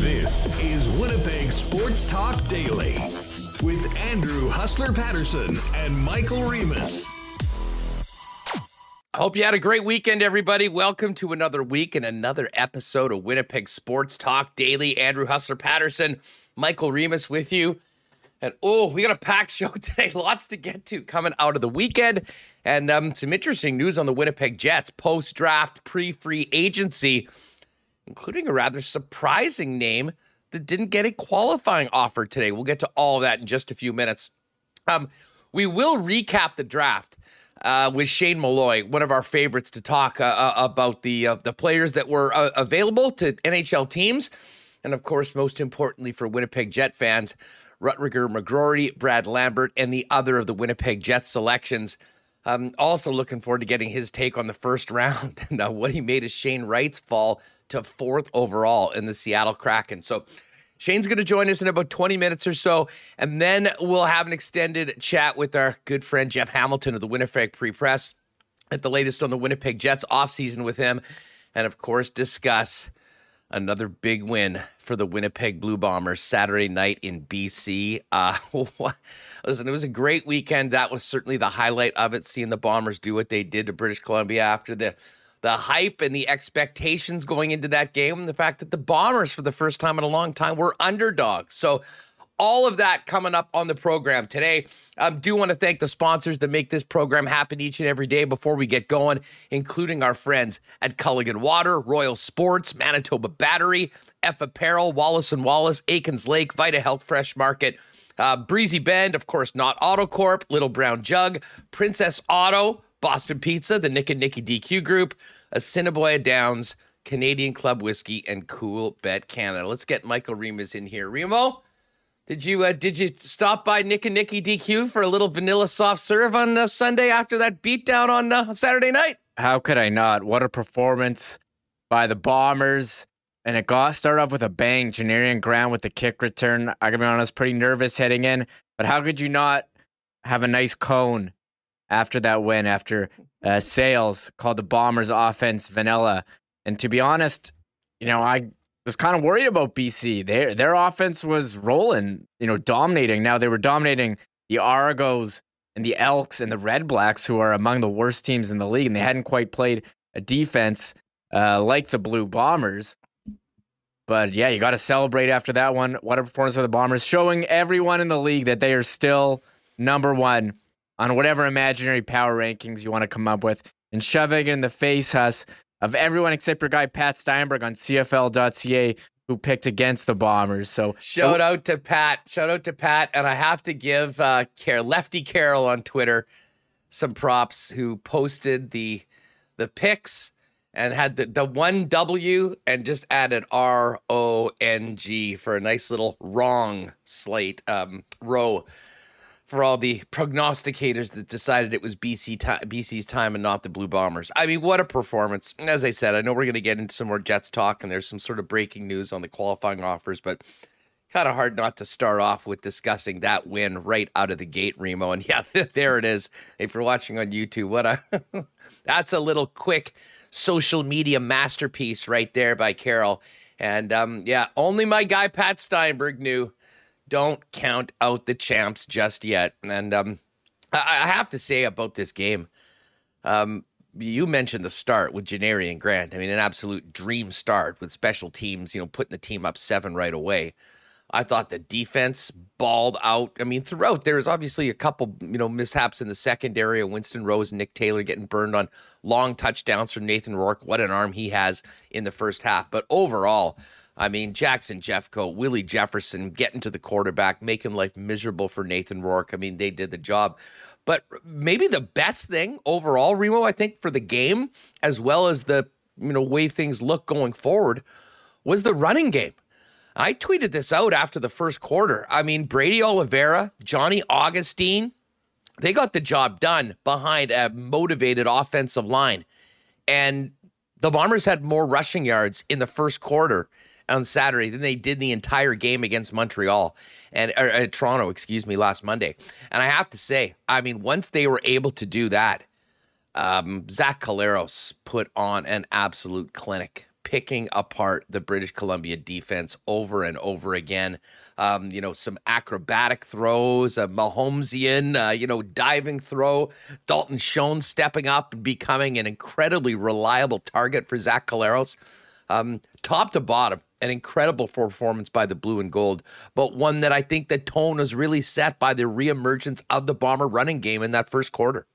This is Winnipeg Sports Talk Daily with Andrew Hustler Paterson and Michael Remis. I hope you had a great weekend, everybody. Welcome to another week and another episode of Winnipeg Sports Talk Daily. Andrew Hustler Paterson, Michael Remis with you. And oh, we got a packed show today. Lots to get to coming out of the weekend. And um, some interesting news on the Winnipeg Jets post draft, pre free agency, including a rather surprising name that didn't get a qualifying offer today. We'll get to all of that in just a few minutes. Um, we will recap the draft uh, with Shane Malloy, one of our favorites to talk uh, uh, about the uh, the players that were uh, available to NHL teams, and of course, most importantly for Winnipeg Jet fans, Rutger McGroarty, Brad Lambert, and the other of the Winnipeg Jets selections. Um, also looking forward to getting his take on the first round and uh, what he made of Shane Wright's fall to fourth overall in the Seattle Kraken. So Shane's going to join us in about 20 minutes or so, and then we'll have an extended chat with our good friend Jeff Hamilton of the Winnipeg Free Press at the latest on the Winnipeg Jets offseason with him, and of course, discuss another big win for the Winnipeg Blue Bombers Saturday night in BC. Uh, listen, it was a great weekend. That was certainly the highlight of it, seeing the Bombers do what they did to British Columbia after the the hype and the expectations going into that game, and the fact that the Bombers, for the first time in a long time, were underdogs. So, all of that coming up on the program today. I um, do want to thank the sponsors that make this program happen each and every day before we get going, including our friends at Culligan Water, Royal Sports, Manitoba Battery, F Apparel, Wallace and Wallace, Aikens Lake, Vita Health Fresh Market, uh, Breezy Bend, of course, Nott Autocorp, Little Brown Jug, Princess Auto, Boston Pizza, the Nick and Nicky DQ Group, Assiniboia Downs, Canadian Club Whiskey, and Coolbet Canada. Let's get Michael Remis in here. Remo, did you uh, did you stop by Nick and Nicky DQ for a little vanilla soft serve on uh, Sunday after that beatdown on uh, Saturday night? How could I not? What a performance by the Bombers. And it got started off with a bang. Janarion Grant with the kick return. I gotta be honest, pretty nervous heading in. But how could you not have a nice cone after that win, after uh, Sales called the Bombers offense vanilla. And to be honest, you know, I was kind of worried about BC. Their their offense was rolling, you know, dominating. Now they were dominating the Argos and the Elks and the Red Blacks, who are among the worst teams in the league, and they hadn't quite played a defense uh, like the Blue Bombers. But yeah, you got to celebrate after that one. What a performance for the Bombers, showing everyone in the league that they are still number one on whatever imaginary power rankings you want to come up with and shoving in the face us of everyone except your guy Pat Steinberg on CFL.ca who picked against the Bombers. So shout out to Pat. Shout out to Pat. And I have to give uh Car- Lefty Carroll on Twitter some props who posted the the picks and had the, the one W and just added R O N G for a nice little wrong slate um row for all the prognosticators that decided it was BC BC's time and not the Blue Bombers. I mean, what a performance! As I said, I know we're going to get into some more Jets talk, and there's some sort of breaking news on the qualifying offers, but kind of hard not to start off with discussing that win right out of the gate, Remo. And yeah, there it is. If you're watching on YouTube, what a that's a little quick social media masterpiece right there by Carol. And um, yeah, only my guy Pat Steinberg knew don't count out the champs just yet. And um, I, I have to say about this game, um, you mentioned the start with Janarion Grant. I mean, an absolute dream start with special teams, you know, putting the team up seven right away. I thought the defense balled out. I mean, throughout there was obviously a couple, you know, mishaps in the secondary. Winston Rose and Nick Taylor getting burned on long touchdowns from Nathan Rourke. What an arm he has in the first half. But overall, I mean, Jackson Jeffcoat, Willie Jefferson getting to the quarterback, making life miserable for Nathan Rourke. I mean, they did the job. But maybe the best thing overall, Remo, I think, for the game, as well as the you know way things look going forward, was the running game. I tweeted this out after the first quarter. I mean, Brady Oliveira, Johnny Augustine, they got the job done behind a motivated offensive line. And the Bombers had more rushing yards in the first quarter on Saturday than they did the entire game against Montreal and or, uh, Toronto, excuse me, last Monday. And I have to say, I mean, once they were able to do that, Um, Zach Collaros put on an absolute clinic, picking apart the British Columbia defense over and over again. Um, you know, some acrobatic throws, a Mahomesian, uh, you know, diving throw. Dalton Schoen stepping up and becoming an incredibly reliable target for Zach Collaros. Um, top to bottom, an incredible performance by the blue and gold, but one that I think the tone was really set by the reemergence of the Bomber running game in that first quarter.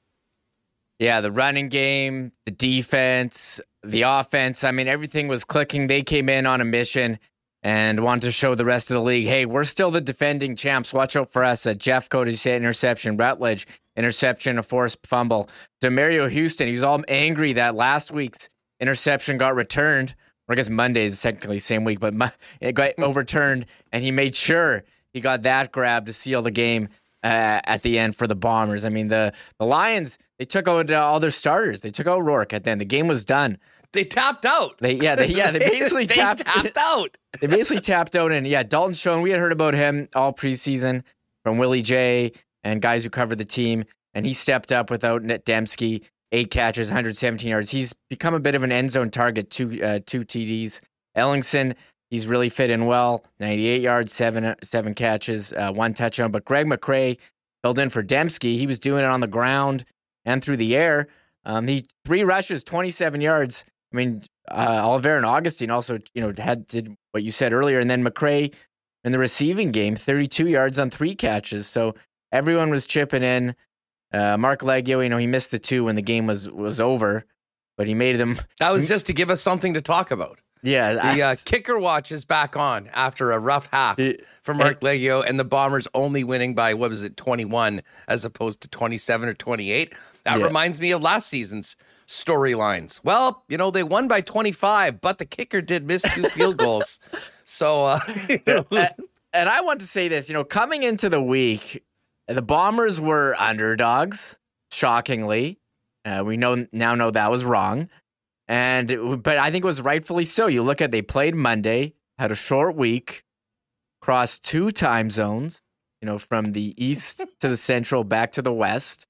Yeah, the running game, the defense, the offense. I mean, everything was clicking. They came in on a mission and wanted to show the rest of the league, hey, we're still the defending champs. Watch out for us. A Jeffcoat interception, Rutledge interception, a forced fumble. Demerio Houston, he was all angry that last week's interception got returned. Or I guess Monday is technically the same week, but it got hmm. overturned, and he made sure he got that grab to seal the game uh, at the end for the Bombers. I mean, the the Lions they took out uh, all their starters. They took out Rourke at the end. The game was done. They tapped out. They yeah they, yeah they basically they tapped, tapped out. they basically tapped out, and yeah, Dalton Schoen. We had heard about him all preseason from Willie J and guys who covered the team, and he stepped up without Nic Demski. Eight catches, 117 yards. He's become a bit of an end zone target. Two uh, two TDs. Ellingson, he's really fit in well. 98 yards, seven seven catches, uh, one touchdown. But Greg McCrae filled in for Demski. He was doing it on the ground and through the air. Um, he three rushes, 27 yards. I mean, uh, Oliver and Augustine also, you know, had did what you said earlier, and then McCrae in the receiving game, 32 yards on three catches. So everyone was chipping in. Uh, Marc Liegghio, you know, he missed the two when the game was was over, but he made them. That was just to give us something to talk about. Yeah, the uh, kicker watch is back on after a rough half it, for Marc Liegghio, and the Bombers only winning by what was it, 21 as opposed to 27 or 28. That yeah. reminds me of last season's storylines. Well, you know, they won by 25, but the kicker did miss two field goals. So, uh, and I want to say this, you know, coming into the week, the Bombers were underdogs, shockingly. Uh, we know now know that was wrong. And but I think it was rightfully so. You look at they played Monday, had a short week, crossed two time zones, you know, from the east to the central back to the west.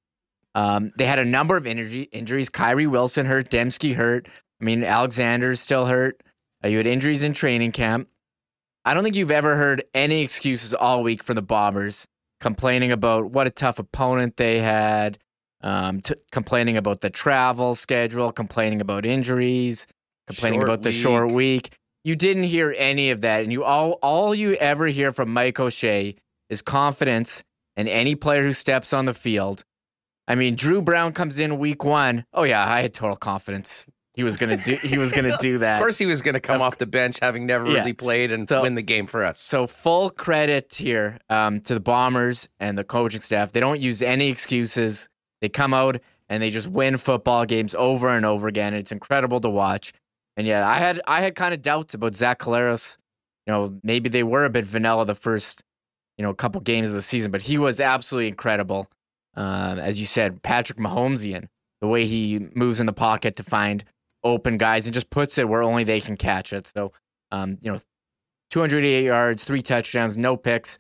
Um, they had a number of injury, injuries. Kyrie Wilson hurt, Demski hurt. I mean, Alexander's still hurt. Uh, you had injuries in training camp. I don't think you've ever heard any excuses all week from the Bombers complaining about what a tough opponent they had, um, t- complaining about the travel schedule, complaining about injuries, complaining short about the week. short week. You didn't hear any of that, and you all all you ever hear from Mike O'Shea is confidence in any player who steps on the field I mean, Drew Brown comes in week one. Oh yeah, I had total confidence he was gonna do. He was gonna do that. of course, he was gonna come off the bench, having never yeah. really played, and so, win the game for us. So full credit here um, to the Bombers and the coaching staff. They don't use any excuses. They come out and they just win football games over and over again. It's incredible to watch. And yeah, I had I had kind of doubts about Zach Collaros. You know, maybe they were a bit vanilla the first, you know, couple games of the season, but he was absolutely incredible. Um, as you said, Patrick Mahomesian, the way he moves in the pocket to find open guys and just puts it where only they can catch it. So, um, you know, 288 yards, three touchdowns, no picks.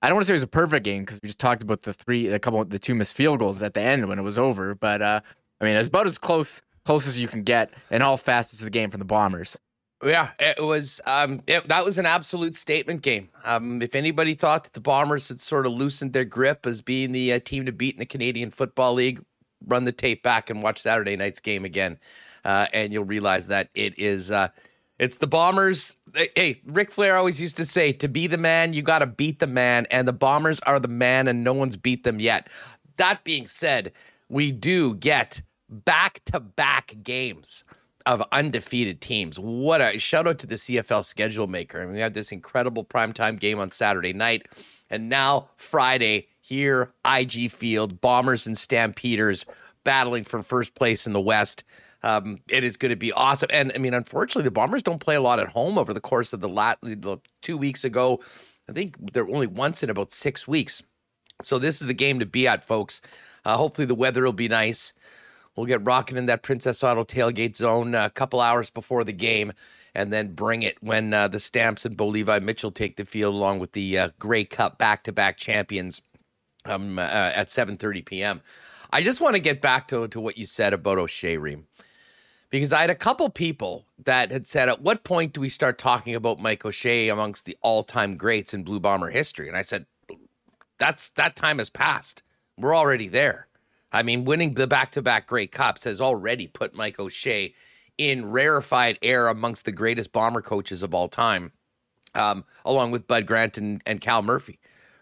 I don't want to say it was a perfect game because we just talked about the three, a couple, the two missed field goals at the end when it was over. But uh, I mean, it's about as close close as you can get in all facets of the game from the Bombers. Yeah, it was. Um, it, that was an absolute statement game. Um, if anybody thought that the Bombers had sort of loosened their grip as being the uh, team to beat in the Canadian Football League, run the tape back and watch Saturday night's game again, uh, and you'll realize that it is. Uh, it's the Bombers. Hey, Ric Flair always used to say, "To be the man, you got to beat the man," and the Bombers are the man, and no one's beat them yet. That being said, we do get back-to-back games of undefeated teams. What a shout out to the CFL schedule maker. I mean, we have this incredible primetime game on Saturday night. And now Friday here, IG Field, Bombers and Stampeders battling for first place in the West. Um, it is going to be awesome. And I mean, unfortunately, the Bombers don't play a lot at home over the course of the, last, the two weeks ago. I think they're only once in about six weeks. So this is the game to be at, folks. Uh, hopefully, the weather will be nice. We'll get rocking in that Princess Auto tailgate zone a couple hours before the game, and then bring it when uh, the Stamps and Bo Levi Mitchell take the field along with the uh, Grey Cup back-to-back champions um, uh, at 7:30 p.m. I just want to get back to, to what you said about O'Shea Reem. Because I had a couple people that had said, at what point do we start talking about Mike O'Shea amongst the all-time greats in Blue Bomber history? And I said, that's that time has passed. We're already there. I mean, winning the back-to-back Grey Cups has already put Mike O'Shea in rarefied air amongst the greatest bomber coaches of all time, um, along with Bud Grant and, and Cal Murphy.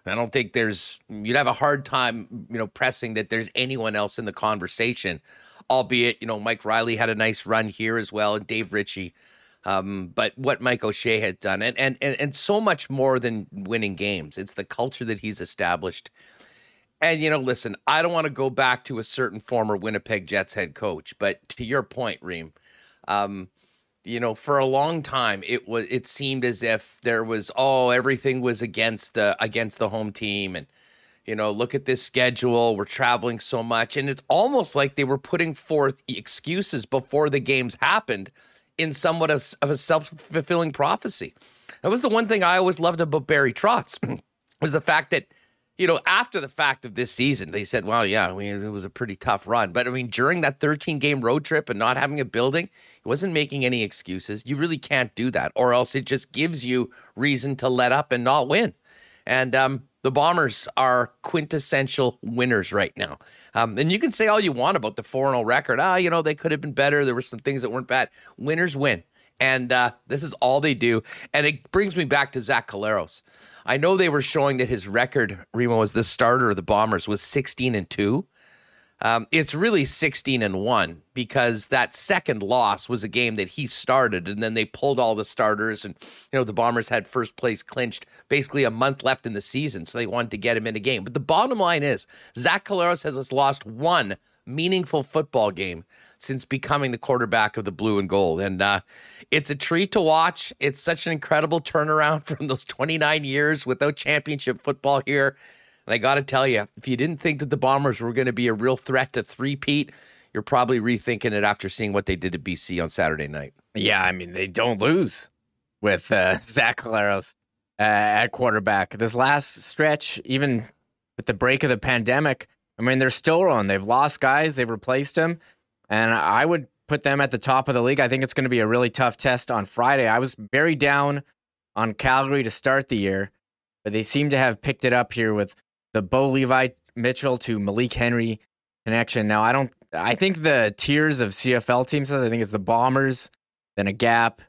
I don't think there's you'd have a hard time, you know, pressing that there's anyone else in the conversation. Albeit, you know, Mike Riley had a nice run here as well, and Dave Ritchie. Um, but what Mike O'Shea had done, and, and and and so much more than winning games, it's the culture that he's established. And you know, listen, I don't want to go back to a certain former Winnipeg Jets head coach, but to your point, Reem, um, you know, for a long time it was it seemed as if there was oh everything was against the against the home team and you know, look at this schedule, we're traveling so much and it's almost like they were putting forth excuses before the games happened in somewhat of, of a self-fulfilling prophecy. That was the one thing I always loved about Barry Trotz was the fact that you know, after the fact of this season, they said, well, yeah, I mean, it was a pretty tough run. But I mean, during that 13 game road trip and not having a building, he wasn't making any excuses. You really can't do that, or else it just gives you reason to let up and not win. And um, the Bombers are quintessential winners right now. Um, and you can say all you want about the 4 0 record. Ah, you know, they could have been better. There were some things that weren't bad. Winners win. And uh, this is all they do. And it brings me back to Zach Collaros. I know they were showing that his record, Remo, as the starter of the Bombers, was 16 and 2. Um, it's really 16 and 1 because that second loss was a game that he started and then they pulled all the starters and you know the bombers had first place clinched basically a month left in the season so they wanted to get him in a game but the bottom line is zach collaros has lost one meaningful football game since becoming the quarterback of the blue and gold. And uh, it's a treat to watch. It's such an incredible turnaround from those 29 years without championship football here. And I got to tell you, if you didn't think that the Bombers were going to be a real threat to three-peat, you're probably rethinking it after seeing what they did to BC on Saturday night. Yeah, I mean, they don't lose with uh, Zach Collaros uh, at quarterback. This last stretch, even with the break of the pandemic, I mean, they're still on. They've lost guys, they've replaced them and I would put them at the top of the league. I think it's going to be a really tough test on Friday. I was very down on Calgary to start the year, but they seem to have picked it up here with the Bo Levi Mitchell to Malik Henry connection. Now, I don't. I think the tiers of CFL teams. I think it's the Bombers, then a Gap,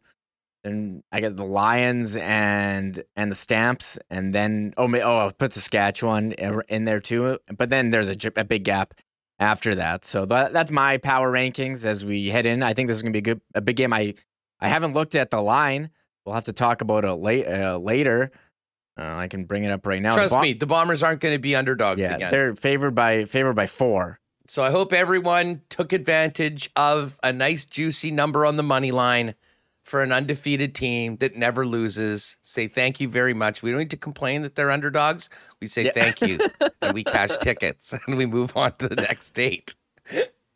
and I guess the Lions and and the Stamps, and then oh oh I'll put Saskatchewan in there too. But then there's a, a big gap after that. So that, that's my power rankings as we head in. I think this is going to be a good a big game. I I haven't looked at the line. We'll have to talk about it late, uh, later. Uh, I can bring it up right now. Trust the me, the Bombers aren't going to be underdogs yeah, again. They're favored by favored by four. So I hope everyone took advantage of a nice juicy number on the money line for an undefeated team that never loses. Say thank you very much. We don't need to complain that they're underdogs. We say yeah. thank you and we cash tickets and we move on to the next date.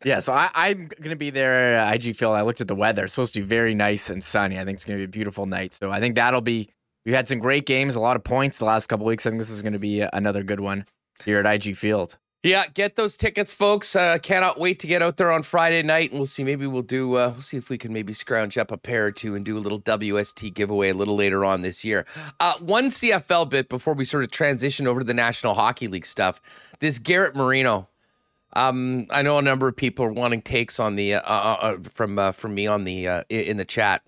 Yeah, so I, am going to be there uh, at IG Field. I looked at the weather. It's supposed to be very nice and sunny. I think it's going to be a beautiful night. So I think that'll be. We've had some great games, a lot of points the last couple weeks. I think this is going to be uh, another good one here at IG Field. Yeah, get those tickets, folks. Uh, cannot wait to get out there on Friday night, and we'll see. Maybe we'll do. Uh, we'll see if we can maybe scrounge up a pair or two and do a little WST giveaway a little later on this year. Uh, one CFL bit before we sort of transition over to the National Hockey League stuff. This Garrett Marino. Um, I know a number of people are wanting takes on the uh, uh, uh, from from me on the in the chat.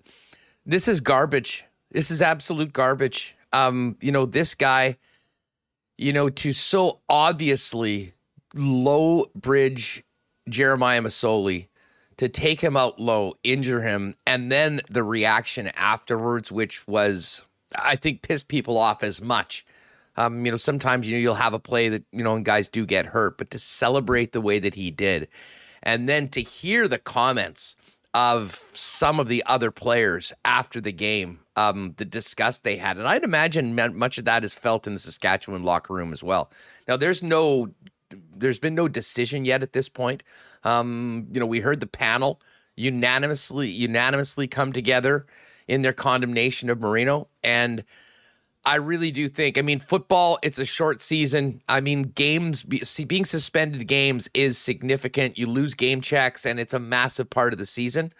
This is garbage. This is absolute garbage. Um, you know, this guy, you know, to so obviously low bridge Jeremiah Masoli to take him out low, injure him, and then the reaction afterwards, which was, I think, pissed people off as much. Um, you know, sometimes you know you'll have a play that you know and guys do get hurt, but to celebrate the way that he did, and then to hear the comments of some of the other players after the game, um, the disgust they had, and I'd imagine much of that is felt in the Saskatchewan locker room as well. Now, there's no there's been no decision yet at this point. Um, you know, we heard the panel unanimously unanimously come together in their condemnation of Marino, and I really do think. I mean, football, it's a short season. I mean, games being suspended games is significant. You lose game checks, and it's a massive part of the season.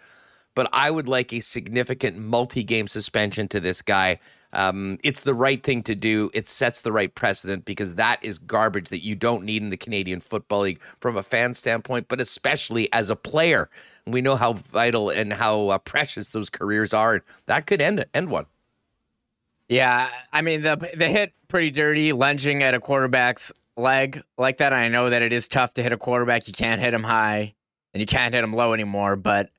But I would like a significant multi-game suspension to this guy. Um, it's the right thing to do. It sets the right precedent because that is garbage that you don't need in the Canadian Football League from a fan standpoint, but especially as a player. We know how vital and how uh, precious those careers are. That could end end one. Yeah, I mean the the hit pretty dirty, lunging at a quarterback's leg like that. I know that it is tough to hit a quarterback. You can't hit him high, and you can't hit him low anymore. But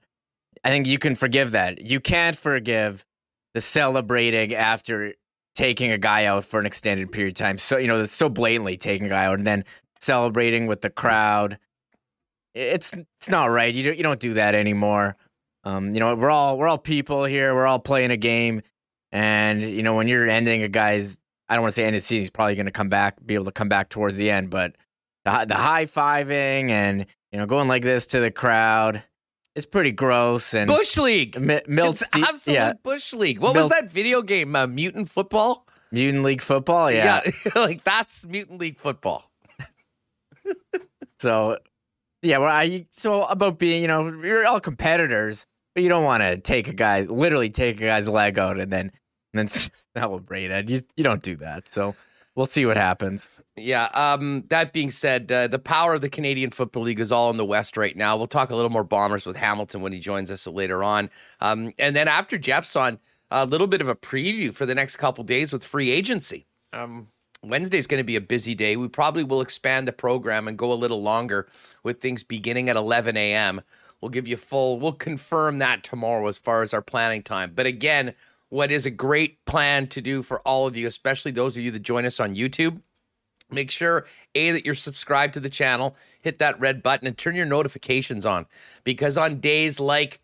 I think you can forgive that. You can't forgive the celebrating after taking a guy out for an extended period of time. So you know, so blatantly taking a guy out and then celebrating with the crowd. It's it's not right. You don't you don't do that anymore. Um, you know, we're all we're all people here. We're all playing a game. And you know, when you're ending a guy's, I don't want to say end of season, he's probably going to come back, be able to come back towards the end. But the the high fiving and you know going like this to the crowd, it's pretty gross. And Bush League, M- Milt, it's absolute yeah. Bush League. What was that video game? Uh, Mutant Football. Mutant League Football. Yeah, yeah like that's Mutant League Football. so, yeah, well, I so about being, you know, we're all competitors, but you don't want to take a guy, literally take a guy's leg out and then and then celebrate it. You you don't do that. So we'll see what happens. Yeah. Um, that being said, uh, the power of the Canadian Football League is all in the West right now. We'll talk a little more Bombers with Hamilton when he joins us later on. Um, and then after Jeff's on, a little bit of a preview for the next couple days with free agency. Um, Wednesday is going to be a busy day. We probably will expand the program and go a little longer with things beginning at 11 a.m. We'll give you full, we'll confirm that tomorrow as far as our planning time. But again, what is a great plan to do for all of you, especially those of you that join us on YouTube. Make sure, A, that you're subscribed to the channel, hit that red button, and turn your notifications on. Because on days like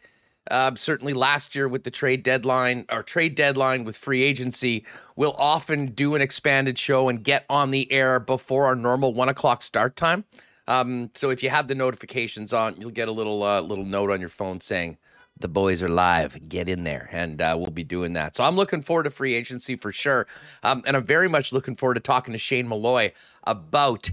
uh, certainly last year with the trade deadline or trade deadline with free agency, we'll often do an expanded show and get on the air before our normal one o'clock start time. Um, so if you have the notifications on, you'll get a little uh, little note on your phone saying the boys are live. Get in there, and uh, we'll be doing that. So I'm looking forward to free agency for sure, um, and I'm very much looking forward to talking to Shane Malloy about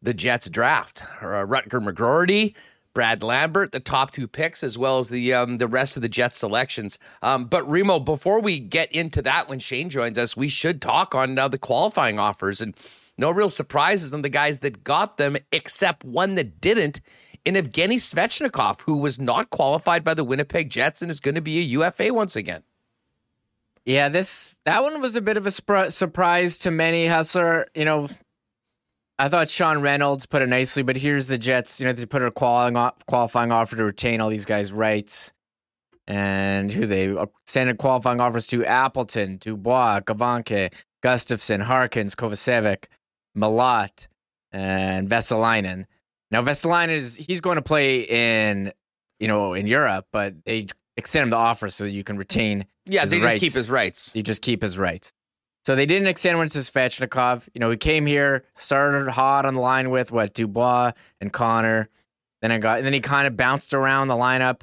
the Jets draft. Uh, Rutger McGroarty, Brad Lambert, the top two picks, as well as the um, the rest of the Jets selections. Um, but Remo, before we get into that, when Shane joins us, we should talk on uh, the qualifying offers and. No real surprises on the guys that got them, except one that didn't in Evgeny Svechnikov, who was not qualified by the Winnipeg Jets and is going to be a UFA once again. Yeah, this that one was a bit of a sp- surprise to many. Hustler, you know, I thought Sean Reynolds put it nicely, but here's the Jets. You know, they put a qualifying qualifying offer to retain all these guys' rights, and who they uh, sent qualifying offers to: Appleton, Dubois, Gawanke, Gustafson, Harkins, Kovacevic, Malott, and Vesalainen. Now Vesalainen is he's going to play in you know in Europe, but they extend him the offer so you can retain. Yeah, they rights. just keep his rights. You just keep his rights. So they didn't extend one to Svechnikov. You know, he came here, started hot on the line with what Dubois and Connor. Then I got, and then he kind of bounced around the lineup.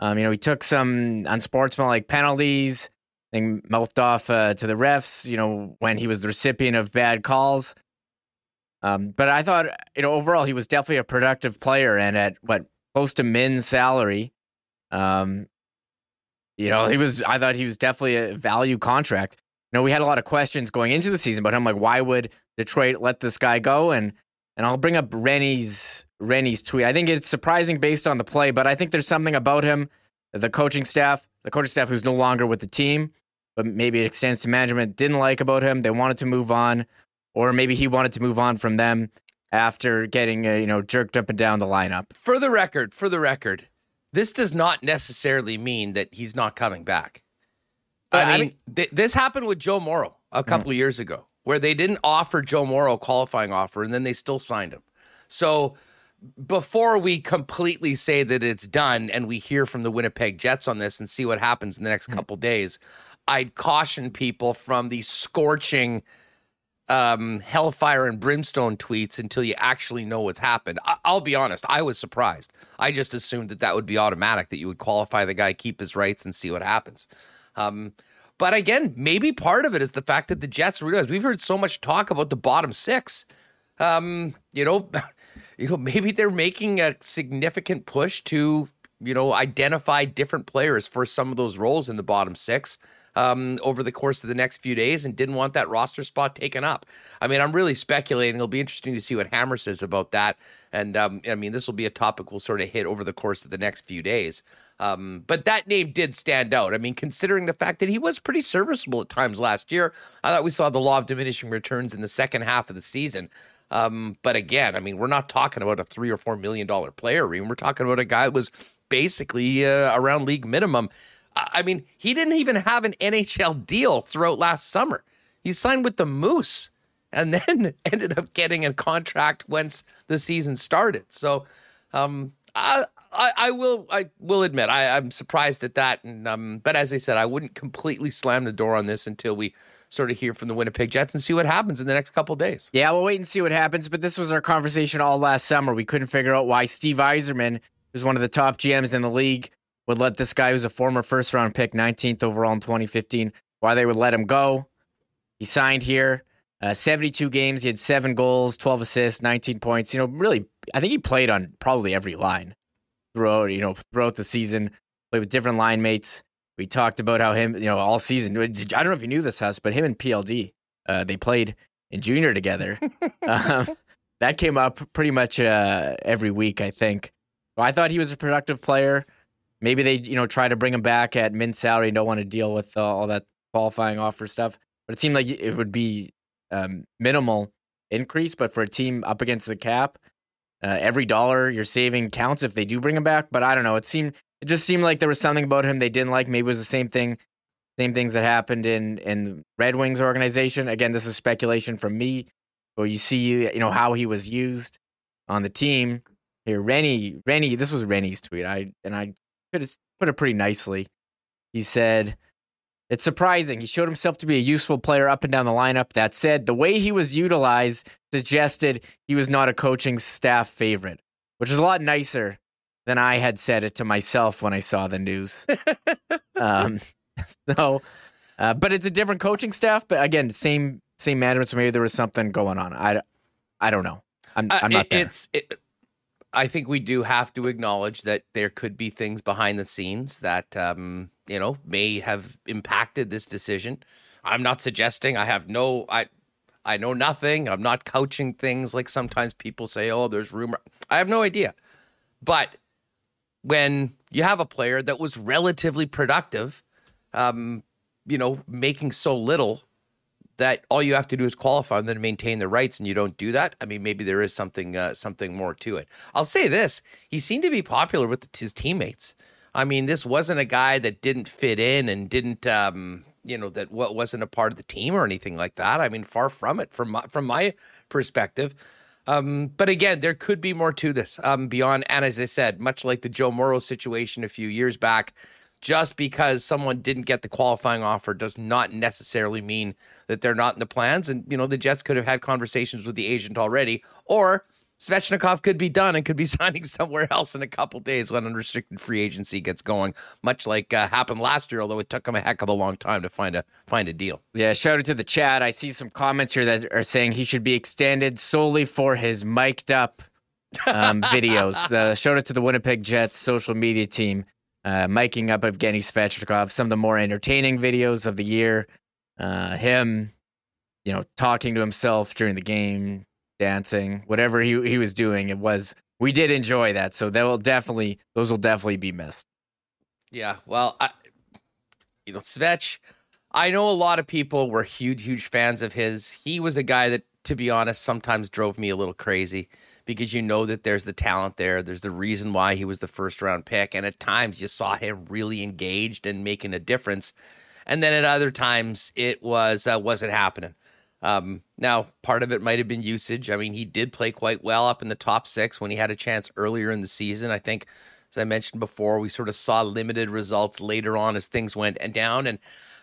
Um, you know, he took some unsportsmanlike penalties, and mouthed off uh, to the refs. You know, when he was the recipient of bad calls. Um, but I thought, you know, overall he was definitely a productive player, and at what close to min salary, um, you know, he was. I thought he was definitely a value contract. You know, we had a lot of questions going into the season, but I'm like, why would Detroit let this guy go? And and I'll bring up Rennie's Rennie's tweet. I think it's surprising based on the play, but I think there's something about him, the coaching staff, the coaching staff who's no longer with the team, but maybe it extends to management, didn't like about him. They wanted to move on or maybe he wanted to move on from them after getting uh, you know jerked up and down the lineup. For the record, for the record, this does not necessarily mean that he's not coming back. I, I mean, th- this happened with Joe Morrow a couple mm. of years ago, where they didn't offer Joe Morrow a qualifying offer, and then they still signed him. So before we completely say that it's done and we hear from the Winnipeg Jets on this and see what happens in the next mm. couple days, I'd caution people from the scorching um, hellfire and brimstone tweets until you actually know what's happened. I- will be honest, I was surprised. I just assumed that that would be automatic, that you would qualify the guy, keep his rights, and see what happens. Um, But again, maybe part of it is the fact that the Jets realize we've heard so much talk about the bottom six. Um, you know, you know, maybe they're making a significant push to, you know, identify different players for some of those roles in the bottom six um, over the course of the next few days and didn't want that roster spot taken up. I mean, I'm really speculating. It'll be interesting to see what Hammer says about that. And um, I mean, this will be a topic we'll sort of hit over the course of the next few days. Um, but that name did stand out. I mean, considering the fact that he was pretty serviceable at times last year, I thought we saw the law of diminishing returns in the second half of the season. Um, but again, I mean, we're not talking about a three or four million dollar player. I mean, we're talking about a guy that was basically uh, around league minimum. I mean, he didn't even have an NHL deal throughout last summer. He signed with the Moose and then ended up getting a contract once the season started. So, um, I, I, I will, I will admit, I, I'm surprised at that. And um, but as I said, I wouldn't completely slam the door on this until we sort of hear from the Winnipeg Jets and see what happens in the next couple days. Yeah, we'll wait and see what happens. But this was our conversation all last summer. We couldn't figure out why Steve Yzerman, who's one of the top GMs in the league, would let this guy who's a former first round pick, 19th overall in 2015, why they would let him go. He signed here. Uh, 72 games. He had seven goals, 12 assists, 19 points. You know, really, I think he played on probably every line throughout, you know, throughout the season. Played with different line mates. We talked about how him, you know, all season. I don't know if you knew this, Huss, but him and PLD, uh, they played in junior together. um, that came up pretty much uh, every week, I think. Well, I thought he was a productive player. Maybe they, you know, try to bring him back at min salary. and Don't want to deal with uh, all that qualifying offer stuff. But it seemed like it would be um, minimal increase. But for a team up against the cap, uh, every dollar you're saving counts if they do bring him back. But I don't know. It seemed it just seemed like there was something about him they didn't like. Maybe it was the same thing, same things that happened in in Red Wings organization. Again, this is speculation from me. But you see, you know how he was used on the team. Here, Rennie, Rennie, this was Rennie's tweet. I and I put it pretty nicely. He said, It's surprising. He showed himself to be a useful player up and down the lineup. That said, the way he was utilized suggested he was not a coaching staff favorite, which is a lot nicer than I had said it to myself when I saw the news. um, so, uh, but it's a different coaching staff. But again, same same management. So maybe there was something going on. I, I don't know. I'm, I'm not uh, it, there. It's it, I think we do have to acknowledge that there could be things behind the scenes that um, you know may have impacted this decision. I'm not suggesting. I have no. I I know nothing. I'm not couching things like sometimes people say. Oh, there's rumor. I have no idea. But when you have a player that was relatively productive, um, you know, making so little that all you have to do is qualify and then maintain the rights, and you don't do that. I mean, maybe there is something uh, something more to it. I'll say this: he seemed to be popular with his teammates. I mean, this wasn't a guy that didn't fit in and didn't, um, you know, that what wasn't a part of the team or anything like that. I mean, far from it from my, from my perspective. Um, but again, there could be more to this um, beyond. And as I said, much like the Joe Morrow situation a few years back, just because someone didn't get the qualifying offer does not necessarily mean that they're not in the plans. And, you know, the Jets could have had conversations with the agent already, or Svechnikov could be done and could be signing somewhere else in a couple days when unrestricted free agency gets going, much like uh, happened last year, although it took him a heck of a long time to find a find a deal. Yeah, shout out to the chat. I see some comments here that are saying he should be extended solely for his mic'd up um, videos. Uh, shout out to the Winnipeg Jets social media team uh, miking up Evgeny Svechnikov, some of the more entertaining videos of the year. Uh, him, you know, talking to himself during the game, dancing, whatever he he was doing, it was. We did enjoy that, so that will definitely those will definitely be missed. Yeah, well, I, you know, Svech. I know a lot of people were huge, huge fans of his. He was a guy that, to be honest, sometimes drove me a little crazy because you know that there's the talent there. There's the reason why he was the first round pick. And at times you saw him really engaged and making a difference. And then at other times it was uh, wasn't happening. Um, now, part of it might have been usage. I mean, he did play quite well up in the top six when he had a chance earlier in the season. I think, as I mentioned before, we sort of saw limited results later on as things went and down. And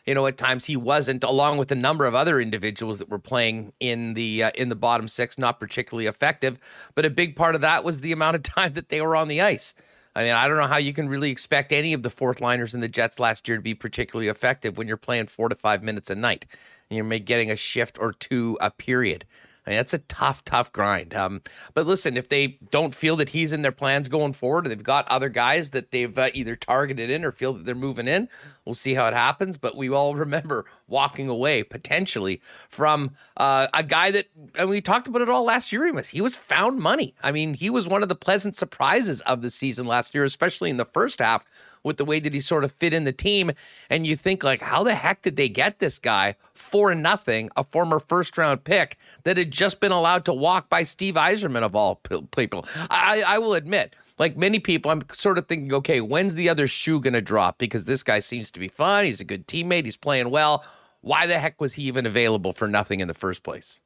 you know, at times he wasn't, along with a number of other individuals that were playing in the uh, in the bottom six, not particularly effective. But a big part of that was the amount of time that they were on the ice. I mean, I don't know how you can really expect any of the fourth liners in the Jets last year to be particularly effective when you're playing four to five minutes a night and you're getting a shift or two a period. Mean, that's a tough, tough grind. Um, but listen, if they don't feel that he's in their plans going forward, they've got other guys that they've uh, either targeted in or feel that they're moving in. We'll see how it happens. But we all remember walking away potentially from uh, a guy that, and we talked about it all last year. He was he was found money. I mean, he was one of the pleasant surprises of the season last year, especially in the first half with the way that he sort of fit in the team. And you think like, how the heck did they get this guy for nothing, a former first round pick that had just been allowed to walk by Steve Yzerman of all people? I, I will admit, like many people, I'm sort of thinking, okay, when's the other shoe going to drop? Because this guy seems to be fun. He's a good teammate. He's playing well. Why the heck was he even available for nothing in the first place?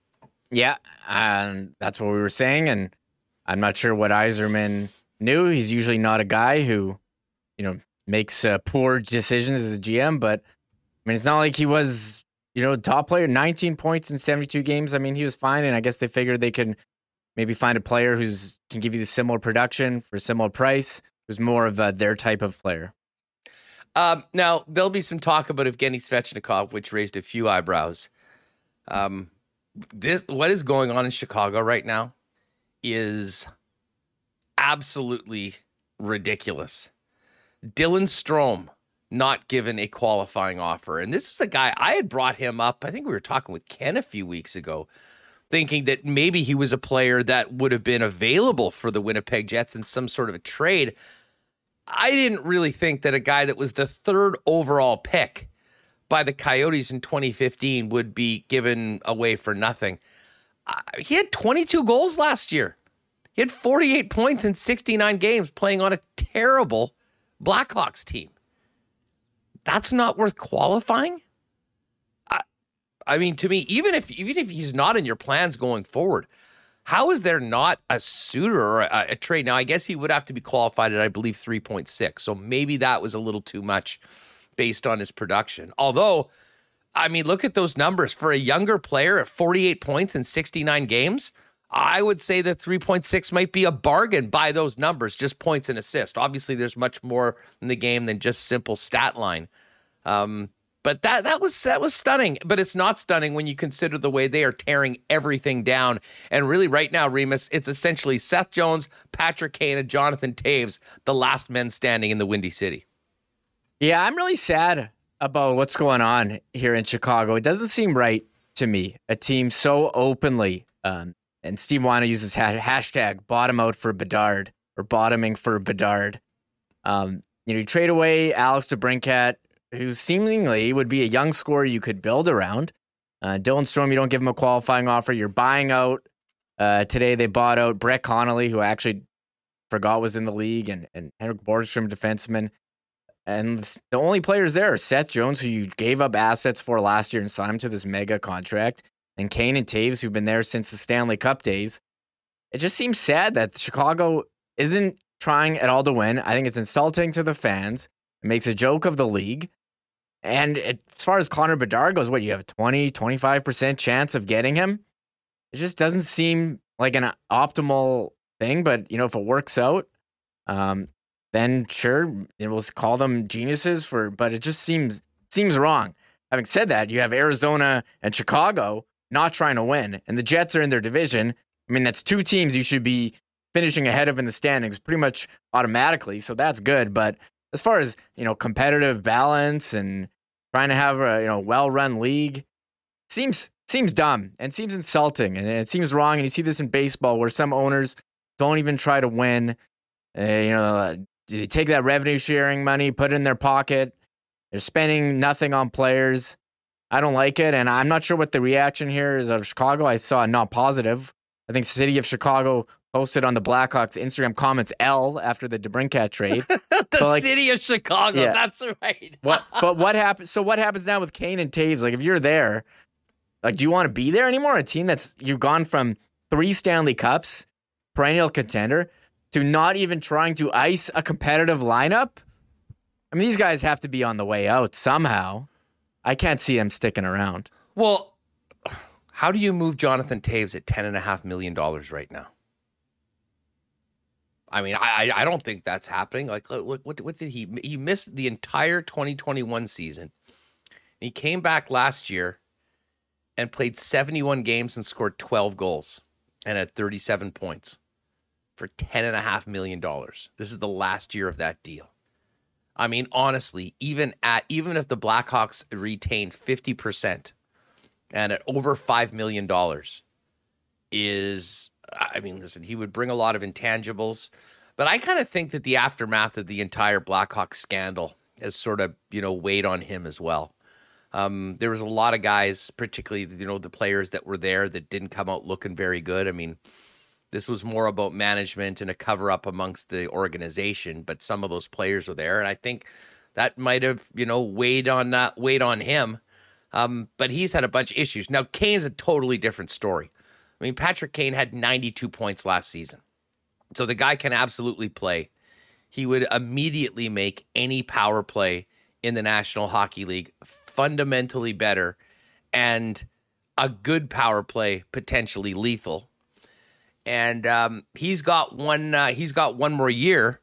Yeah, and that's what we were saying. And I'm not sure what Yzerman knew. He's usually not a guy who, you know, makes uh, poor decisions as a GM, but I mean, it's not like he was, you know, top player, 19 points in 72 games. I mean, he was fine, and I guess they figured they can maybe find a player who's can give you the similar production for a similar price, who's more of uh, their type of player. Um, now there'll be some talk about Evgeny Svechnikov, which raised a few eyebrows. Um, this what is going on in Chicago right now is absolutely ridiculous. Dylan Strome not given a qualifying offer. And this is a guy I had brought him up. I think we were talking with Ken a few weeks ago, thinking that maybe he was a player that would have been available for the Winnipeg Jets in some sort of a trade. I didn't really think that a guy that was the third overall pick by the Coyotes in 2015 would be given away for nothing. Uh, he had 22 goals last year. He had 48 points in 69 games playing on a terrible Blackhawks team. That's not worth qualifying. I, I mean, to me, even if even if he's not in your plans going forward, how is there not a suitor or a, a trade? Now, I guess he would have to be qualified at, I believe, three point six. So maybe that was a little too much based on his production. Although, I mean, look at those numbers for a younger player at 48 points in 69 games. I would say that 3.6 might be a bargain by those numbers, just points and assists. Obviously, there's much more in the game than just simple stat line. Um, but that that was that was stunning. But it's not stunning when you consider the way they are tearing everything down. And really, right now, Remis, it's essentially Seth Jones, Patrick Kane, and Jonathan Toews, the last men standing in the Windy City. Yeah, I'm really sad about what's going on here in Chicago. It doesn't seem right to me. A team so openly um, and Steve Whyno uses hashtag bottom out for Bedard or bottoming for Bedard. Um, you know, you trade away Alex DeBrincat, who seemingly would be a young scorer you could build around. Uh, Dylan Strome, you don't give him a qualifying offer. You're buying out. Uh, today they bought out Brett Connolly, who I actually forgot was in the league, and, and Henrik Borgstrom, defenseman. And the only players there are Seth Jones, who you gave up assets for last year and signed him to this mega contract and Kane and Toews, who've been there since the Stanley Cup days. It just seems sad that Chicago isn't trying at all to win. I think it's insulting to the fans. It makes a joke of the league. And it, as far as Connor Bedard goes, what you have a 20, 25% chance of getting him? It just doesn't seem like an optimal thing. But, you know, if it works out, um, then sure, it will call them geniuses for, but it just seems seems wrong. Having said that, you have Arizona and Chicago not trying to win, and the Jets are in their division. I mean, that's two teams you should be finishing ahead of in the standings pretty much automatically. So that's good. But as far as you know, competitive balance and trying to have a you know well-run league seems seems dumb and seems insulting and it seems wrong. And you see this in baseball where some owners don't even try to win. Uh, you know, they take that revenue sharing money, put it in their pocket. They're spending nothing on players. I don't like it, and I'm not sure what the reaction here is of Chicago. I saw not positive. I think City of Chicago posted on the Blackhawks Instagram comments L after the DeBrincat trade. the like, city of Chicago. Yeah. That's right. what? But what happens? So what happens now with Kane and Toews? Like, if you're there, like, do you want to be there anymore? A team that's you've gone from three Stanley Cups, perennial contender, to not even trying to ice a competitive lineup. I mean, these guys have to be on the way out somehow. I can't see him sticking around. Well, how do you move Jonathan Toews at ten and a half million dollars right now? I mean, I I don't think that's happening. Like, look, what what did he he missed the entire 2021 season? He came back last year and played 71 games and scored 12 goals and had 37 points for $10.5 million. This is the last year of that deal. I mean, honestly, even at even if the Blackhawks retain 50% and at over $5 million is I mean, listen, he would bring a lot of intangibles, but I kind of think that the aftermath of the entire Blackhawks scandal has sort of, you know, weighed on him as well. Um, there was a lot of guys, particularly you know the players that were there, that didn't come out looking very good. I mean, this was more about management and a cover up amongst the organization, but some of those players were there, and I think that might have you know weighed on uh, weighed on him. Um, but he's had a bunch of issues. Now Kane's a totally different story. I mean, Patrick Kane had 92 points last season, so the guy can absolutely play. He would immediately make any power play in the National Hockey League fundamentally better and a good power play, potentially lethal. And um, he's got one. Uh, he's got one more year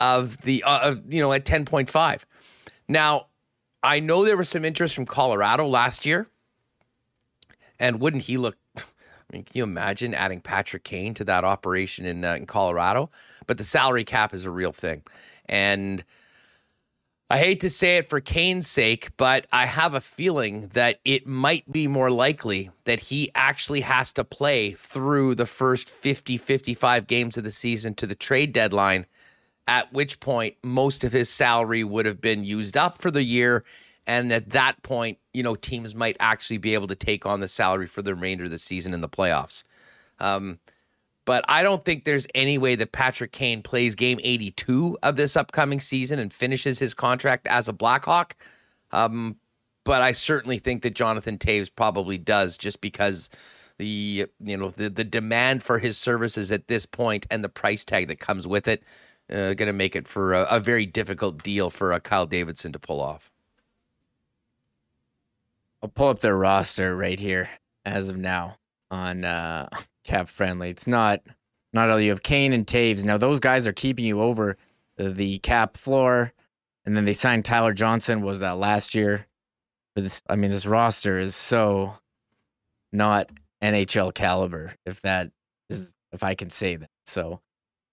of the uh, of you know at ten point five. Now, I know there was some interest from Colorado last year, and wouldn't he look? I mean, can you imagine adding Patrick Kane to that operation in uh, in Colorado? But the salary cap is a real thing, and I hate to say it for Kane's sake, but I have a feeling that it might be more likely that he actually has to play through the first 50, 55 games of the season to the trade deadline, at which point most of his salary would have been used up for the year. And at that point, you know, teams might actually be able to take on the salary for the remainder of the season in the playoffs. Um, but I don't think there's any way that Patrick Kane plays game 82 of this upcoming season and finishes his contract as a Blackhawk. Um, but I certainly think that Jonathan Toews probably does just because the you know the the demand for his services at this point and the price tag that comes with it uh, going to make it for a, a, very difficult deal for uh, Kyle Davidson to pull off. I'll pull up their roster right here as of now on uh, cap friendly. It's not not only you have Kane and Toews. Now those guys are keeping you over the cap floor, and then they signed Tyler Johnson. Was that last year? But this, I mean, this roster is so not NHL caliber. If that is, if I can say that. So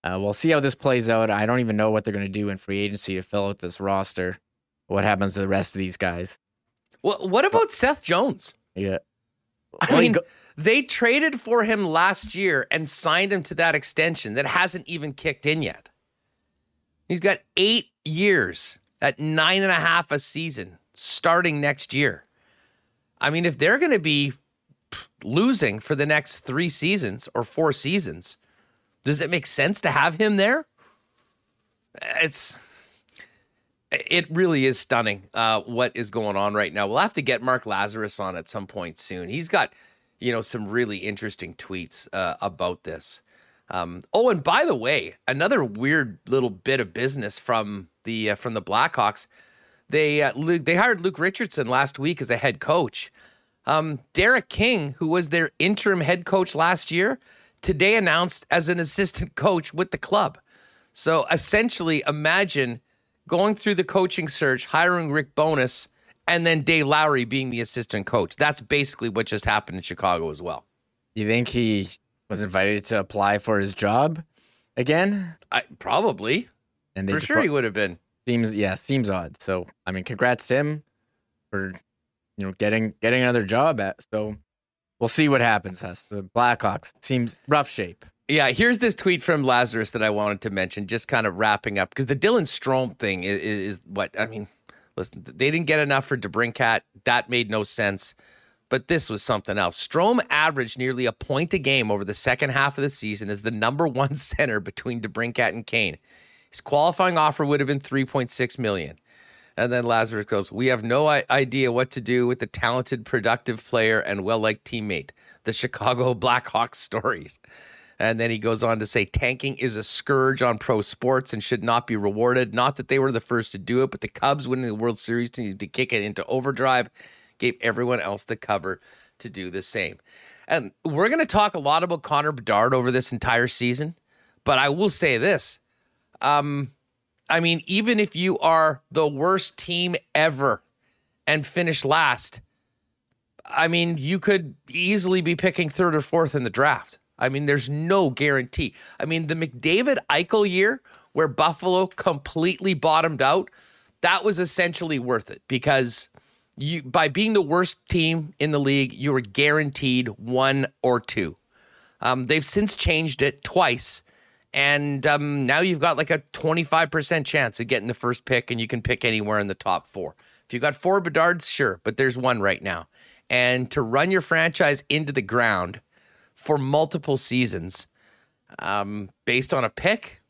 uh, we'll see how this plays out. I don't even know what they're going to do in free agency to fill out this roster. What happens to the rest of these guys? Well, what about Seth Jones? Yeah. I well, mean, go- they traded for him last year and signed him to that extension that hasn't even kicked in yet. He's got eight years at nine and a half a season starting next year. I mean, if they're going to be losing for the next three seasons or four seasons, does it make sense to have him there? It's it really is stunning uh, what is going on right now. We'll have to get Mark Lazerus on at some point soon. He's got you know, some really interesting tweets uh, about this. Um, oh, and by the way, another weird little bit of business from the uh, from the Blackhawks. They uh, they hired Luke Richardson last week as a head coach. Um, Derek King, who was their interim head coach last year, today announced as an assistant coach with the club. So essentially, imagine going through the coaching search, hiring Rick Bowness, and then Dave Lowry being the assistant coach. That's basically what just happened in Chicago as well. You think he was invited to apply for his job again? I, probably. And for sure, pro- he would have been. Seems yeah, seems odd. So I mean, congrats to him for you know getting getting another job at. So we'll see what happens. Has the Blackhawks seems rough shape. Yeah, here's this tweet from Lazerus that I wanted to mention, just kind of wrapping up because the Dylan Strome thing is, is, what I mean. Listen, they didn't get enough for DeBrincat. That made no sense. But this was something else. Strome averaged nearly a point a game over the second half of the season as the number one center between DeBrincat and Kane. His qualifying offer would have been 3.6 million. And then Lazerus goes, We have no idea what to do with the talented, productive player and well liked teammate. The Chicago Blackhawks stories. And then he goes on to say tanking is a scourge on pro sports and should not be rewarded. Not that they were the first to do it, but the Cubs winning the World Series to, to kick it into overdrive gave everyone else the cover to do the same. And we're going to talk a lot about Connor Bedard over this entire season, but I will say this. Um, I mean, even if you are the worst team ever and finish last, I mean, you could easily be picking third or fourth in the draft. I mean, there's no guarantee. I mean, the McDavid Eichel year where Buffalo completely bottomed out, that was essentially worth it because you by being the worst team in the league, you were guaranteed one or two. Um, they've since changed it twice, and um, now you've got like a 25% chance of getting the first pick, and you can pick anywhere in the top four. If you got four Bedards, sure, but there's one right now. And to run your franchise into the ground for multiple seasons um, based on a pick,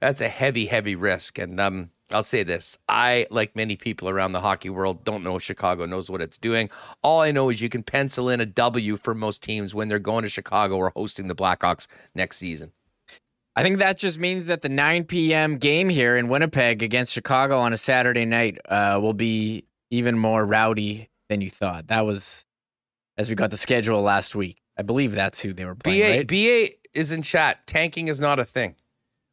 that's a heavy, heavy risk. And um, I'll say this I, like many people around the hockey world, don't know if Chicago knows what it's doing. All I know is you can pencil in a W for most teams when they're going to Chicago or hosting the Blackhawks next season. I think that just means that the 9 p.m. game here in Winnipeg against Chicago on a Saturday night uh, will be even more rowdy than you thought. That was as we got the schedule last week. I believe that's who they were playing. BA, right? BA is in chat. Tanking is not a thing.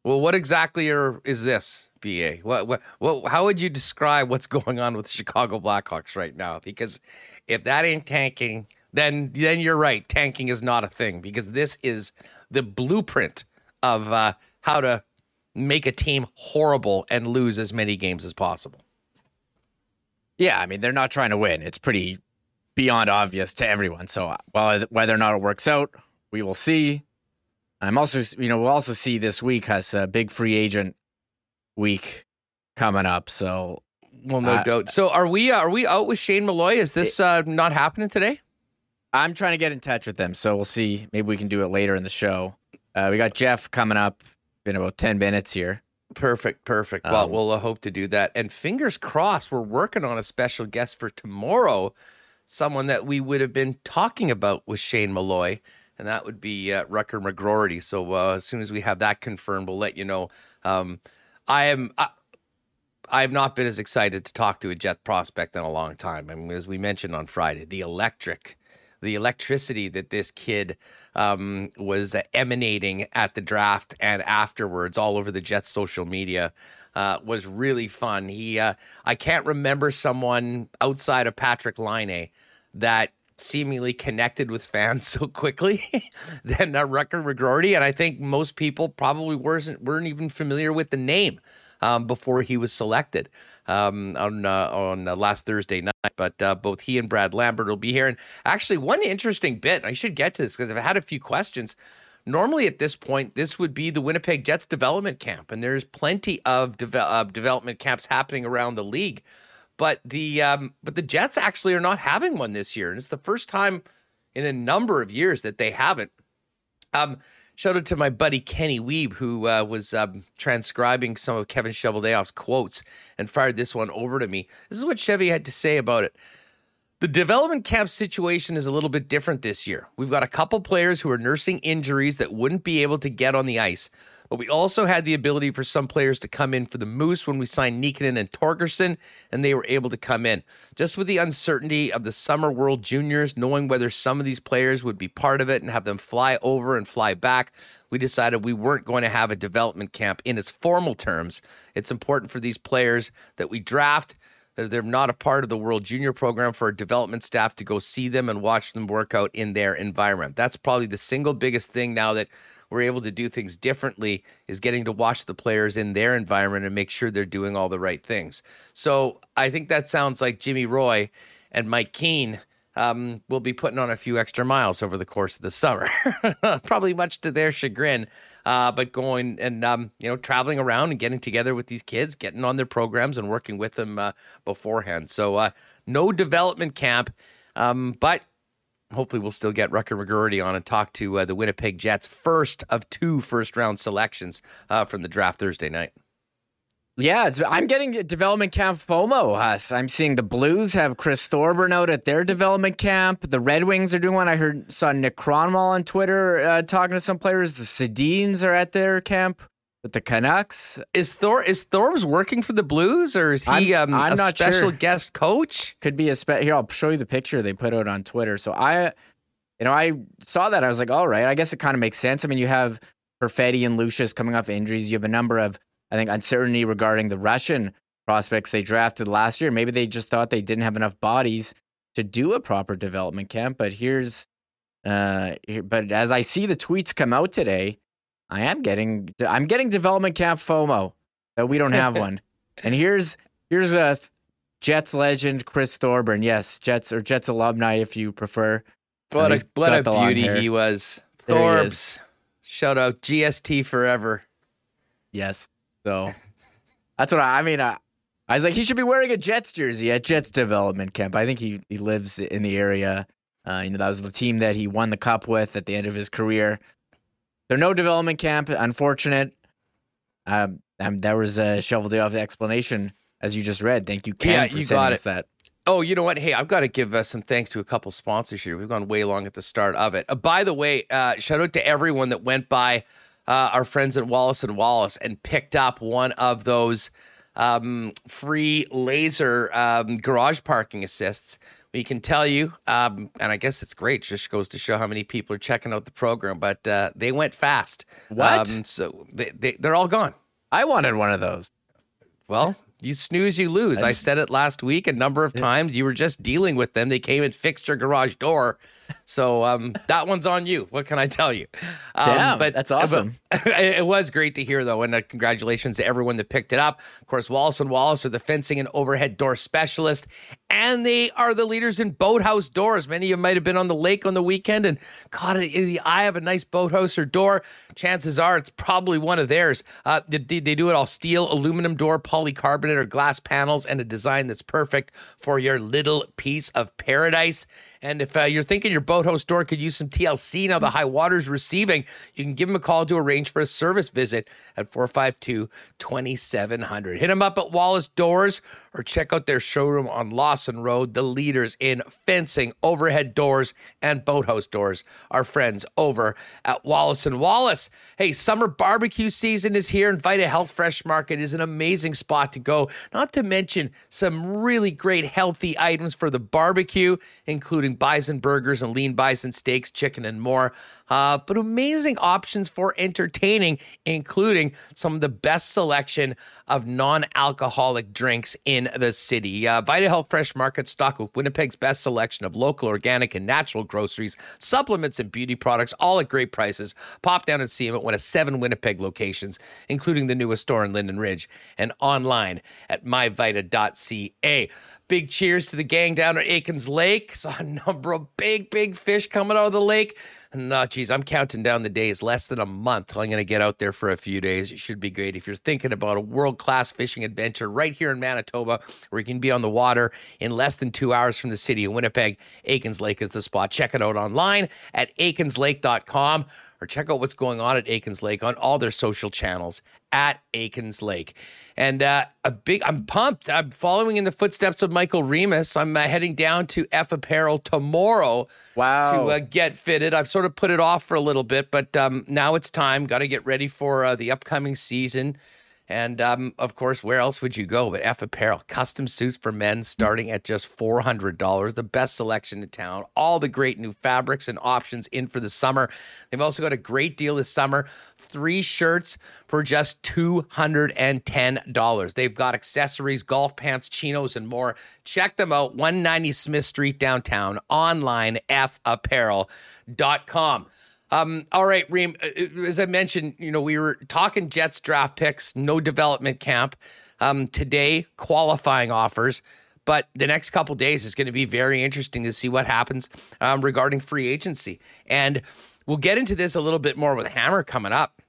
Well, what exactly are, is this, BA? What, what, what, how would you describe what's going on with the Chicago Blackhawks right now? Because if that ain't tanking, then then you're right. Tanking is not a thing because this is the blueprint of uh, how to make a team horrible and lose as many games as possible. Yeah, I mean they're not trying to win. It's pretty beyond obvious to everyone. So while whether or not it works out, we will see. I'm also, you know, we'll also see this week has a big free agent week coming up. So, well, no uh, doubt. So, are we uh, are we out with Shane Malloy? Is this uh, not happening today? I'm trying to get in touch with them, so we'll see. Maybe we can do it later in the show. Uh, we got Jeff coming up in about ten minutes here. Perfect, perfect. Um, well, we'll uh, hope to do that. And fingers crossed, we're working on a special guest for tomorrow. Someone that we would have been talking about with Shane Malloy and that would be uh, Rutger McGroarty. So uh, as soon as we have that confirmed, we'll let you know. Um, I am. I, I have not been as excited to talk to a Jet prospect in a long time. I mean, as we mentioned on Friday, the electric, the electricity that this kid um, was emanating at the draft and afterwards all over the Jets social media uh, was really fun. He, uh, I can't remember someone outside of Patrik Laine that seemingly connected with fans so quickly than uh, Rutger McGroarty, and I think most people probably weren't weren't even familiar with the name um, before he was selected um, on uh, on uh, last Thursday night. But uh, both he and Brad Lambert will be here. And actually, one interesting bit I should get to this because I've had a few questions. Normally, at this point, this would be the Winnipeg Jets development camp, and there's plenty of de- development camps happening around the league. But the um, but the Jets actually are not having one this year, and it's the first time in a number of years that they haven't. Um, shout out to my buddy Kenny Weeb, who uh, was um, transcribing some of Kevin Cheveldayoff's quotes and fired this one over to me. This is what Chevy had to say about it. The development camp situation is a little bit different this year. We've got a couple players who are nursing injuries that wouldn't be able to get on the ice. But we also had the ability for some players to come in for the Moose when we signed Nikkanen and Torgersson, and they were able to come in. Just with the uncertainty of the Summer World Juniors, knowing whether some of these players would be part of it and have them fly over and fly back, we decided we weren't going to have a development camp in its formal terms. It's important for these players that we draft that they're not a part of the World Junior program for development staff to go see them and watch them work out in their environment. That's probably the single biggest thing now that we're able to do things differently is getting to watch the players in their environment and make sure they're doing all the right things. So I think that sounds like Jimmy Roy and Mike Keane um, will be putting on a few extra miles over the course of the summer, probably much to their chagrin. Uh, but going and um, you know traveling around and getting together with these kids, getting on their programs and working with them uh, beforehand. So uh, no development camp, um, but hopefully we'll still get Rutger McGroarty on and talk to uh, the Winnipeg Jets, first of two first round selections uh, from the draft Thursday night. Yeah, I'm getting development camp FOMO. Us, I'm seeing the Blues have Chris Thorburn out at their development camp. The Red Wings are doing one. I heard saw Nick Kronwall on Twitter uh, talking to some players. The Sedins are at their camp with the Canucks. Is Thor is Thor's working for the Blues or is he I'm, um, I'm a not special sure. guest coach? Could be a spe- here. I'll show you the picture they put out on Twitter. So I, you know, I saw that I was like, all right, I guess it kind of makes sense. I mean, you have Perfetti and Lucius coming off injuries. You have a number of, I think, uncertainty regarding the Russian prospects they drafted last year. Maybe they just thought they didn't have enough bodies to do a proper development camp. But here's, uh, here, but as I see the tweets come out today, I am getting, I'm getting development camp FOMO that we don't have one. And here's, here's a Jets legend Chris Thorburn. Yes, Jets or Jets alumni if you prefer. What a what a beauty he was. Thorbs. Shout out GST forever. Yes. So that's what I, I mean. I, I was like, he should be wearing a Jets jersey at Jets development camp. I think he, he lives in the area. Uh, you know, that was the team that he won the cup with at the end of his career. There no development camp. Unfortunate. Um, um, there was a Cheveldayoff the explanation as you just read. Thank you, Ken, yeah, for you sending got us that. Oh, you know what? Hey, I've got to give uh, some thanks to a couple sponsors here. We've gone way long at the start of it. Uh, by the way, uh, shout out to everyone that went by uh, our friends at Wallace and Wallace and picked up one of those um, free laser um, garage parking assists. We can tell you, um, and I guess it's great. Just goes to show how many people are checking out the program. But uh, they went fast. What? Um, so they, they they're all gone. I wanted one of those. Well, you snooze, you lose. I said it last week a number of times. You were just dealing with them. They came and fixed your garage door. So um, that one's on you. What can I tell you? Um, Damn, but that's awesome. But it was great to hear, though, and uh, congratulations to everyone that picked it up. Of course, Wallace and Wallace are the fencing and overhead door specialist, and they are the leaders in boathouse doors. Many of you might have been on the lake on the weekend and caught it in the eye of a nice boathouse or door. Chances are it's probably one of theirs. Uh, they, they do it all steel, aluminum door, polycarbonate, or glass panels, and a design that's perfect for your little piece of paradise. And if uh, you're thinking your boathouse store could use some TLC now the high water's receiving, you can give them a call to arrange for a service visit at 452 2700. Hit them up at Wallace Doors or check out their showroom on Lawson Road. The leaders in fencing, overhead doors, and boathouse doors. Our friends over at Wallace and Wallace. Hey, summer barbecue season is here, and Vita Health Fresh Market is an amazing spot to go. Not to mention some really great healthy items for the barbecue, including bison burgers and lean bison steaks, chicken, and more. Uh, but amazing options for entertaining, including some of the best selection of non alcoholic drinks in the city. Uh, Vita Health Fresh Market stock with Winnipeg's best selection of local, organic, and natural groceries, supplements, and beauty products, all at great prices. Pop down and see them at one of seven Winnipeg locations, including the newest store in Linden Ridge, and online at myvita.ca. Big cheers to the gang down at Aikens Lake. Saw a number of big, big fish coming out of the lake. No, geez, I'm counting down the days. Less than a month. I'm going to get out there for a few days. It should be great. If you're thinking about a world class fishing adventure right here in Manitoba, where you can be on the water in less than two hours from the city of Winnipeg, Aikens Lake is the spot. Check it out online at aikenslake.com or check out what's going on at Aikens Lake on all their social channels at Aikens Lake. And uh, a big, I'm pumped. I'm following in the footsteps of Michael Remis. I'm uh, heading down to F Apparel tomorrow. Wow. To uh, get fitted. I've sort of put it off for a little bit, but um, now it's time. Got to get ready for uh, the upcoming season. And um, of course, where else would you go but F Apparel? Custom suits for men starting at just $400. The best selection in town. All the great new fabrics and options in for the summer. They've also got a great deal this summer. Three shirts for just $210. They've got accessories, golf pants, chinos, and more. Check them out. 190 Smith Street downtown. Online, fapparel.com. Um, all right, Reem. Uh, uh, as I mentioned, you know, we were talking Jets draft picks, no development camp. Um, today, qualifying offers, but the next couple days is going to be very interesting to see what happens um, regarding free agency. And we'll get into this a little bit more with Hammer coming up.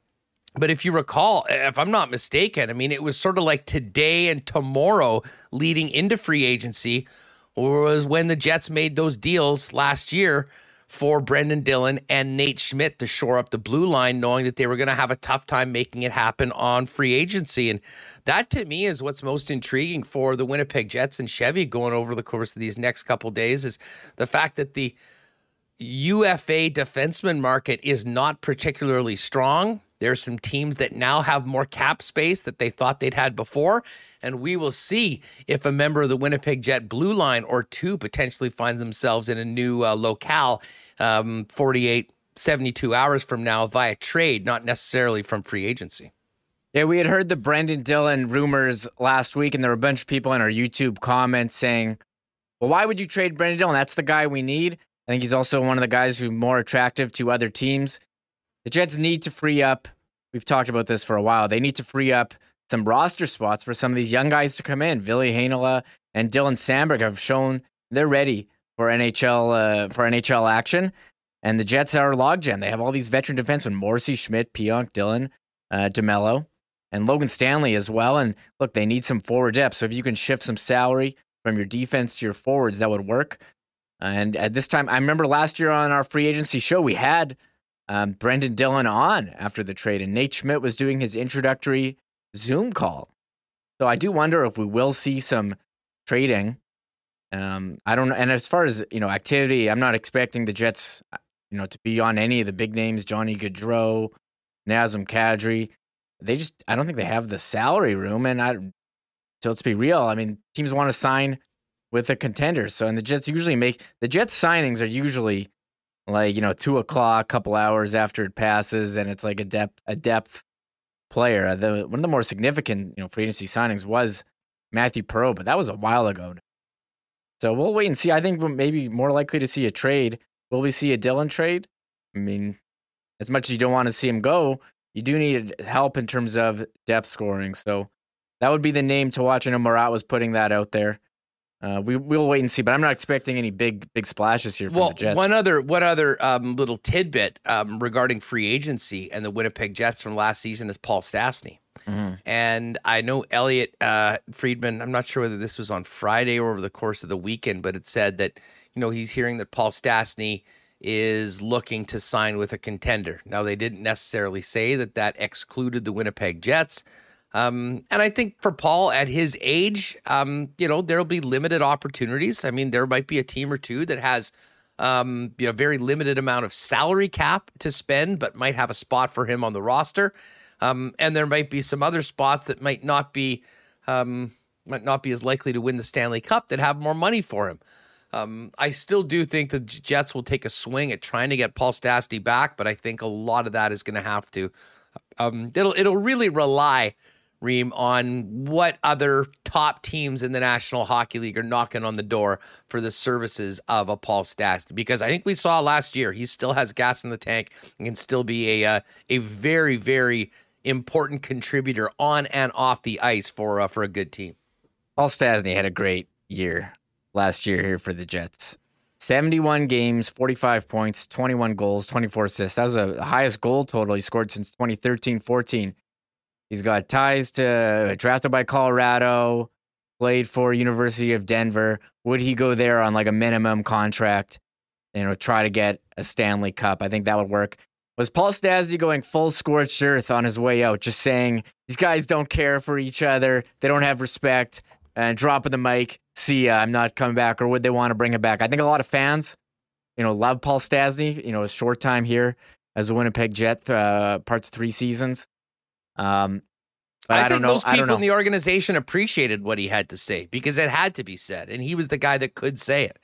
But if you recall, if I'm not mistaken, I mean, it was sort of like today and tomorrow leading into free agency or was when the Jets made those deals last year for Brendan Dillon and Nate Schmidt to shore up the blue line, knowing that they were going to have a tough time making it happen on free agency. And that to me is what's most intriguing for the Winnipeg Jets and Chevy going over the course of these next couple days is the fact that the UFA defenseman market is not particularly strong. There's some teams that now have more cap space that they thought they'd had before. And we will see if a member of the Winnipeg Jet Blue Line or two potentially finds themselves in a new uh, locale um, 48, 72 hours from now via trade, not necessarily from free agency. Yeah, we had heard the Brendan Dillon rumors last week, and there were a bunch of people in our YouTube comments saying, well, why would you trade Brendan Dillon? That's the guy we need. I think he's also one of the guys who's more attractive to other teams. The Jets need to free up. We've talked about this for a while. They need to free up some roster spots for some of these young guys to come in. Ville Heinola and Dylan Samberg have shown they're ready for NHL uh, for NHL action. And the Jets are logjam. They have all these veteran defensemen: Morrissey, Schmidt, Pionk, Dillon, uh, DeMelo, and Logan Stanley as well. And look, they need some forward depth. So if you can shift some salary from your defense to your forwards, that would work. And at this time, I remember last year on our free agency show, we had um, Brendan Dillon on after the trade, and Nate Schmidt was doing his introductory Zoom call. So I do wonder if we will see some trading. Um, I don't know. And as far as you know, activity, I'm not expecting the Jets, you know, to be on any of the big names, Johnny Gaudreau, Nazem Kadri. They just, I don't think they have the salary room. And I, so let's be real. I mean, teams want to sign with the contenders. So, and the Jets usually make the Jets signings are usually like you know two o'clock, couple hours after it passes, and it's like a depth a depth player. The one of the more significant you know free agency signings was Mathieu Perreault, but that was a while ago. So we'll wait and see. I think maybe more likely to see a trade. Will we see a Dillon trade? I mean, as much as you don't want to see him go, you do need help in terms of depth scoring. So that would be the name to watch. I know Murat was putting that out there. Uh, we we'll wait and see, but I'm not expecting any big big splashes here from well, the Jets. One other one other um, little tidbit um, regarding free agency and the Winnipeg Jets from last season is Paul Stastny. Mm-hmm. And I know Elliotte uh, Friedman. I'm not sure whether this was on Friday or over the course of the weekend, but it said that you know he's hearing that Paul Stastny is looking to sign with a contender. Now they didn't necessarily say that that excluded the Winnipeg Jets. Um, and I think for Paul at his age, um, you know, there'll be limited opportunities. I mean, there might be a team or two that has, um, you know, very limited amount of salary cap to spend, but might have a spot for him on the roster. Um, and there might be some other spots that might not be, um, might not be as likely to win the Stanley Cup that have more money for him. Um, I still do think the Jets will take a swing at trying to get Paul Stastny back, but I think a lot of that is going to have to. Um, it'll it'll really rely Reem, on what other top teams in the National Hockey League are knocking on the door for the services of a Paul Stastny. Because I think we saw last year he still has gas in the tank and can still be a uh, a very very important contributor on and off the ice for uh, for a good team. Paul Stastny had a great year last year here for the Jets. 71 games, 45 points, 21 goals, 24 assists. That was the highest goal total he scored since 2013 14. He's got ties to drafted by Colorado, played for University of Denver. Would he go there on like a minimum contract? You know, try to get a Stanley Cup. I think that would work. Was Paul Stastny going full scorched earth on his way out, just saying these guys don't care for each other, they don't have respect, and dropping the mic, see ya, I'm not coming back, or would they want to bring him back? I think a lot of fans, you know, love Paul Stastny. You know, a short time here as a Winnipeg Jet, uh, parts three seasons. Um, but I, I think those people in the organization appreciated what he had to say because it had to be said, and he was the guy that could say it.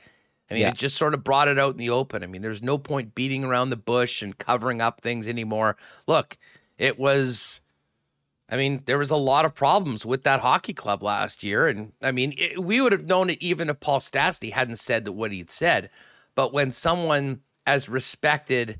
I mean, yeah. it just sort of brought it out in the open. I mean, there's no point beating around the bush and covering up things anymore. Look, it was. I mean, there was a lot of problems with that hockey club last year, and I mean, it, we would have known it even if Paul Stastny hadn't said that what he'd said. But when someone as respected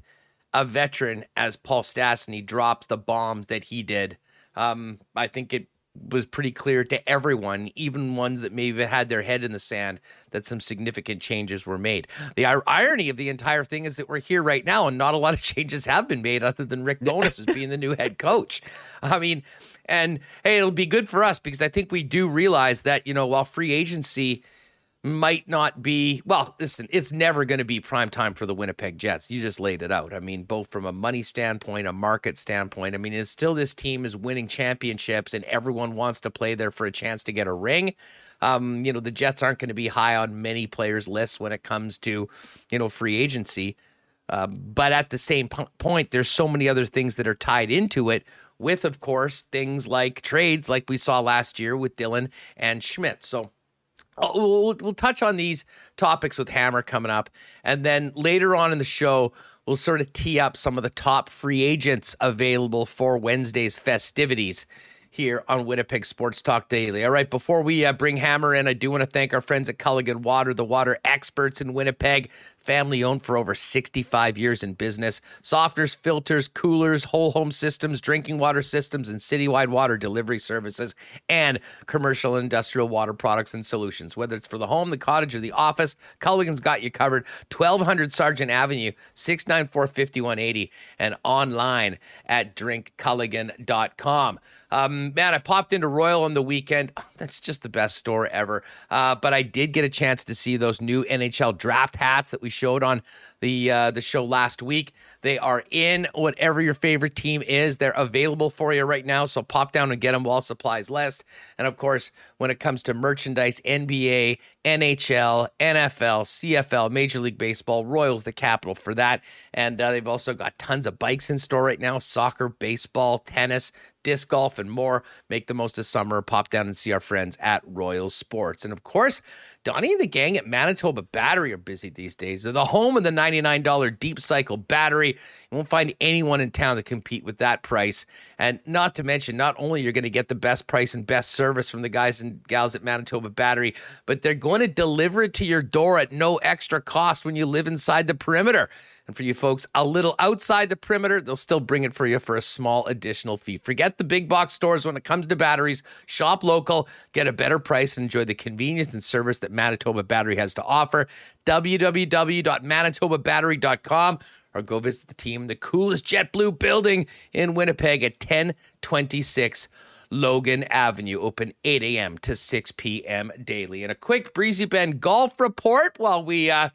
a veteran as Paul Stastny drops the bombs that he did, um, I think it was pretty clear to everyone, even ones that maybe had their head in the sand, that some significant changes were made. The ir- irony of the entire thing is that we're here right now, and not a lot of changes have been made other than Rick Bowness as being the new head coach. I mean, and hey, it'll be good for us because I think we do realize that you know while free agency might not be well listen it's never going to be prime time for the winnipeg jets. You just laid it out. I mean both from a money standpoint a market standpoint i mean it's still this team is winning championships and everyone wants to play there for a chance to get a ring. Um, you know the jets aren't going to be high on many players lists when it comes to you know free agency. Uh, but at the same point there's so many other things that are tied into it with of course things like trades like we saw last year with dillon and schmidt. So Oh, we'll, we'll touch on these topics with Hammer coming up. And then later on in the show, we'll sort of tee up some of the top free agents available for Wednesday's festivities here on Winnipeg Sports Talk Daily. All right, before we uh, bring Hammer in, I do want to thank our friends at Culligan Water, the water experts in Winnipeg family owned for over 65 years in business. Softeners, filters, coolers, whole home systems, drinking water systems, and citywide water delivery services, and commercial industrial water products and solutions. Whether it's for the home, the cottage, or the office, Culligan's got you covered. 1200 Sargent Avenue, 694 5180, and online at drinkculligan.com. Um, man, I popped into Royal on the weekend. That's just the best store ever. Uh, but I did get a chance to see those new NHL draft hats that we showed on the uh, the show last week. They are in whatever your favorite team is. They're available for you right now, so pop down and get them while supplies last. And of course, when it comes to merchandise, NBA, NHL, NFL, CFL, Major League Baseball, Royals, the capital for that. And uh, they've also got tons of bikes in store right now: soccer, baseball, tennis, disc golf, and more. Make the most of summer. Pop down and see our friends at Royal Sports. And of course, Donnie and the gang at Manitoba Battery are busy these days. They're the home of the $99 deep cycle battery. You won't find anyone in town to compete with that price. And not to mention, not only you're going to get the best price and best service from the guys and gals at Manitoba Battery, but they're going to deliver it to your door at no extra cost when you live inside the perimeter. And for you folks a little outside the perimeter, they'll still bring it for you for a small additional fee. Forget the big box stores when it comes to batteries. Shop local, get a better price, and enjoy the convenience and service that Manitoba Battery has to offer. www.manitobabattery.com or go visit the team, the coolest JetBlue building in Winnipeg at 1026 Logan Avenue, open 8 a.m. to 6 p.m. daily. And a quick Breezy Bend golf report while we uh,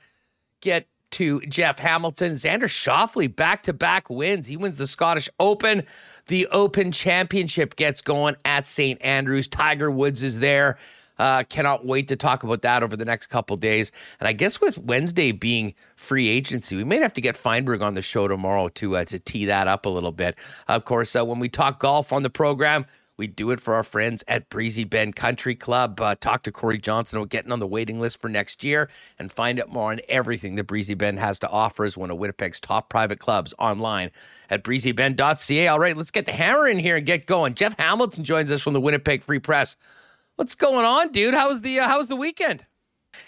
get to Jeff Hamilton. Xander Schauffele back to back wins. He wins the Scottish Open. The Open Championship gets going at St. Andrews. Tiger Woods is there. Uh, cannot wait to talk about that over the next couple days. And I guess with Wednesday being free agency, we may have to get Feinberg on the show tomorrow to uh, to tee that up a little bit. Of course, uh, when we talk golf on the program, we do it for our friends at Breezy Bend Country Club. Uh, talk to Corey Johnson about getting on the waiting list for next year and find out more on everything that Breezy Bend has to offer as one of Winnipeg's top private clubs online at breezybend.ca. All right, let's get the hammer in here and get going. Jeff Hamilton joins us from the Winnipeg Free Press. What's going on, dude? How's the uh, the weekend?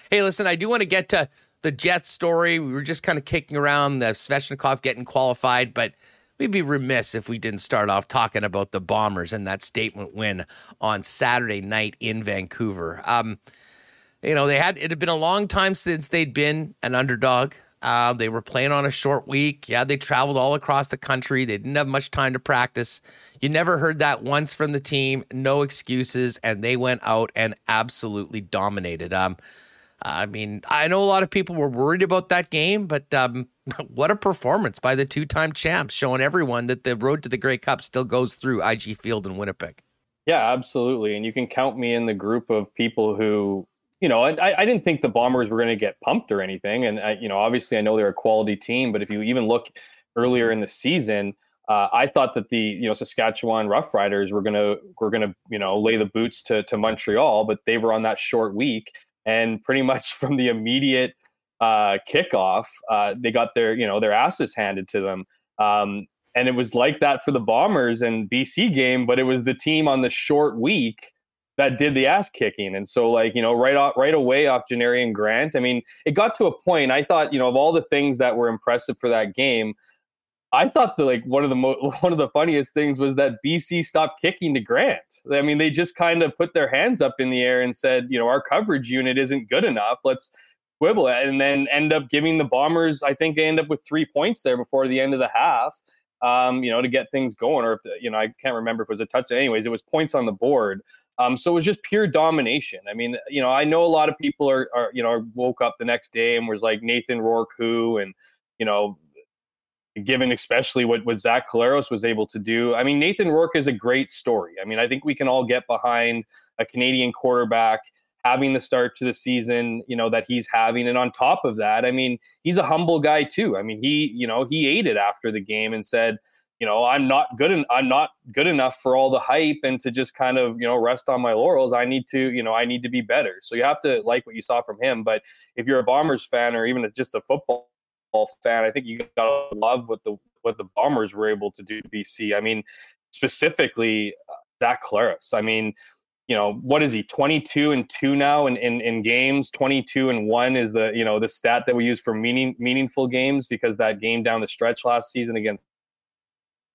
Hey, listen, I do want to get to the Jets story. We were just kind of kicking around the Svechnikov getting qualified, but we'd be remiss if we didn't start off talking about the Bombers and that statement win on Saturday night in Vancouver. Um, you know, they had it had been a long time since they'd been an underdog. Uh, they were playing on a short week. Yeah, they traveled all across the country. They didn't have much time to practice. You never heard that once from the team. No excuses, and they went out and absolutely dominated. Um, I mean, I know a lot of people were worried about that game, but um, what a performance by the two-time champs, showing everyone that the road to the Grey Cup still goes through IG Field in Winnipeg. Yeah, absolutely, and you can count me in the group of people who, you know, I, I didn't think the Bombers were going to get pumped or anything, and I, you know, obviously I know they're a quality team, but if you even look earlier in the season, uh, I thought that the you know Saskatchewan Roughriders were gonna were gonna you know lay the boots to to Montreal, but they were on that short week, and pretty much from the immediate uh, kickoff, uh, they got their you know their asses handed to them. Um, and it was like that for the Bombers and BC game, but it was the team on the short week that did the ass kicking. And so, like you know, right off, right away off Janarion Grant. I mean, it got to a point. I thought you know of all the things that were impressive for that game. I thought that like one of the mo- one of the funniest things was that BC stopped kicking to Grant. I mean, they just kind of put their hands up in the air and said, you know, our coverage unit isn't good enough. Let's quibble it, and then end up giving the Bombers. I think they end up with three points there before the end of the half. Um, you know, to get things going, or if you know, I can't remember if it was a touchdown. Anyways, it was points on the board. Um, so it was just pure domination. I mean, you know, I know a lot of people are, are you know, woke up the next day and was like Nathan Rourke who, and you know, given especially what, what Zach Collaros was able to do. I mean, Nathan Rourke is a great story. I mean, I think we can all get behind a Canadian quarterback having the start to the season, you know, that he's having. And on top of that, I mean, he's a humble guy too. I mean, he, you know, he ate it after the game and said, you know, I'm not good. En- I'm not good enough for all the hype and to just kind of, you know, rest on my laurels. I need to, you know, I need to be better. So you have to like what you saw from him. But if you're a Bombers fan or even just a football fan, I think you gotta love what the what the Bombers were able to do to BC. I mean, specifically uh, Zach Collaros. I mean, you know, what is he? 22 and 2 now in, in, in games. 22 and 1 is the, you know, the stat that we use for meaning meaningful games because that game down the stretch last season against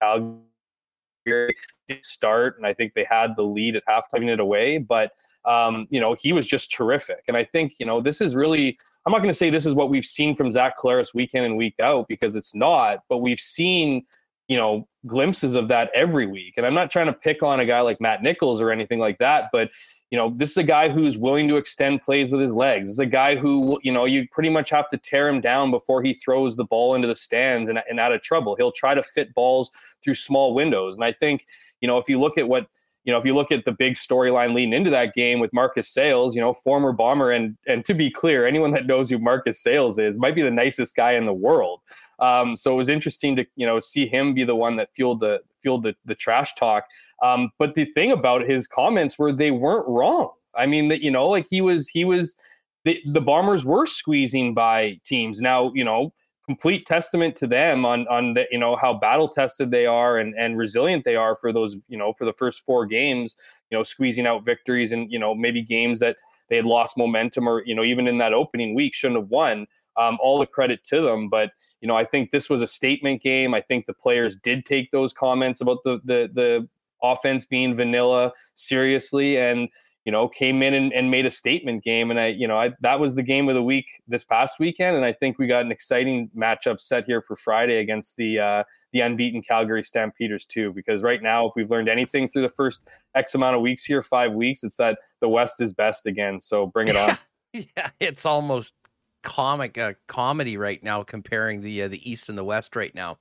Calgary start and I think they had the lead at halftime it away, but um, you know, he was just terrific. And I think, you know, this is really I'm not going to say this is what we've seen from Zach Collaros week in and week out because it's not, but we've seen you know glimpses of that every week. And i'm not trying to pick on a guy like matt nichols or anything like that but you know this is a guy who's willing to extend plays with his legs. This is a guy who you know you pretty much have to tear him down before he throws the ball into the stands and, and out of trouble. He'll try to fit balls through small windows. And i think you know if you look at what you know, if you look at the big storyline leading into that game with Marcus Sayles, you know, former bomber, and and to be clear, anyone that knows who Marcus Sayles is might be the nicest guy in the world. Um, so it was interesting to you know see him be the one that fueled the fueled the, the trash talk. Um, but the thing about his comments were they weren't wrong. I mean that you know like he was he was the, the Bombers were squeezing by teams. Now you know complete testament to them on on the you know how battle tested they are and and resilient they are for those you know for the first four games you know squeezing out victories and you know maybe games that they had lost momentum or you know even in that opening week shouldn't have won. Um, all the credit to them but you know i think this was a statement game. I think the players did take those comments about the the the offense being vanilla seriously and you know, came in and, and made a statement game. And I, you know, I, that was the game of the week this past weekend. And I think we got an exciting matchup set here for Friday against the uh, the unbeaten Calgary Stampeders too. Because right now, if we've learned anything through the first X amount of weeks here, five weeks, it's that the West is best again. So bring it on. yeah, it's almost comic uh, comedy right now comparing the uh, the East and the West right now.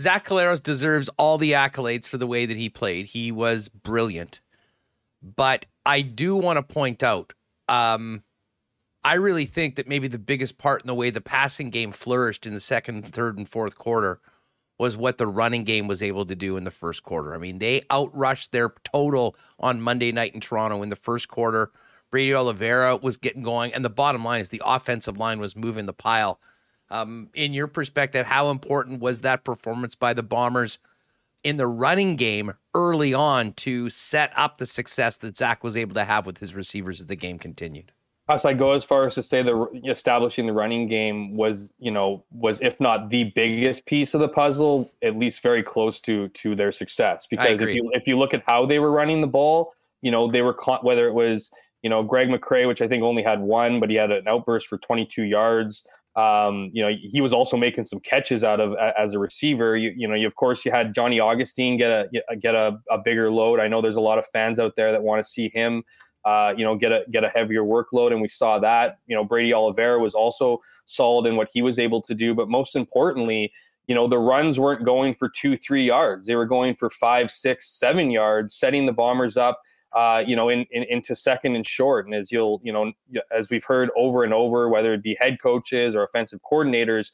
Zach Collaros deserves all the accolades for the way that he played. He was brilliant. But I do want to point out, um, I really think that maybe the biggest part in the way the passing game flourished in the second, third, and fourth quarter was what the running game was able to do in the first quarter. I mean, they outrushed their total on Monday night in Toronto in the first quarter. Brady Oliveira was getting going, and the bottom line is the offensive line was moving the pile. Um, in your perspective, how important was that performance by the Bombers in the running game early on to set up the success that Zach was able to have with his receivers as the game continued? Us, I go as far as to say the establishing the running game was, you know, was if not the biggest piece of the puzzle, at least very close to to their success. Because if you if you look at how they were running the ball, you know, they were caught whether it was you know Greg McCrae, which I think only had one, but he had an outburst for 22 yards. Um, you know, he was also making some catches out of as a receiver. You, you know, you, of course, you had Johnny Augustine get a get a, a bigger load. I know there's a lot of fans out there that want to see him, uh, you know, get a get a heavier workload, and we saw that. You know, Brady Oliveira was also solid in what he was able to do, but most importantly, you know, the runs weren't going for two, three yards; they were going for five, six, seven yards, setting the Bombers up uh, you know, in, in, into second and short. And as you'll, you know, as we've heard over and over, whether it be head coaches or offensive coordinators,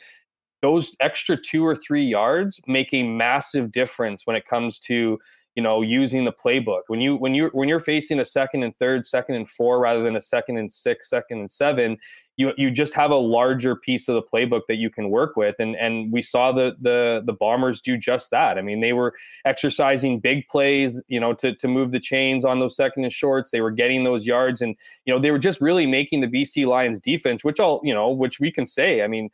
those extra two or three yards make a massive difference when it comes to you know using the playbook when you when you when you're facing a second and third second and four rather than a second and six second and seven you you just have a larger piece of the playbook that you can work with. And and we saw the the the bombers do just that. I mean they were exercising big plays you know to to move the chains on those second and shorts. They were getting those yards and you know they were just really making the bc lions defense which all you know which we can say i mean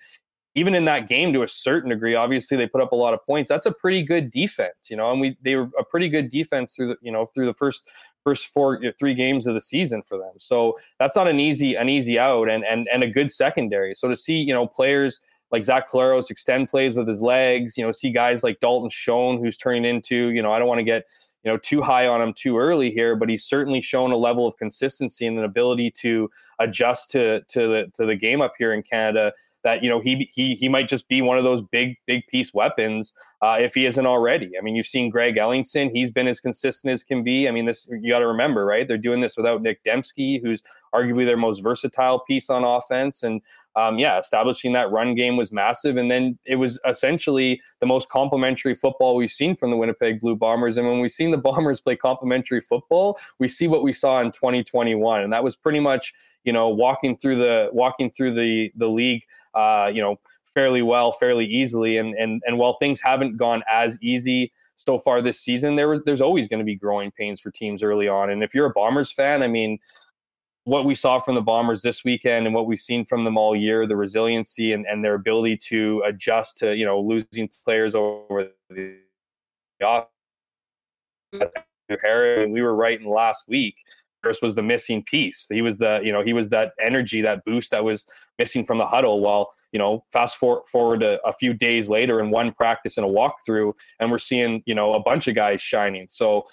even in that game to a certain degree obviously they put up a lot of points. That's a pretty good defense you know and we they were a pretty good defense through the you know through the first first four you know, three games of the season for them. So that's not an easy an easy out and and and a good secondary. So to see you know players like Zach Collaros extend plays with his legs you know see guys like Dalton Schoen who's turning into you know I don't want to get you know too high on him too early here, but he's certainly shown a level of consistency and an ability to adjust to to the to the game up here in Canada that you know he he he might just be one of those big big piece weapons uh, if he isn't already. I mean, you've seen Greg Ellingson; he's been as consistent as can be. I mean, this you got to remember, right? They're doing this without Nic Demski, who's arguably their most versatile piece on offense, and um, yeah, establishing that run game was massive. And then it was essentially the most complementary football we've seen from the Winnipeg Blue Bombers. And when we've seen the Bombers play complementary football, we see what we saw in 2021, and that was pretty much you know walking through the walking through the the league uh, you know fairly well, fairly easily. And and and while things haven't gone as easy so far this season, there there's always going to be growing pains for teams early on. And if you're a Bombers fan, I mean, what we saw from the Bombers this weekend and what we've seen from them all year, the resiliency and, and their ability to adjust to you know losing players over the off. We were right in last week. Was the missing piece. He was the you know he was that energy, that boost that was missing from the huddle. While you know, fast for, forward a, a, few days later in one practice and a walkthrough, and we're seeing you know a bunch of guys shining. So,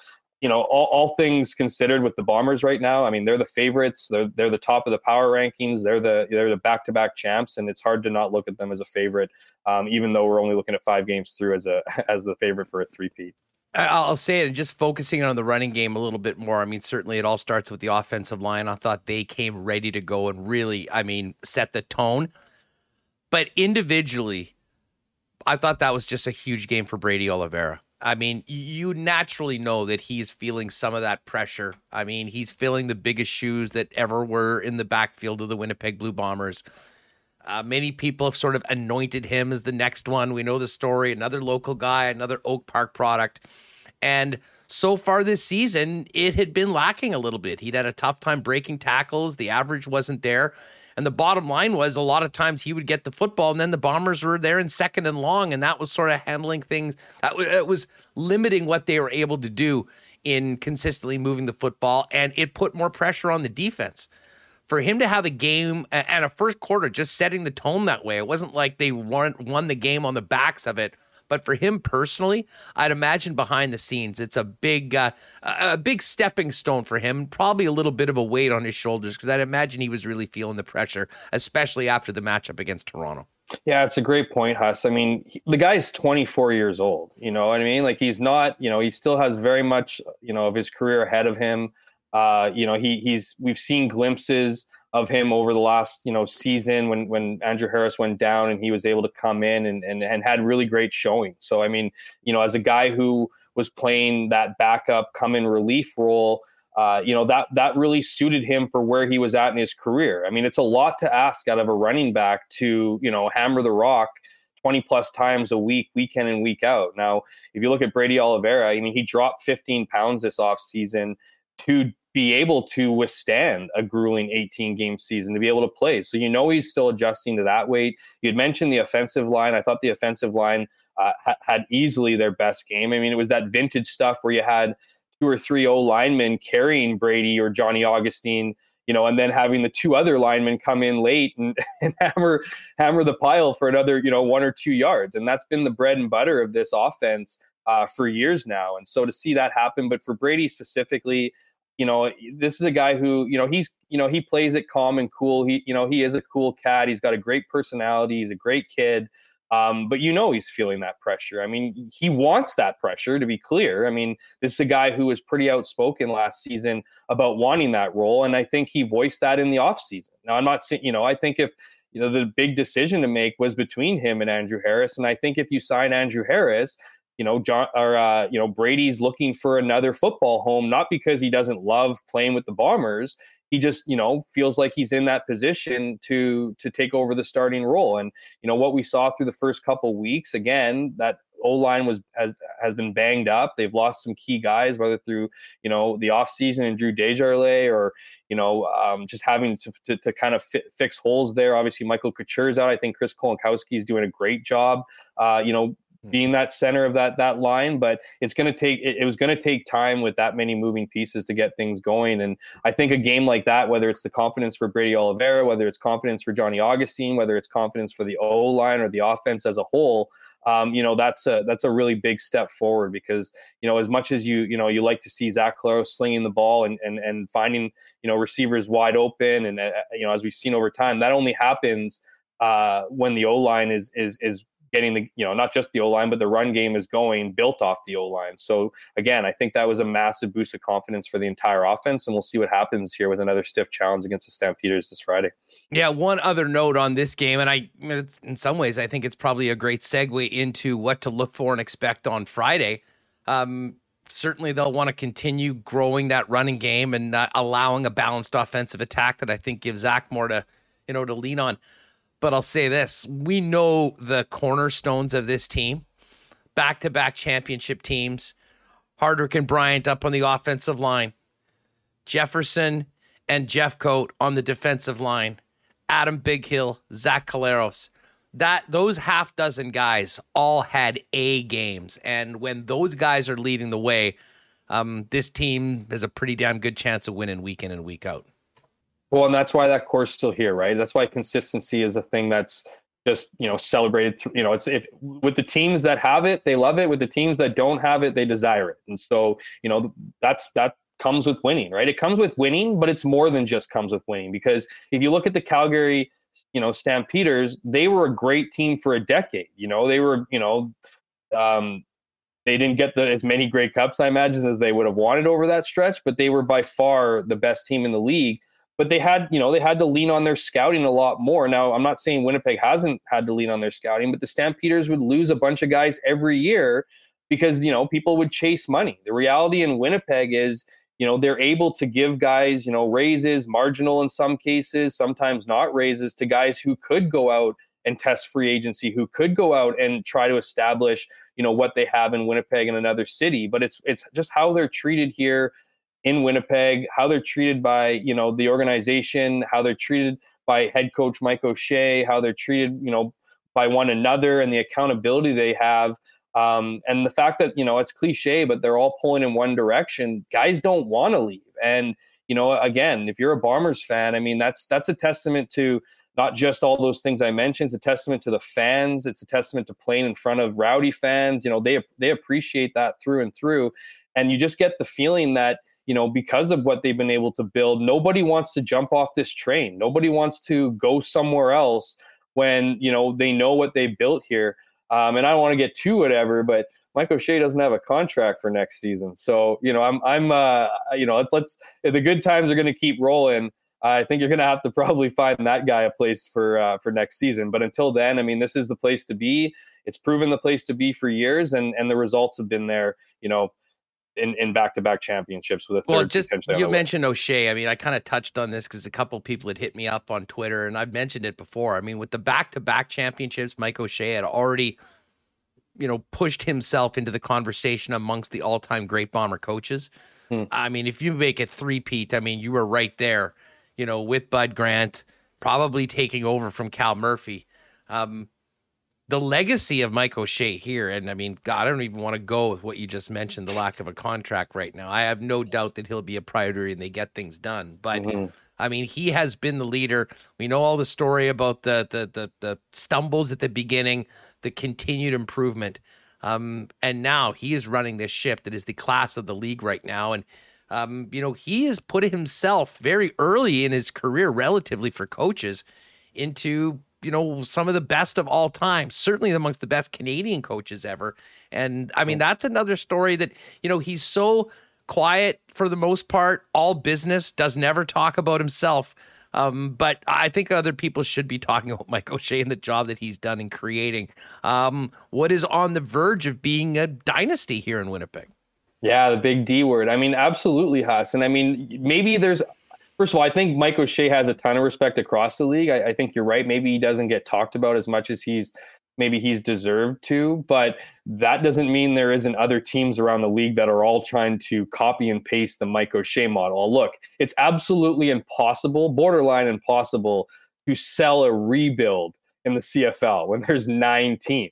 you know, all, all things considered with the Bombers right now, I mean, they're the favorites. They're they're the top of the power rankings. They're the they're the back to back champs, and it's hard to not look at them as a favorite, um, even though we're only looking at five games through as a as the favorite for a three-peat. I'll say it just focusing on the running game a little bit more. I mean, certainly it all starts with the offensive line. I thought they came ready to go and really, I mean, set the tone. But individually, I thought that was just a huge game for Brady Oliveira. I mean, you naturally know that he's feeling some of that pressure. I mean, he's filling the biggest shoes that ever were in the backfield of the Winnipeg Blue Bombers. Uh, many people have sort of anointed him as the next one. We know the story. Another local guy, another Oak Park product. And so far this season, it had been lacking a little bit. He'd had a tough time breaking tackles. The average wasn't there. And the bottom line was a lot of times he would get the football, and then the Bombers were there in second and long, and that was sort of handling things. That it was limiting what they were able to do in consistently moving the football, and it put more pressure on the defense. For him to have a game and a first quarter just setting the tone that way, it wasn't like they won, won the game on the backs of it but for him personally, I'd imagine behind the scenes, it's a big, uh, a big stepping stone for him. Probably a little bit of a weight on his shoulders because I'd imagine he was really feeling the pressure, especially after the matchup against Toronto. Yeah, it's a great point, Huss. I mean, he, the guy's 24 years old. You know what I mean? Like he's not, you know, he still has very much, you know, of his career ahead of him. Uh, you know, he he's we've seen glimpses of him over the last you know season when when Andrew Harris went down and he was able to come in and and, and had really great showing. So I mean, you know, as a guy who was playing that backup come in relief role, uh, you know that that really suited him for where he was at in his career. I mean, it's a lot to ask out of a running back to you know hammer the rock. 20 plus times a week, week in and week out. Now, if you look at Brady Oliveira, I mean, he dropped 15 pounds this offseason to be able to withstand a grueling 18 game season to be able to play. So you know he's still adjusting to that weight. You had mentioned the offensive line. I thought the offensive line uh, ha- had easily their best game. I mean, it was that vintage stuff where you had two or three O linemen carrying Brady or Johnny Augustine. You know, and then having the two other linemen come in late and, and hammer hammer the pile for another, you know, one or two yards, and that's been the bread and butter of this offense uh, for years now. And so to see that happen, but for Brady specifically, you know, this is a guy who, you know, he's, you know, he plays it calm and cool. He, you know, he is a cool cat. He's got a great personality. He's a great kid. Um, but you know he's feeling that pressure. I mean, he wants that pressure to be clear. I mean, this is a guy who was pretty outspoken last season about wanting that role, and I think he voiced that in the offseason. Now, I'm not saying, you know, I think if you know the big decision to make was between him and Andrew Harris, and I think if you sign Andrew Harris, you know, John or uh, you know, Brady's looking for another football home, not because he doesn't love playing with the Bombers. He just, you know, feels like he's in that position to to take over the starting role. And you know what we saw through the first couple weeks, again, that O line was has has been banged up. They've lost some key guys, whether through you know the offseason and Drew Desjardins or you know um, just having to, to, to kind of fi- fix holes there. Obviously, Michael Couture's out. I think Chris Kolankowski is doing a great job. Uh, you know. Being that center of that that line but it's going to take it, it was going to take time with that many moving pieces to get things going. And i think a game like that whether it's the confidence for brady oliveira whether it's confidence for johnny augustine whether it's confidence for the o line or the offense as a whole um, you know that's a that's a really big step forward because you know as much as you you know you like to see Zach Collaros slinging the ball and and and finding you know receivers wide open and uh, you know as we've seen over time that only happens uh, when the O line is is is getting the you know not just the O line but the run game is going built off the O line. So again, I think that was a massive boost of confidence for the entire offense, and we'll see what happens here with another stiff challenge against the Stampeders this Friday. Yeah, one other note on this game, and I in some ways I think it's probably a great segue into what to look for and expect on Friday. Um, certainly they'll want to continue growing that running game and allowing a balanced offensive attack that I think gives Zach more to you know to lean on. But I'll say this: we know the cornerstones of this team, back-to-back championship teams. Hardrick and Bryant up on the offensive line, Jefferson and Jeffcoat on the defensive line, Adam Bighill, Zach Collaros. That those half dozen guys all had A games, and when those guys are leading the way, um, this team has a pretty damn good chance of winning week in and week out. Well, and that's why that core's still here, right? That's why consistency is a thing that's just you know celebrated. you know, it's if with the teams that have it, they love it. With the teams that don't have it, they desire it. And so you know that's that comes with winning, right? It comes with winning, but it's more than just comes with winning because if you look at the Calgary, you know, Stampeders, they were a great team for a decade. You know, they were you know. Um, they didn't get the, as many Grey Cups, I imagine, as they would have wanted over that stretch, but they were by far the best team in the league but they had you know they had to lean on their scouting a lot more. Now i'm not saying winnipeg hasn't had to lean on their scouting but the stampeders would lose a bunch of guys every year because you know people would chase money. The reality in winnipeg is you know they're able to give guys you know raises marginal in some cases sometimes not raises to guys who could go out and test free agency who could go out and try to establish you know what they have in winnipeg and another city. But it's it's just how they're treated here in Winnipeg, how they're treated by you know the organization, how they're treated by head coach Mike O'Shea, how they're treated you know by one another, and the accountability they have. Um, and the fact that you know it's cliche, but they're all pulling in one direction. Guys don't want to leave, and you know again, if you're a Bombers fan, I mean that's that's a testament to not just all those things I mentioned. It's a testament to the fans. It's a testament to playing in front of rowdy fans. You know they they appreciate that through and through, and you just get the feeling that you know, because of what they've been able to build, nobody wants to jump off this train. Nobody wants to go somewhere else when, you know, they know what they built here. Um, and I don't want to get too whatever, but Mike O'Shea doesn't have a contract for next season. So, you know, I'm, I'm, uh, you know, let's, the good times are going to keep rolling. I think you're going to have to probably find that guy a place for uh, for next season. But until then, I mean, this is the place to be. It's proven the place to be for years, and and the results have been there. You know, in, in back-to-back championships with a third. Well, just you mentioned O'Shea. I mean, I kind of touched on this because a couple people had hit me up on Twitter, and I've mentioned it before. I mean, with the back-to-back championships, Mike O'Shea had already, you know, pushed himself into the conversation amongst the all-time great bomber coaches. Hmm. I mean, if you make it three-peat, I mean, you were right there, you know, with Bud Grant, probably taking over from Cal Murphy. Um, the legacy of Mike O'Shea here, and I mean, God, I don't even want to go with what you just mentioned, the lack of a contract right now. I have no doubt that he'll be a priority and they get things done. But mm-hmm. I mean, he has been the leader. We know all the story about the the the, the stumbles at the beginning, the continued improvement. Um, and now he is running this ship that is the class of the league right now. And um, you know, he has put himself very early in his career, relatively for coaches, into you know, some of the best of all time, certainly amongst the best Canadian coaches ever. And I mean, that's another story that, you know, he's so quiet for the most part, all business, does never talk about himself. Um, but I think other people should be talking about Mike O'Shea and the job that he's done in creating um, what is on the verge of being a dynasty here in Winnipeg. Yeah, the big D word. I mean, absolutely, Huss. And I mean, maybe there's First of all, I think Mike O'Shea has a ton of respect across the league. I, I, think you're right. Maybe he doesn't get talked about as much as he's maybe he's deserved to, but that doesn't mean there isn't other teams around the league that are all trying to copy and paste the Mike O'Shea model. Look, it's absolutely impossible, borderline impossible, to sell a rebuild in the CFL when there's nine teams.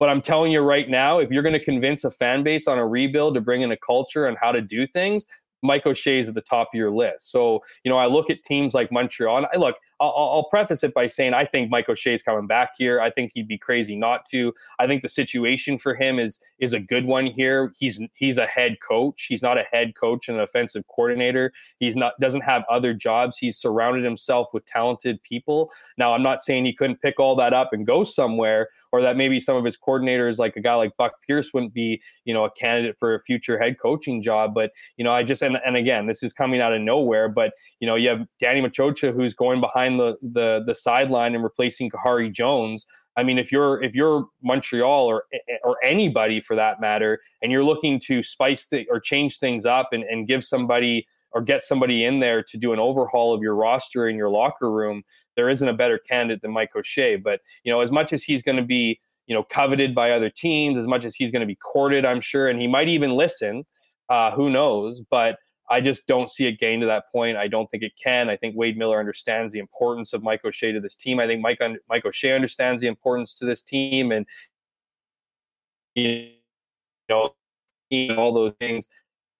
But I'm telling you right now, if you're going to convince a fan base on a rebuild to bring in a culture and how to do things, Mike O'Shea is at the top of your list. So, you know, I look at teams like Montreal, and I look, I'll, I'll preface it by saying I think Mike O'Shea is coming back here. I think he'd be crazy not to. I think the situation for him is is a good one here. He's he's a head coach. He's not a head coach and an offensive coordinator. He's not doesn't have other jobs. He's surrounded himself with talented people. Now, I'm not saying he couldn't pick all that up and go somewhere, or that maybe some of his coordinators, like a guy like Buck Pierce, wouldn't be you know a candidate for a future head coaching job. But you know, I just and and again, this is coming out of nowhere. But you know, you have Danny Maciocia who's going behind the the the sideline and replacing Khari Jones. I mean, if you're if you're Montreal or eh, eh, or anybody for that matter, and you're looking to spice the, or change things up and, and give somebody or get somebody in there to do an overhaul of your roster in your locker room, there isn't a better candidate than Mike O'Shea. But you know, as much as he's going to be you know coveted by other teams, as much as he's going to be courted, I'm sure, and he might even listen. Uh, who knows? But I just don't see it getting to that point. I don't think it can. I think Wade Miller understands the importance of Mike O'Shea to this team. I think Mike Mike O'Shea understands the importance to this team, and you know, all those things.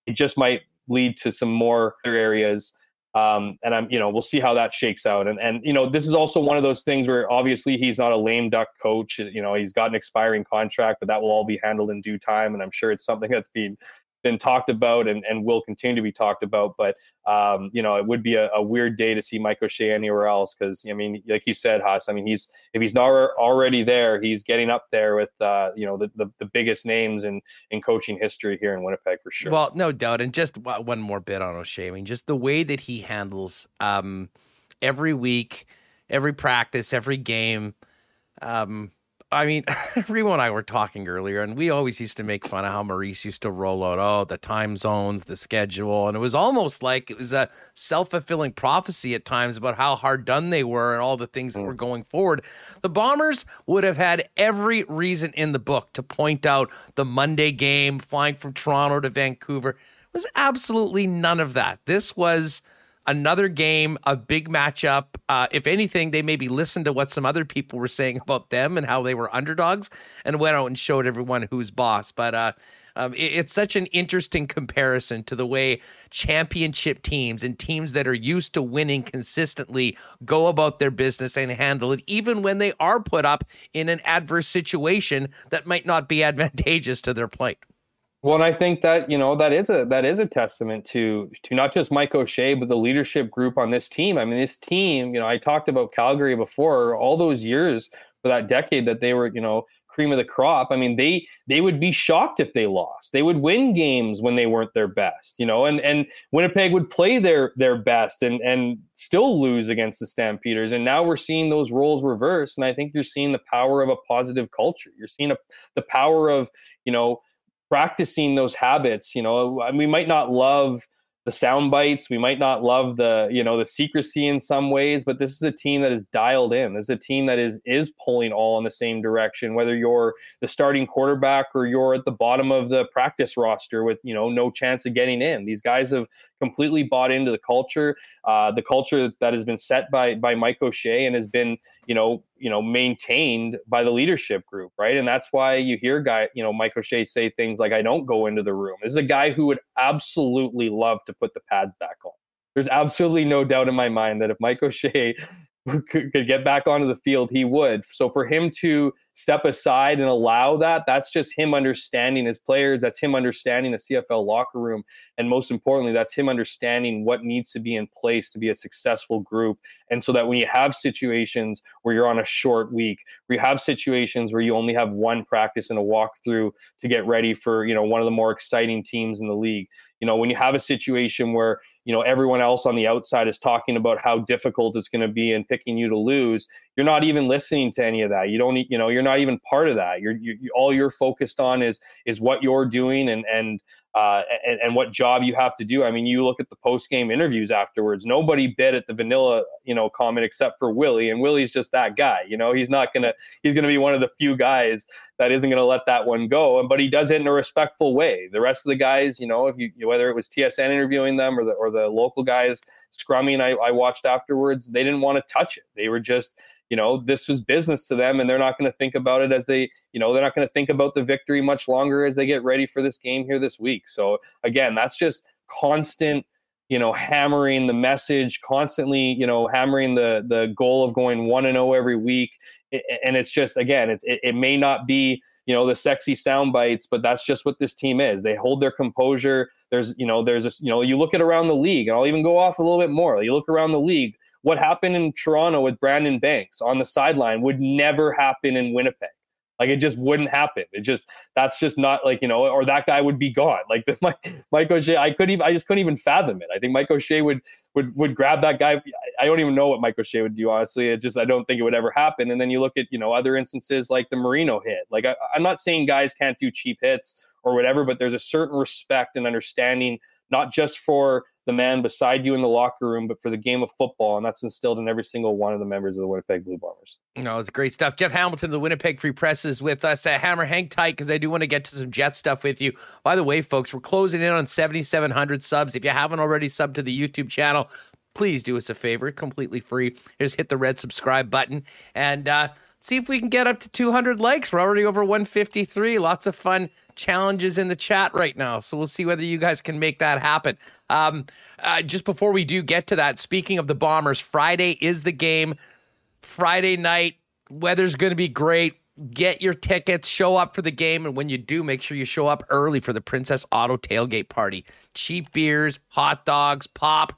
It just might lead to some more other areas. Um, and I'm, you know, we'll see how that shakes out. And and you know, this is also one of those things where obviously he's not a lame duck coach. You know, he's got an expiring contract, but that will all be handled in due time. And I'm sure it's something that's being been talked about and, and will continue to be talked about. But um, you know, it would be a, a, weird day to see Mike O'Shea anywhere else because I mean, like you said, Huss. I mean, he's if he's not already there, he's getting up there with uh, you know the, the, the biggest names in in coaching history here in Winnipeg for sure. Well, no doubt. And just one more bit on O'Shea. I mean, just the way that he handles um, every week, every practice, every game. Um, I mean, everyone and I were talking earlier, and we always used to make fun of how Maurice used to roll out, oh, the time zones, the schedule. And it was almost like it was a self fulfilling prophecy at times about how hard done they were and all the things that were mm. going forward. The Bombers would have had every reason in the book to point out the Monday game, flying from Toronto to Vancouver. It was absolutely none of that. This was another game, a big matchup. Uh, if anything, they maybe listened to what some other people were saying about them and how they were underdogs and went out and showed everyone who's boss. But uh, um, it, it's such an interesting comparison to the way championship teams and teams that are used to winning consistently go about their business and handle it, even when they are put up in an adverse situation that might not be advantageous to their plate. Well, and I think that you know that is a that is a testament to to not just Mike O'Shea, but the leadership group on this team. I mean, this team, you know, I talked about Calgary before. All those years for that decade that they were, you know, cream of the crop. I mean, they they would be shocked if they lost. They would win games when they weren't their best, you know, and and Winnipeg would play their their best and and still lose against the Stampeders. And now we're seeing those roles reverse. And I think you're seeing the power of a positive culture. You're seeing a, the power of you know practicing those habits you know we might not love the sound bites we might not love the you know the secrecy in some ways but this is a team that is dialed in. This is a team that is is pulling all in the same direction whether you're the starting quarterback or you're at the bottom of the practice roster with you know no chance of getting in. These guys have completely bought into the culture, uh, the culture that has been set by by Mike O'Shea and has been you know you know maintained by the leadership group, right? And that's why you hear guy you know Mike O'Shea say things like, "I don't go into the room." This is a guy who would absolutely love to put the pads back on. There's absolutely no doubt in my mind that if Mike O'Shea could, get back onto the field, he would. So for him to step aside and allow that, that's just him understanding his players. That's him understanding the CFL locker room. And most importantly, that's him understanding what needs to be in place to be a successful group. And so that when you have situations where you're on a short week, where you have situations where you only have one practice and a walkthrough to get ready for, you know, one of the more exciting teams in the league. You know, when you have a situation where you know everyone else on the outside is talking about how difficult it's going to be and picking you to lose you're not even listening to any of that. You don't you know you're not even part of that. You're you, all you're focused on is is what you're doing and and uh, and, and, what job you have to do. I mean, you look at the post game interviews afterwards. Nobody bit at the vanilla, you know, comment except for Willie, and Willie's just that guy. You know, he's not gonna he's gonna be one of the few guys that isn't gonna let that one go. And but he does it in a respectful way. The rest of the guys, you know, if you whether it was TSN interviewing them or the or the local guys scrumming, I, I watched afterwards, they didn't want to touch it. They were just you know this was business to them and they're not going to think about it as they you know they're not going to think about the victory much longer as they get ready for this game here this week. So again that's just constant you know hammering the message constantly you know hammering the the goal of going 1 and 0 every week. And it's just again it, it may not be you know the sexy sound bites but that's just what this team is. They hold their composure. There's you know there's a you know you look at around the league and i'll even go off a little bit more. You look around the league what happened in Toronto with Brandon Banks on the sideline would never happen in Winnipeg. Like it just wouldn't happen. It just that's just not like you know, or that guy would be gone. Like the, Mike, Mike O'Shea, I couldn't even, I just couldn't even fathom it. I think Mike O'Shea would would would grab that guy. I don't even know what Mike O'Shea would do. Honestly, it just I don't think it would ever happen. And then you look at you know other instances like the Marino hit. Like I, I'm not saying guys can't do cheap hits or whatever, but there's a certain respect and understanding not just for the man beside you in the locker room, but for the game of football. And that's instilled in every single one of the members of the Winnipeg Blue Bombers. No, it's great stuff. Jeff Hamilton, the Winnipeg Free Press, is with us. Uh, Hammer, hang tight because I do want to get to some Jet stuff with you. By the way, folks, we're closing in on 7,700 subs. If you haven't already subbed to the YouTube channel, please do us a favor, completely free. Just hit the red subscribe button and uh, see if we can get up to 200 likes. We're already over 153. Lots of fun challenges in the chat right now. So we'll see whether you guys can make that happen. Um, uh, just before we do get to that, speaking of the Bombers, Friday is the game. Friday night, weather's going to be great. Get your tickets, show up for the game, and when you do, make sure you show up early for the Princess Auto tailgate party. Cheap beers, hot dogs, pop.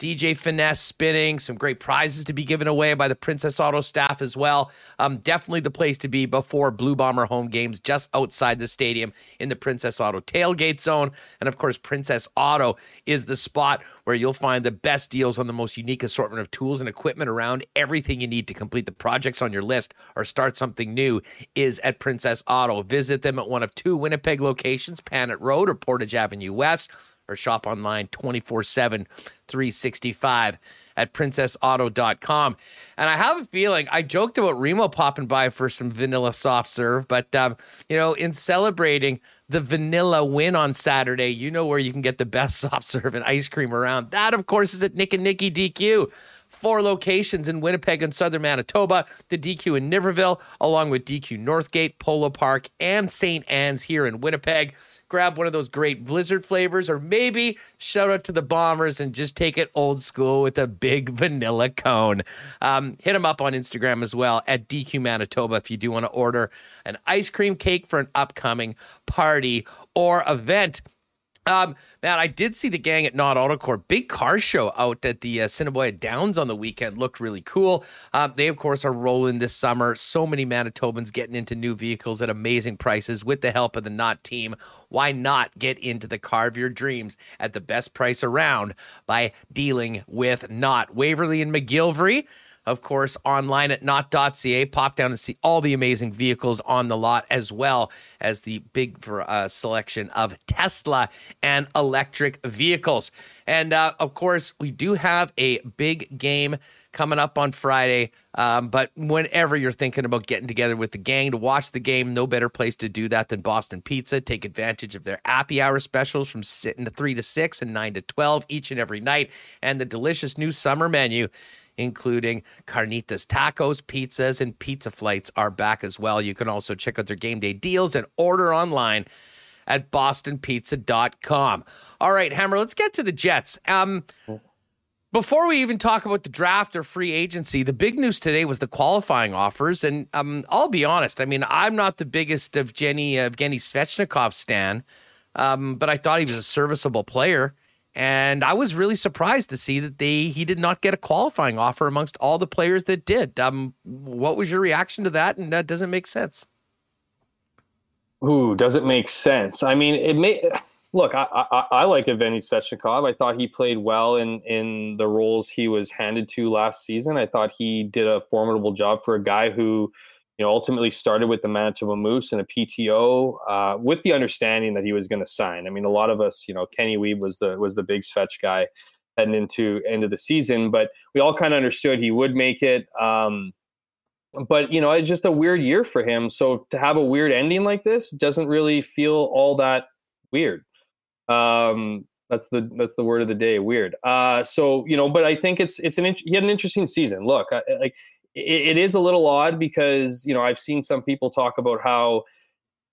DJ Finesse spinning, some great prizes to be given away by the Princess Auto staff as well. Um, definitely the place to be before Blue Bomber home games, just outside the stadium in the Princess Auto tailgate zone. And of course, Princess Auto is the spot where you'll find the best deals on the most unique assortment of tools and equipment around. Everything you need to complete the projects on your list or start something new is at Princess Auto. Visit them at one of two Winnipeg locations, Panet Road or Portage Avenue West or shop online 24 7, 365 at princessauto.com. And I have a feeling I joked about Remo popping by for some vanilla soft serve, but, um, you know, in celebrating the vanilla win on Saturday, you know where you can get the best soft serve and ice cream around. That, of course, is at Nick and Nicky DQ four locations in Winnipeg and southern Manitoba, the DQ in Niverville, along with DQ Northgate, Polo Park, and St. Anne's here in Winnipeg grab one of those great Blizzard flavors, or maybe shout out to the Bombers and just take it old school with a big vanilla cone. Um, hit them up on Instagram as well at DQ Manitoba if you do want to order an ice cream cake for an upcoming party or event. Um, man, I did see the gang at Nott Autocorp. Big car show out at the uh, Downs on the weekend. Looked really cool. Um, they, of course, are rolling this summer. So many Manitobans getting into new vehicles at amazing prices with the help of the Nott team. Why not get into the car of your dreams at the best price around by dealing with Nott? Waverley and McGillivray of course, online at nott.ca. Pop down and see all the amazing vehicles on the lot, as well as the big uh, selection of Tesla and electric vehicles. And uh, of course, we do have a big game coming up on Friday. Um, but whenever you're thinking about getting together with the gang to watch the game, no better place to do that than Boston Pizza. Take advantage of their happy hour specials from sitting to three to six and nine to 12 each and every night, and the delicious new summer menu including carnitas tacos, pizzas, and pizza flights are back as well. You can also check out their game day deals and order online at bostonpizza.com. All right, Hammer, let's get to the Jets. Um, before we even talk about the draft or free agency, the big news today was the qualifying offers. And um, I'll be honest, I mean, I'm not the biggest of Jenny Evgeny Svechnikov stan, um, but I thought he was a serviceable player. And I was really surprised to see that they he did not get a qualifying offer amongst all the players that did. Um, what was your reaction to that? And that doesn't make sense. Ooh, does it make sense? I mean, it may look. I I, I like Evgeny Svechnikov. I thought he played well in in the roles he was handed to last season. I thought he did a formidable job for a guy who you know, ultimately started with the Manitoba Moose and a PTO uh, with the understanding that he was going to sign. I mean, a lot of us, you know, Kenny Wiebe was the was the big fetch guy heading into end of the season, but we all kind of understood he would make it. Um, but you know, it's just a weird year for him. So to have a weird ending like this doesn't really feel all that weird. Um, that's the that's the word of the day. Weird. Uh, so you know, but I think it's it's an he had an interesting season. Look, I, like it, it is a little odd because you know I've seen some people talk about how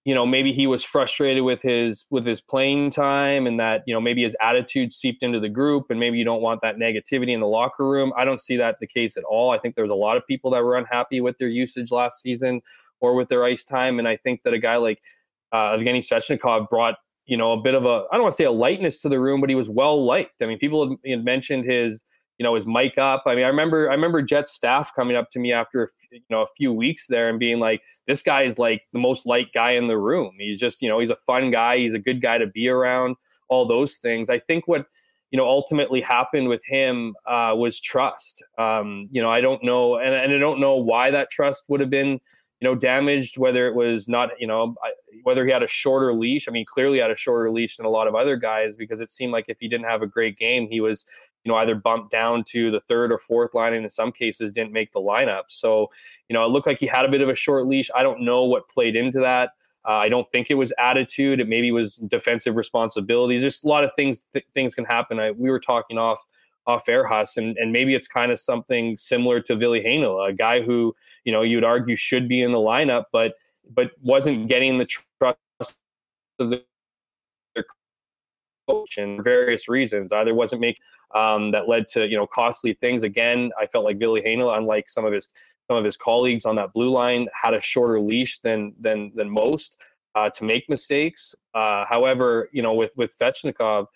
you know maybe he was frustrated with his with his playing time and that you know maybe his attitude seeped into the group and maybe you don't want that negativity in the locker room. I don't see that the case at all. I think there's a lot of people that were unhappy with their usage last season or with their ice time. And i think that a guy like uh, evgeny svechnikov brought you know a bit of a i don't want to say a lightness to the room but he was well liked. I mean people had, mentioned his you know, his Mike up. I mean, I remember I remember Jet staff coming up to me after you know a few weeks there and being like, "This guy is like the most liked guy in the room. He's just you know he's a fun guy. He's a good guy to be around. All those things. I think what you know ultimately happened with him uh, was trust. Um, you know, I don't know, and, and I don't know why that trust would have been you know, damaged, whether it was not, you know, whether he had a shorter leash. I mean, clearly had a shorter leash than a lot of other guys because it seemed like if he didn't have a great game, he was, you know, either bumped down to the third or fourth line, and in some cases didn't make the lineup. So, you know, it looked like he had a bit of a short leash. I don't know what played into that. Uh, I don't think it was attitude. It maybe was defensive responsibilities. Just a lot of things. Th- things can happen. I, we were talking off off air Huss, and, and maybe it's kind of something similar to Ville Heinola, a guy who you know you'd argue should be in the lineup, but but wasn't getting the trust of the coach and various reasons. Either wasn't making um, that led to you know costly things. Again, I felt like Ville Heinola, unlike some of his some of his colleagues on that blue line, had a shorter leash than than than most uh, to make mistakes. Uh, however, you know with with Svechnikov,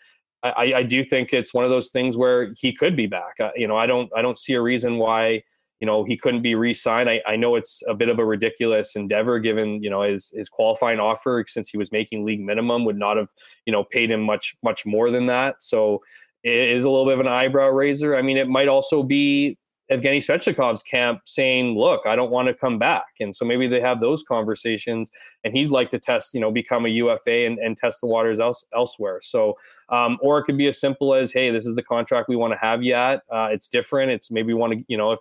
I, I do think it's one of those things where he could be back. Uh, you know, I don't I don't see a reason why you know he couldn't be re-signed. I, I know it's a bit of a ridiculous endeavor given you know his his qualifying offer since he was making league minimum would not have you know paid him much much more than that. So it is a little bit of an eyebrow raiser. I mean, it might also be Evgeny Svechnikov's camp saying, "Look, I don't want to come back," and so maybe they have those conversations, and he'd like to test, you know, become a UFA and, and test the waters else, elsewhere. So, um, or it could be as simple as, "Hey, this is the contract we want to have you at. Uh, it's different. It's maybe want to, you know, if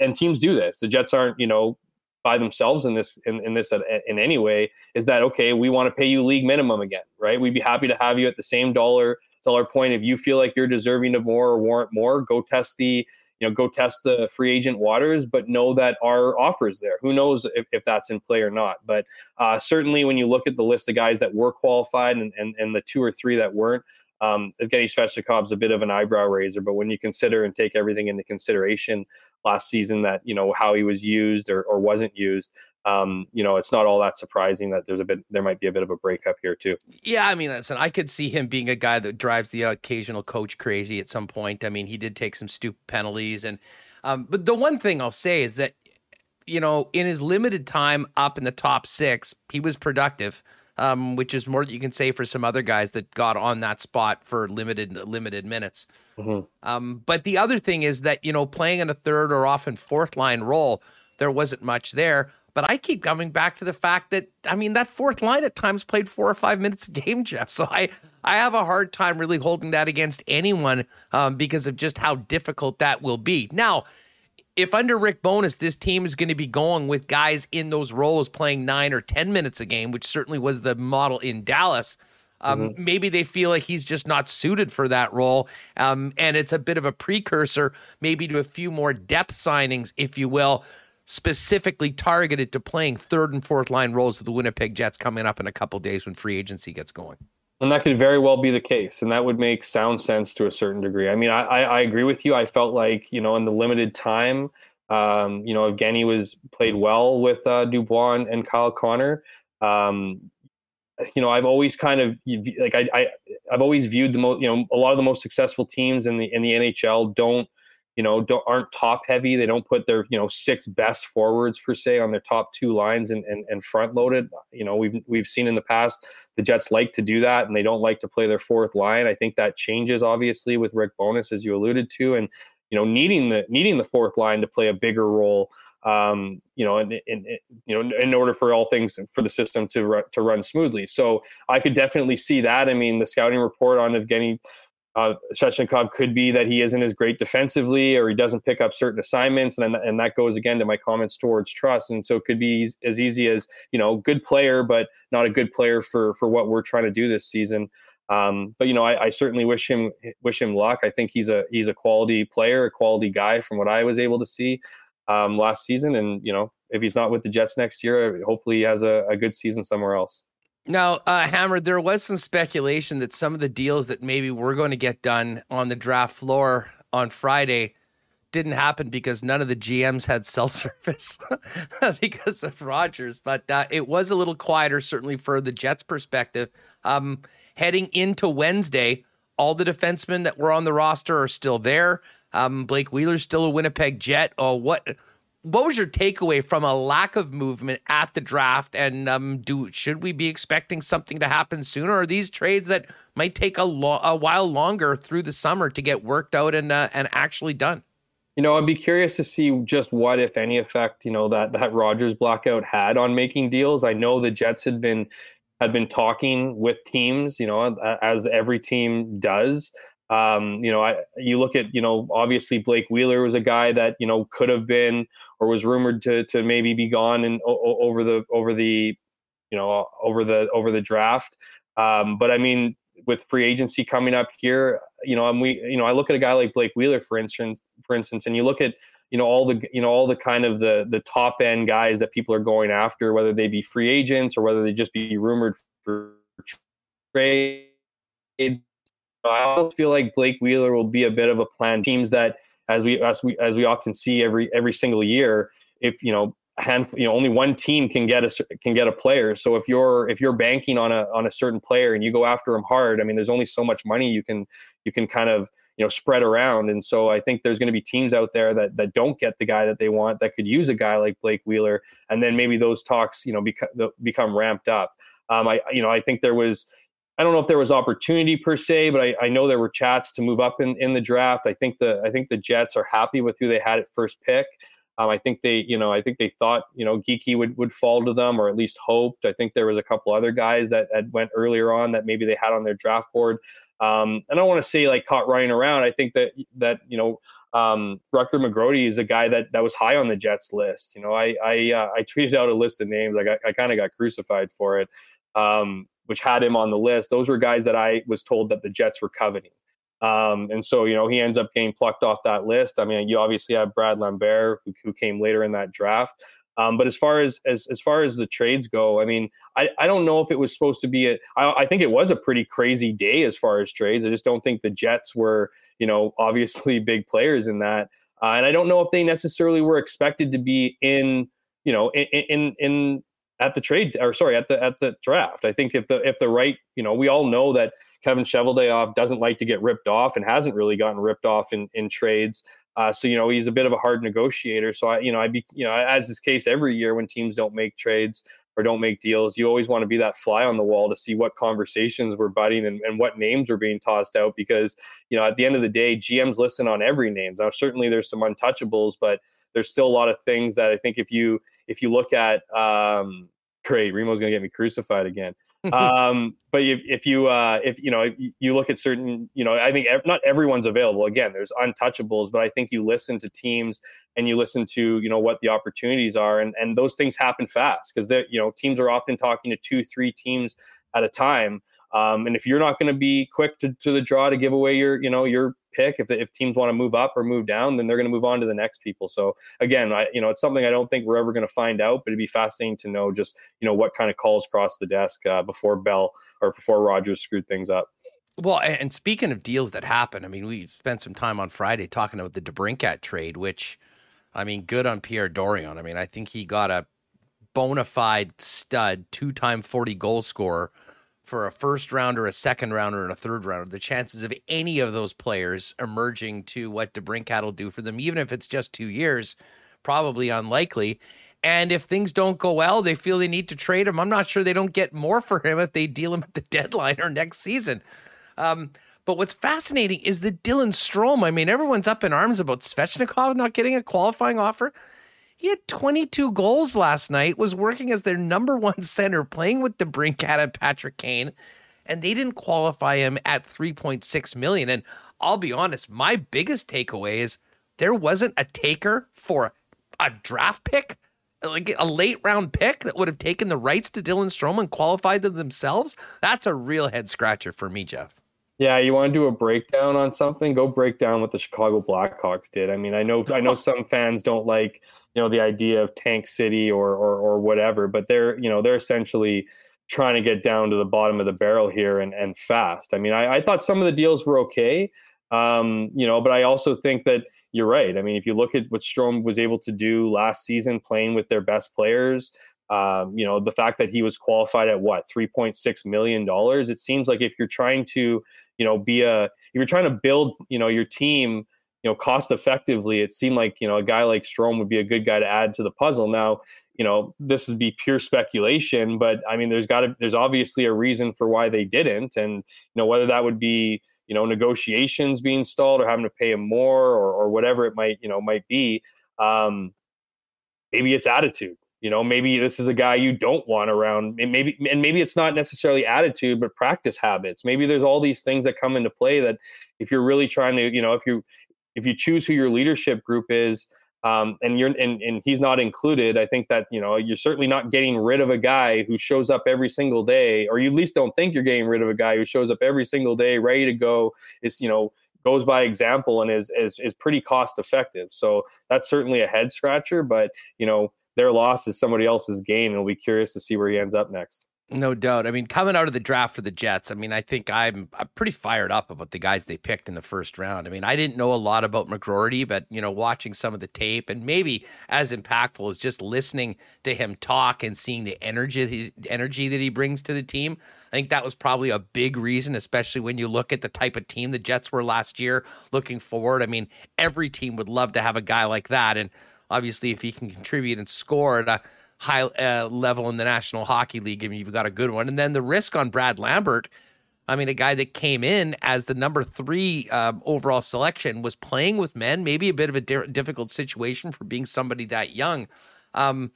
and teams do this. The Jets aren't, you know, by themselves in this in, in this uh, in any way. Is that okay? We want to pay you league minimum again, right? We'd be happy to have you at the same dollar dollar point. If you feel like you're deserving of more or warrant more, go test the you know, go test the free agent waters, but know that our offer is there. Who knows if, if that's in play or not? But uh, certainly, when you look at the list of guys that were qualified and, and, and the two or three that weren't, um, Evgeny Svechnikov's a bit of an eyebrow raiser. But when you consider and take everything into consideration last season, that you know how he was used or, or wasn't used, um, you know, it's not all that surprising that there's a bit, there might be a bit of a breakup here too. Yeah, I mean, listen, I could see him being a guy that drives the occasional coach crazy at some point. I mean, he did take some stupid penalties, and um, but the one thing I'll say is that, you know, in his limited time up in the top six, he was productive. Um, which is more that you can say for some other guys that got on that spot for limited limited minutes. Mm-hmm. Um, but the other thing is that you know playing in a third or often fourth line role, there wasn't much there. But I keep coming back to the fact that I mean that fourth line at times played four or five minutes a game, Jeff. So I I have a hard time really holding that against anyone um, because of just how difficult that will be. Now, if under Rick Bowness, this team is going to be going with guys in those roles playing nine or ten minutes a game, which certainly was the model in Dallas. Um, mm-hmm. Maybe they feel like he's just not suited for that role. Um, and it's a bit of a precursor, maybe to a few more depth signings, if you will, specifically targeted to playing third and fourth line roles of the Winnipeg Jets coming up in a couple days when free agency gets going. And that could very well be the case, and that would make sound sense to a certain degree. I mean, I, I agree with you. I felt like you know in the limited time, um, you know, Evgeny was played well with uh, Dubois and, and Kyle Connor. Um, you know, I've always kind of like I, I I've always viewed the most you know a lot of the most successful teams in the in the NHL don't you know, don't, aren't top heavy. They don't put their, you know, six best forwards per se on their top two lines and, and, and front loaded. You know, we've, we've seen in the past, the Jets like to do that and they don't like to play their fourth line. I think that changes obviously with Rick Bowness as you alluded to, and, you know, needing the, needing the fourth line to play a bigger role, um, you know, in, in, in, you know, in order for all things for the system to, run, to run smoothly. So I could definitely see that. I mean, the scouting report on Evgeny uh, could be that he isn't as great defensively or he doesn't pick up certain assignments. And, and that goes again to my comments towards trust. And so it could be as easy as, you know, good player, but not a good player for, for what we're trying to do this season. Um, but you know, I, I, certainly wish him wish him luck. I think he's a he's a quality player, a quality guy from what I was able to see um, last season. And you know, if he's not with the Jets next year, hopefully he has a, a good season somewhere else. Now, uh, Hammer, there was some speculation that some of the deals that maybe were going to get done on the draft floor on Friday didn't happen because none of the GMs had cell service because of Rogers. But uh, it was a little quieter, certainly for the Jets' perspective. Um, heading into Wednesday, all the defensemen that were on the roster are still there. Um, Blake Wheeler's still a Winnipeg Jet. Oh, what what was your takeaway from a lack of movement at the draft? And um, do should we be expecting something to happen sooner? Or are these trades that might take a, lo- a while longer through the summer to get worked out and uh, and actually done? You know, I'd be curious to see just what, if any, effect you know that that Rogers blackout had on making deals. I know the Jets had been had been talking with teams, you know, as every team does. Um, you know, I you look at you know obviously Blake Wheeler was a guy that you know could have been or was rumored to to maybe be gone and over the over the you know over the over the draft. Um, but I mean, with free agency coming up here, you know, and we you know I look at a guy like Blake Wheeler for instance, for instance, and you look at you know all the you know all the kind of the the top end guys that people are going after, whether they be free agents or whether they just be rumored for trade. I almost feel like Blake Wheeler will be a bit of a plan. Teams that, as we as we as we often see every every single year, if you know hand you know only one team can get a can get a player. So if you're if you're banking on a on a certain player and you go after him hard i mean there's only so much money you can you can kind of you know spread around. And so i think there's going to be teams out there that that don't get the guy that they want that could use a guy like blake wheeler. And then maybe those talks you know become become ramped up. Um i you know i think there was I don't know if there was opportunity per se, but I, I know there were chats to move up in, in the draft. I think the I think the Jets are happy with who they had at first pick. Um, I think they, you know, I think they thought, you know, Geekie would, would fall to them or at least hoped. I think there was a couple other guys that, that went earlier on that maybe they had on their draft board. Um, I don't want to say like caught Ryan around. I think that that you know um, Rutger McGroarty is a guy that that was high on the Jets list. You know, I I uh, I tweeted out a list of names. I got I kind of got crucified for it, um, which had him on the list. Those were guys that I was told that the Jets were coveting. Um, and so, you know, he ends up getting plucked off that list. I mean, you obviously have Brad Lambert, who, who came later in that draft. Um, but as far as, as as far as the trades go, I mean, I, I don't know if it was supposed to be a. I, I think it was a pretty crazy day as far as trades. I just don't think the Jets were, you know, obviously big players in that, uh, and I don't know if they necessarily were expected to be in, you know, in in, in at the trade or sorry at the at the draft. I think if the if the right, you know, we all know that Kevin Cheveldayoff doesn't like to get ripped off and hasn't really gotten ripped off in, in trades. Uh, so you know he's a bit of a hard negotiator. So I, you know, I'd be, you know, as is case every year when teams don't make trades or don't make deals, you always want to be that fly on the wall to see what conversations were budding and, and what names were being tossed out. Because you know, at the end of the day, GMs listen on every name. Now, certainly there's some untouchables, but there's still a lot of things that I think if you if you look at um, great, Remo's gonna get me crucified again. um, but if, if you uh, if you know if you look at certain you know I think ev- not everyone's available. Again, there's untouchables, but I think you listen to teams and you listen to you know what the opportunities are, and and those things happen fast because they you know teams are often talking to two three teams at a time. Um, and if you're not going to be quick to, to the draw to give away your, you know, your pick, if, if teams want to move up or move down, then they're going to move on to the next people. So again, I, you know, it's something I don't think we're ever going to find out, but it'd be fascinating to know just, you know, what kind of calls cross the desk uh, before Bell or before Rogers screwed things up. Well, and speaking of deals that happen, I mean, we spent some time on Friday talking about the DeBrincat trade, which, I mean, good on Pierre Dorion. I mean, I think he got a bona fide stud, two-time 40 goal scorer for a first rounder, a second rounder, and a third rounder, the chances of any of those players emerging to what DeBrincat will do for them, even if it's just two years, probably unlikely. And if things don't go well, they feel they need to trade him. I'm not sure they don't get more for him if they deal him at the deadline or next season. Um, but what's fascinating is the Dylan Strome. I mean, everyone's up in arms about Svechnikov not getting a qualifying offer. He had 22 goals last night, was working as their number one center, playing with DeBrincat and Patrick Kane, and they didn't qualify him at 3.6 million. And I'll be honest, my biggest takeaway is there wasn't a taker for a draft pick, like a late round pick that would have taken the rights to Dylan Strome and qualified them themselves. That's a real head scratcher for me, Jeff. Yeah, you want to do a breakdown on something? Go break down what the Chicago Blackhawks did. I mean, I know I know some fans don't like you know the idea of tank city or or, or whatever but they're you know they're essentially trying to get down to the bottom of the barrel here and and fast. I mean i, I thought some of the deals were okay um, you know but i also think that you're right. I mean if you look at what Strome was able to do last season playing with their best players um, you know the fact that he was qualified at what 3.6 million dollars? It seems like if you're trying to you know be a if you're trying to build you know your team you know, cost effectively, it seemed like, you know, a guy like Strome would be a good guy to add to the puzzle. Now, you know, this would be pure speculation, but I mean, there's got to, there's obviously a reason for why they didn't. And, you know, whether that would be, you know negotiations being stalled or having to pay him more or, or whatever it might you know might be um, maybe it's attitude you know maybe this is a guy you don't want around maybe and maybe it's not necessarily attitude but practice habits maybe there's all these things that come into play that if you're really trying to you know if you if you choose who your leadership group is um, and you're and, and he's not included i think that you know you're certainly not getting rid of a guy who shows up every single day or you at least don't think you're getting rid of a guy who shows up every single day ready to go. Is you know goes by example and is is, is pretty cost effective. So that's certainly a head scratcher but you know their loss is somebody else's gain and we'll be curious to see where he ends up next no doubt. I mean, coming out of the draft for the Jets, I mean, I think I'm, I'm pretty fired up about the guys they picked in the first round. I mean, I didn't know a lot about McGroarty, but you know, watching some of the tape and maybe as impactful as just listening to him talk and seeing the energy the energy that he brings to the team. I think that was probably a big reason, especially when you look at the type of team the Jets were last year. Looking forward, I mean, every team would love to have a guy like that, and obviously, if he can contribute and score a high uh, level in the National Hockey League, I mean, you've got a good one. And then the risk on Brad Lambert. I mean, a guy that came in as the number three um, overall selection was playing with men, maybe a bit of a di- difficult situation for being somebody that young. Um,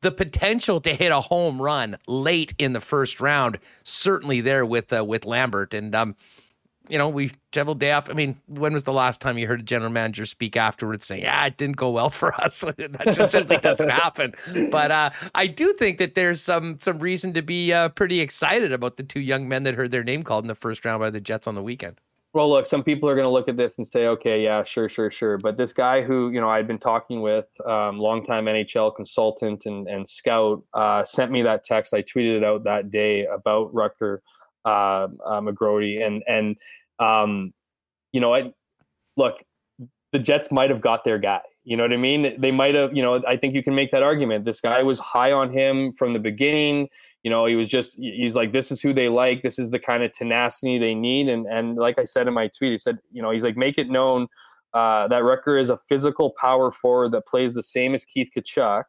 the potential to hit a home run late in the first round certainly there with uh, with Lambert, and um, you know, we Cheveldayoff. I mean, when was the last time you heard a general manager speak afterwards saying, "Yeah, it didn't go well for us"? that just simply doesn't happen. But uh, I do think that there's some some reason to be uh, pretty excited about the two young men that heard their name called in the first round by the Jets on the weekend. Well, look, some people are going to look at this and say, "Okay, yeah, sure, sure, sure." But this guy who you know I'd been talking with, um, longtime NHL consultant and and scout, uh, sent me that text. I tweeted it out that day about Rutger uh, uh, McGroarty, and and um, you know, I look, the Jets might have got their guy. You know what I mean? They might have, you know, I think you can make that argument. This guy was high on him from the beginning. You know, he was just he's like, this is who they like. This is the kind of tenacity they need. And and like I said in my tweet, he said, you know, he's like, make it known uh, that Rutger is a physical power forward that plays the same as Keith Tkachuk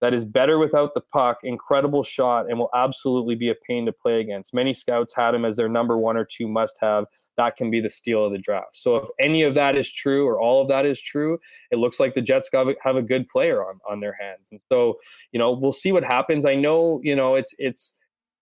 that is better without the puck, incredible shot, and will absolutely be a pain to play against. Many scouts had him as their number one or two must have. That can be the steal of the draft. So if any of that is true or all of that is true, it looks like the Jets have a good player on, on their hands. And so, you know, we'll see what happens. I know, you know, it's, it's,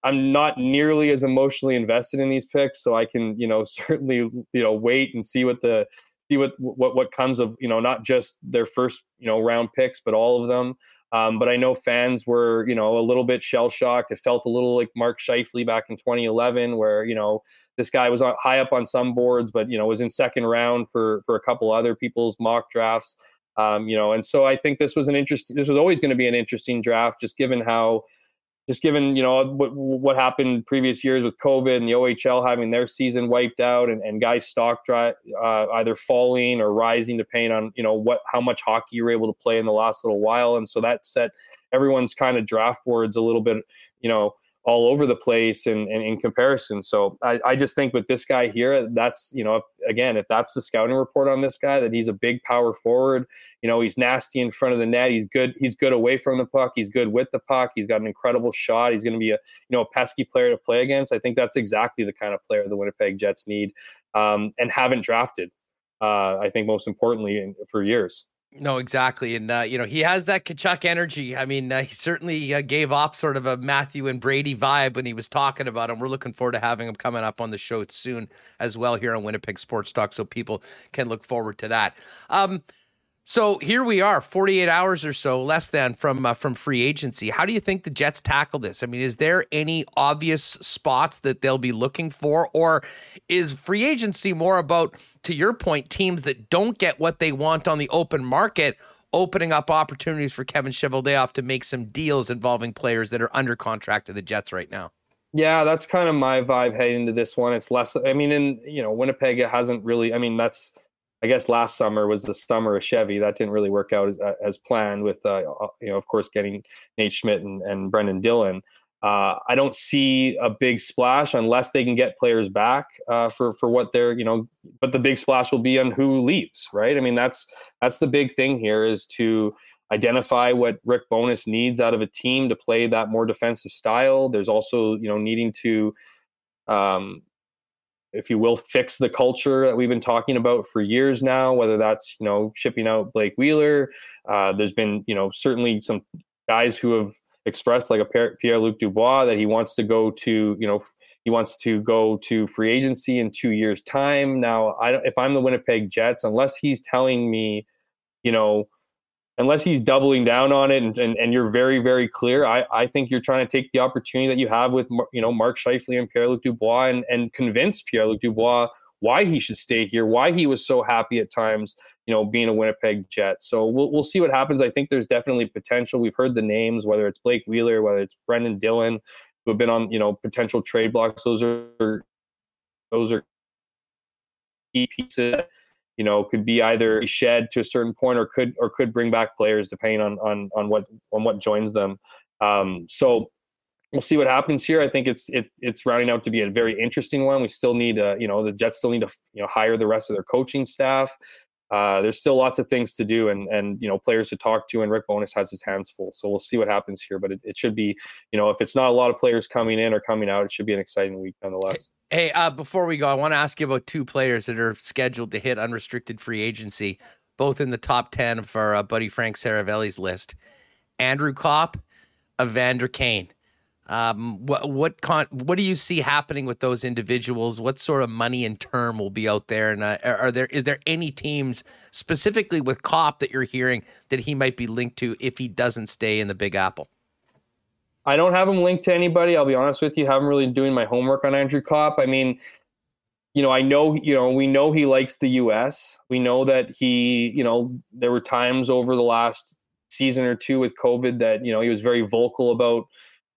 I'm not nearly as emotionally invested in these picks, so I can, you know, certainly, you know, wait and see what the see what what what comes of, you know, not just their first, you know, round picks, but all of them. Um, but I know fans were, you know, a little bit shell shocked. It felt a little like Mark Scheifele back in 2011, where you know this guy was high up on some boards, but you know was in second round for for a couple other people's mock drafts. Um, you know, and so I think this was an interesting. This was always going to be an interesting draft, just given how just given you know what what happened previous years with COVID and the OHL having their season wiped out and, and guys stock dry, uh, either falling or rising depending on you know what how much hockey you were able to play in the last little while, and so that set everyone's kind of draft boards a little bit you know all over the place and, and in comparison. So I, I just think with this guy here, that's, you know, if, again, if that's the scouting report on this guy, that he's a big power forward, you know, he's nasty in front of the net. He's good. He's good away from the puck. He's good with the puck. He's got an incredible shot. He's going to be a, you know, a pesky player to play against. I think that's exactly the kind of player the Winnipeg Jets need um, and haven't drafted. Uh, I think most importantly in, for years. No, exactly, and uh, you know he has that Tkachuk energy. I mean, uh, he certainly uh, gave off sort of a Matthew and Brady vibe when he was talking about him. We're looking forward to having him coming up on the show soon as well here on Winnipeg Sports Talk, so people can look forward to that. Um, so here we are, 48 hours or so less than from uh, from free agency. How do you think the Jets tackle this? I mean, is there any obvious spots that they'll be looking for, or is free agency more about, to your point, teams that don't get what they want on the open market, opening up opportunities for Kevin Cheveldayoff to make some deals involving players that are under contract to the Jets right now? Yeah, that's kind of my vibe heading into this one. It's less. I mean, in you know, Winnipeg it hasn't really. I mean, that's I guess last summer was the summer of Chevy. That didn't really work out as, uh, as planned. With uh, uh, you know, of course, getting Nate Schmidt and, and Brendan Dillon. Uh, I don't see a big splash unless they can get players back uh, for for what they're you know. But the big splash will be on who leaves, right? I mean, that's that's the big thing here is to identify what Rick Bowness needs out of a team to play that more defensive style. There's also you know needing to um, if you will, fix the culture that we've been talking about for years now. Whether that's you know shipping out Blake Wheeler, uh, there's been you know certainly some guys who have expressed like a Pierre Luc Dubois that he wants to go to you know he wants to go to free agency in two years time. Now, I if I'm the Winnipeg Jets, unless he's telling me, you know unless he's doubling down on it and, and, and you're very, very clear, I, I think you're trying to take the opportunity that you have with, you know, Mark Scheifele and Pierre-Luc Dubois and, and convince Pierre-Luc Dubois why he should stay here, why he was so happy at times, you know, being a Winnipeg Jet. So we'll, we'll see what happens. I think there's definitely potential. We've heard the names, whether it's Blake Wheeler, whether it's Brendan Dillon, who have been on, you know, potential trade blocks. Those are, those are key pieces you know could be either shed to a certain point or could or could bring back players depending on on on what on what joins them. Um, so we'll see what happens here. I think it's it, it's rounding out to be a very interesting one. We still need uh, you know the Jets still need to you know hire the rest of their coaching staff. Uh, there's still lots of things to do and and you know players to talk to and Rick Bowness has his hands full. So we'll see what happens here but it, it should be you know if it's not a lot of players coming in or coming out it should be an exciting week nonetheless. Hey uh, before we go I want to ask you about two players that are scheduled to hit unrestricted free agency both in the top 10 for uh, buddy Frank Seravalli's list. Andrew Copp Evander Kane um, what what con- what do you see happening with those individuals? What sort of money and term will be out there? And uh, are there is there any teams specifically with Copp that you're hearing that he might be linked to if he doesn't stay in the Big Apple? I don't have him linked to anybody. I'll be honest with you. I haven't really been doing my homework on Andrew Copp. I mean, you know, I know, you know, we know he likes the U.S. We know that he, you know, there were times over the last season or two with COVID that you know he was very vocal about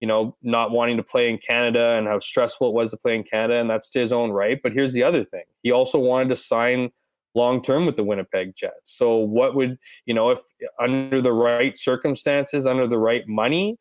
you know, not wanting to play in Canada and how stressful it was to play in Canada, and that's to his own right. But here's the other thing: he also wanted to sign long term with the Winnipeg Jets. So, what would you know if under the right circumstances, under the right money?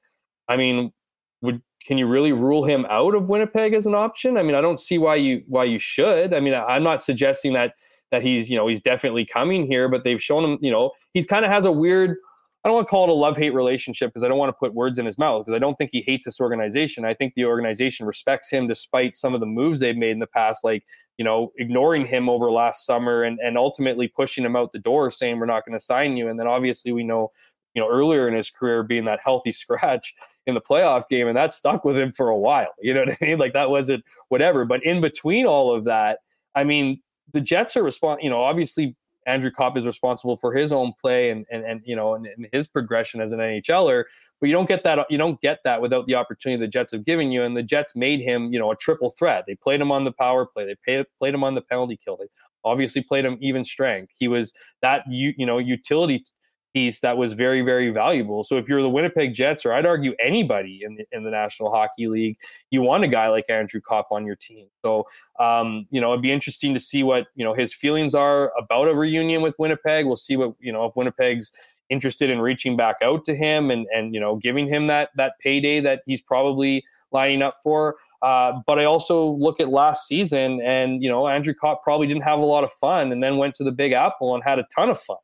I mean, would can you really rule him out of Winnipeg as an option? I mean, I don't see why you why you should. I mean, I'm not suggesting that that he's you know he's definitely coming here, but they've shown him you know he's kind of has a weird I don't want to call it a love hate relationship because I don't want to put words in his mouth because I don't think he hates this organization. I think the organization respects him despite some of the moves they've made in the past, like, you know, ignoring him over last summer and, and ultimately pushing him out the door saying, we're not going to sign you. And then obviously we know, you know, earlier in his career being that healthy scratch in the playoff game and that stuck with him for a while. You know what I mean? Like that wasn't whatever. But in between all of that, I mean, the Jets are responding, you know, obviously Andrew Copp is responsible for his own play and and, and you know and, and, his progression as an NHLer. But you don't get that you don't get that without the opportunity the Jets have given you. And the Jets made him you know a triple threat. They played him on the power play. They played played him on the penalty kill. They obviously played him even strength. He was that you you know utility piece that was very very valuable. So if you're the Winnipeg Jets or I'd argue anybody in the, in the National Hockey League, you want a guy like Andrew Copp on your team. So um, you know it'd be interesting to see what you know his feelings are about a reunion with Winnipeg. We'll see what you know if Winnipeg's interested in reaching back out to him and and you know giving him that that payday that he's probably lining up for. Uh, but I also look at last season, and you know Andrew Copp probably didn't have a lot of fun, and then went to the Big Apple and had a ton of fun.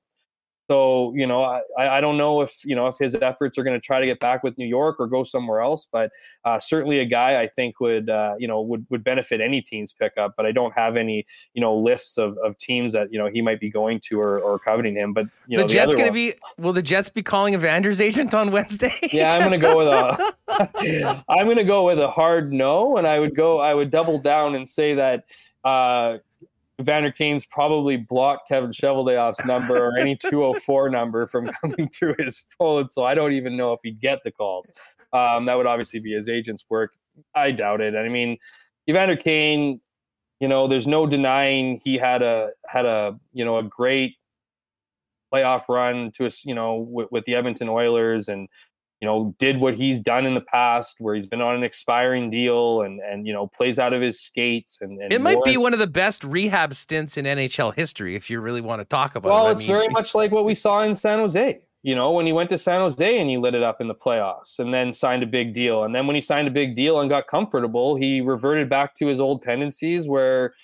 So you know, I, I don't know if you know if his efforts are going to try to get back with New York or go somewhere else, but uh, certainly a guy I think would uh, you know would would benefit any team's pickup. But I don't have any you know lists of, of teams that you know he might be going to or, or coveting him. But you know, the, the Jets going to be will the Jets be calling Evander's agent on Wednesday? yeah, I'm going to go with a I'm going to go with a hard no, and I would go I would double down and say that. Uh, Vander Kane's probably blocked Kevin Cheveldayoff's number or any 204 number from coming through his phone. So I don't even know if he'd get the calls. Um, that would obviously be his agent's work. I doubt it. I mean, Evander Kane, you know, there's no denying he had a had a you know a great playoff run to us, you know, with, with the Edmonton Oilers and you know, did what he's done in the past, where he's been on an expiring deal and and you know plays out of his skates. And, and it might be one of the best rehab stints in NHL history, if you really want to talk about. Well, it. Well, it's mean, very much like what we saw in San Jose. You know, when he went to San Jose and he lit it up in the playoffs, and then signed a big deal, and then when he signed a big deal and got comfortable, he reverted back to his old tendencies where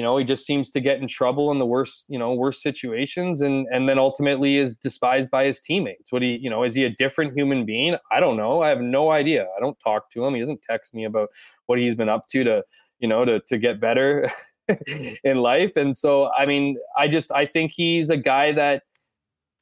you know he just seems to get in trouble in the worst you know worst situations and and then ultimately is despised by his teammates. What he you know is he a different human being? I don't know. I have no idea. I don't talk to him. He doesn't text me about what he's been up to to you know to to get better in life. And so, I mean, I just I think he's a guy that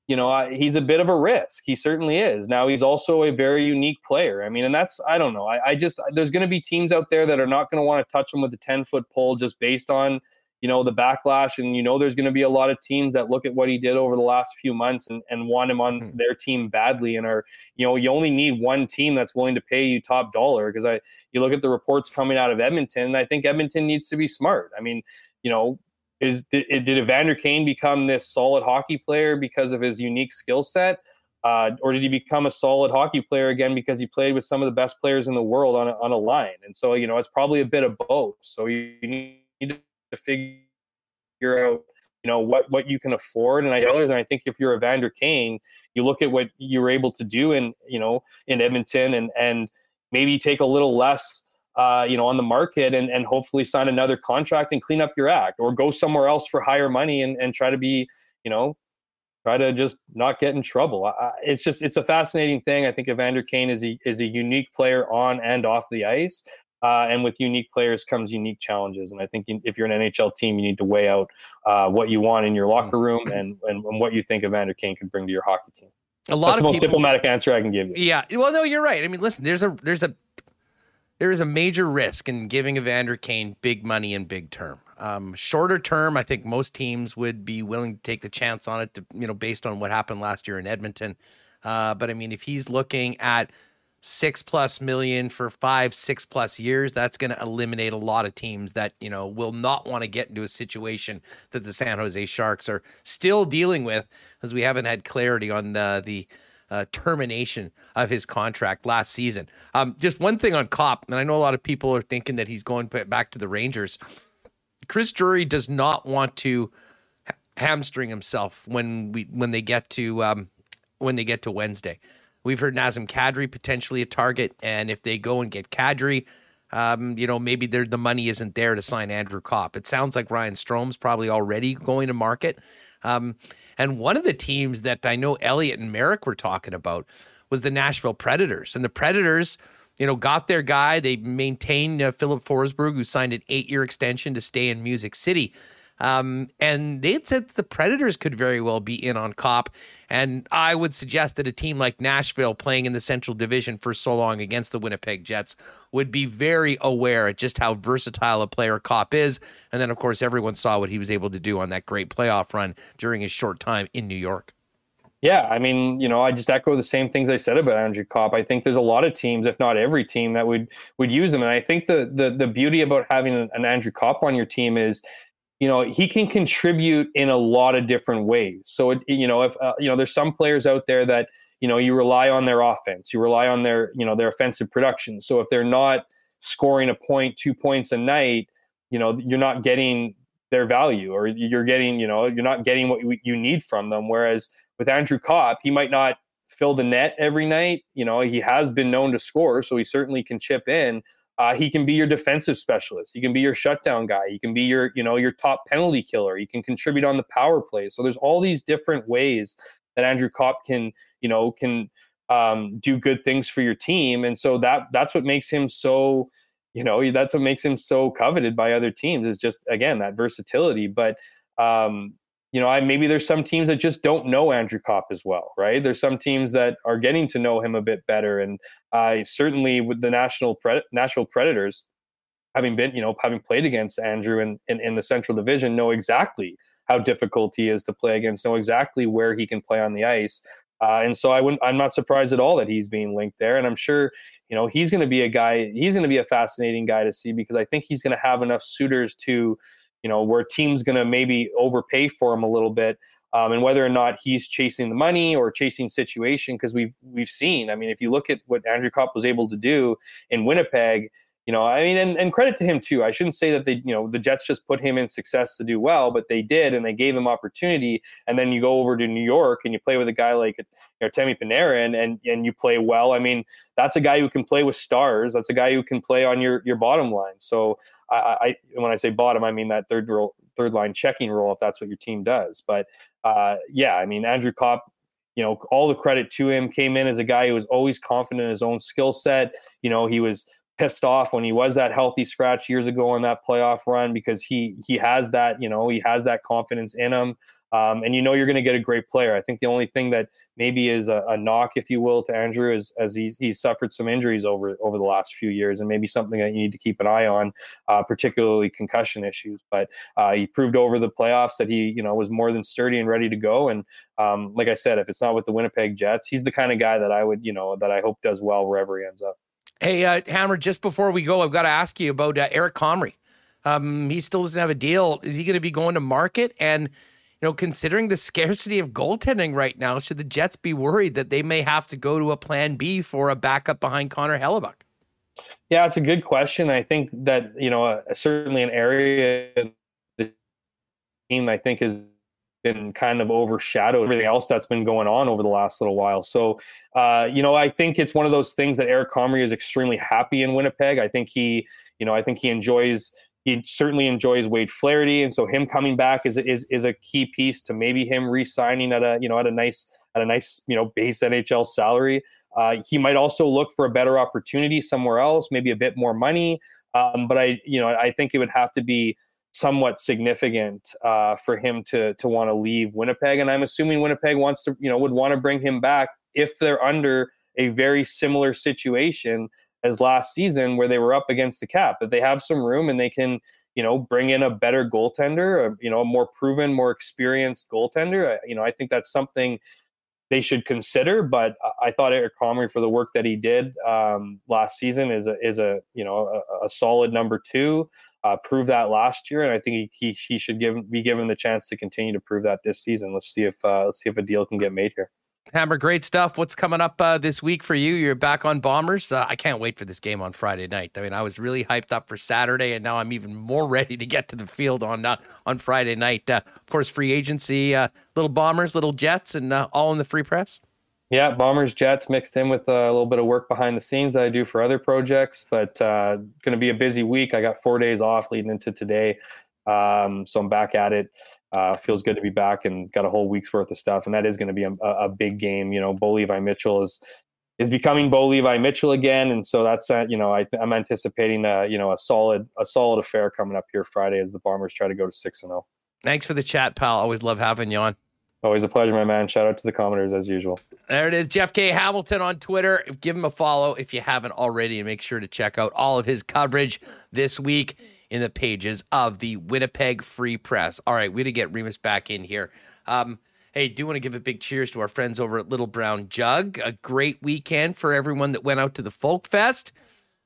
you know, he's a bit of a risk. He certainly is. Now he's also a very unique player. I mean, and that's I don't know. I, I just there's going to be teams out there that are not going to want to touch him with a ten foot pole just based on you know the backlash, and you know there's going to be a lot of teams that look at what he did over the last few months and, and want him on hmm. their team badly, and are you know you only need one team that's willing to pay you top dollar because I you look at the reports coming out of Edmonton, and I think Edmonton needs to be smart. I mean, you know is did, did Evander Kane become this solid hockey player because of his unique skill set? Uh, or did he become a solid hockey player again because he played with some of the best players in the world on a, on a line? And so, you know, it's probably a bit of both. So you, you need to figure out, you know, what what you can afford. And I and I think if you're Evander Kane, you look at what you were able to do in, you know, in Edmonton and and maybe take a little less uh, you know, on the market and, and hopefully sign another contract and clean up your act or go somewhere else for higher money and, and try to be, you know, try to just not get in trouble. I, it's just, it's a fascinating thing. I think Evander Kane is a, is a unique player on and off the ice. Uh, and with unique players comes unique challenges. And I think if you're an NHL team, you need to weigh out uh, what you want in your locker room and, and, and what you think Evander Kane could bring to your hockey team. A lot That's of the most people, diplomatic answer I can give you. Yeah. Well, no, you're right. I mean, listen, there's a there's a there is a major risk in giving Evander Kane big money in big term. Um, shorter term, I think most teams would be willing to take the chance on it, to, you know, based on what happened last year in Edmonton. Uh, but I mean, if he's looking at six plus million for five, six plus years, that's going to eliminate a lot of teams that, you know, will not want to get into a situation that the San Jose Sharks are still dealing with, as we haven't had clarity on uh, the uh, termination of his contract last season. Um, just one thing on Copp, and I know a lot of people are thinking that he's going back to the Rangers. Chris Drury does not want to hamstring himself when we when they get to um, when they get to Wednesday. We've heard Nazem Kadri potentially a target, and if they go and get Kadri, um, you know maybe the money isn't there to sign Andrew Copp. It sounds like Ryan Strome's probably already going to market. Um, and one of the teams that I know Elliotte and Marek were talking about was the Nashville Predators. And the Predators, you know, got their guy. They maintained uh, Filip Forsberg, who signed an eight year extension to stay in Music City. Um, and they said the Predators could very well be in on Copp. And I would suggest that a team like Nashville playing in the Central Division for so long against the Winnipeg Jets would be very aware at just how versatile a player Copp is. And then, of course, everyone saw what he was able to do on that great playoff run during his short time in New York. Yeah, I mean, you know, I just echo the same things I said about Andrew Copp. I think there's a lot of teams, if not every team, that would would use them. And I think the the the beauty about having an Andrew Copp on your team is you know he can contribute in a lot of different ways. So it, you know if uh, you know there's some players out there that you know you rely on their offense you rely on their you know their offensive production. So if they're not scoring a point two points a night you know you're not getting their value or you're getting you know you're not getting what you need from them. Whereas with andrew copp he might not fill the net every night. You know he has been known to score so he certainly can chip in uh, he can be your defensive specialist. He can be your shutdown guy. He can be your, you know, your top penalty killer. He can contribute on the power play. So there's all these different ways that Andrew Copp can, you know, can um, do good things for your team. And so that that's what makes him so, you know, that's what makes him so coveted by other teams is just again that versatility. But um, you know, I maybe there's some teams that just don't know Andrew Copp as well, right? There's some teams that are getting to know him a bit better, and I certainly with the national Pred- Nashville Predators, having been, you know, having played against Andrew in, in, in the Central Division, know exactly how difficult he is to play against, know exactly where he can play on the ice. Uh, and so I wouldn't, I'm not surprised at all that he's being linked there. And I'm sure, you know, he's going to be a guy, he's going to be a fascinating guy to see because I think he's going to have enough suitors to, you know, where team's going to maybe overpay for him a little bit. Um, and whether or not he's chasing the money or chasing situation, because we've we've seen. I mean, if you look at what Andrew Copp was able to do in Winnipeg, you know, I mean, and, and credit to him too. I shouldn't say that they, you know, the Jets just put him in success to do well, but they did, and they gave him opportunity. And then you go over to New York and you play with a guy like you know Artemi Panarin, and and you play well. I mean, that's a guy who can play with stars. That's a guy who can play on your your bottom line. So I, I when I say bottom, I mean that third role, third line checking role, if that's what your team does. But uh, yeah, I mean Andrew Copp you know, all the credit to him. Came in as a guy who was always confident in his own skill set. You know, he was pissed off when he was that healthy scratch years ago on that playoff run because he he has that you know he has that confidence in him. Um, and you know you're going to get a great player. I think the only thing that maybe is a, a knock, if you will, to Andrew is as he's, he's suffered some injuries over over the last few years, and maybe something that you need to keep an eye on, uh, particularly concussion issues. But uh, he proved over the playoffs that he you know was more than sturdy and ready to go. And um, like I said, if it's not with the Winnipeg Jets, he's the kind of guy that I would you know that I hope does well wherever he ends up. Hey, uh, Hammer, just before we go, I've got to ask you about uh, Eric Comrie. Um, he still doesn't have a deal. Is he going to be going to market? And you know, considering the scarcity of goaltending right now, should the Jets be worried that they may have to go to a plan B for a backup behind Connor Hellebuyck? Yeah, it's a good question. I think that, you know, uh, certainly an area the team I think has been kind of overshadowed everything else that's been going on over the last little while. So, uh, you know, I think it's one of those things that Eric Comrie is extremely happy in Winnipeg. I think he, you know, I think he enjoys he certainly enjoys Wade Flaherty, and so him coming back is is is a key piece to maybe him re-signing at a you know at a nice at a nice you know base NHL salary. Uh, he might also look for a better opportunity somewhere else, maybe a bit more money. Um, but I you know I think it would have to be somewhat significant uh, for him to to want to leave Winnipeg, and I'm assuming Winnipeg wants to you know would want to bring him back if they're under a very similar situation as last season where they were up against the cap. If they have some room and they can, you know, bring in a better goaltender, a, you know, a more proven, more experienced goaltender, you know, I think that's something they should consider. But I thought Eric Comrie for the work that he did um, last season is a is a you know a, a solid number two. Uh, proved that last year, and I think he, he, he should give be given the chance to continue to prove that this season. Let's see if uh, let's see if a deal can get made here. Hammer, great stuff. What's coming up uh, this week for you? You're back on Bombers. Uh, I can't wait for this game on Friday night. I mean, I was really hyped up for Saturday, and now I'm even more ready to get to the field on uh, on Friday night. Uh, of course, free agency, uh, little Bombers, little Jets, and uh, all in the free press. Yeah, Bombers, Jets mixed in with a little bit of work behind the scenes that I do for other projects. But going to be a busy week. I got four days off leading into today, um, so I'm back at it. Uh, feels good to be back and got a whole week's worth of stuff, and that is going to be a, a, big game. You know, Bo Levi Mitchell is is becoming Bo Levi Mitchell again, and so that's uh, you know I, am anticipating a, you know a solid a solid affair coming up here Friday as the Bombers try to go to six and zero. Oh. Thanks for the chat, pal. Always love having you on. Always a pleasure, my man. Shout out to the commenters as usual. There it is, Jeff K. Hamilton on Twitter. Give him a follow if you haven't already, and make sure to check out all of his coverage this week in the pages of the Winnipeg Free Press. All right, we to get Remis back in here. Um, hey, do want to give a big cheers to our friends over at Little Brown Jug. A great weekend for everyone that went out to the Folk Fest.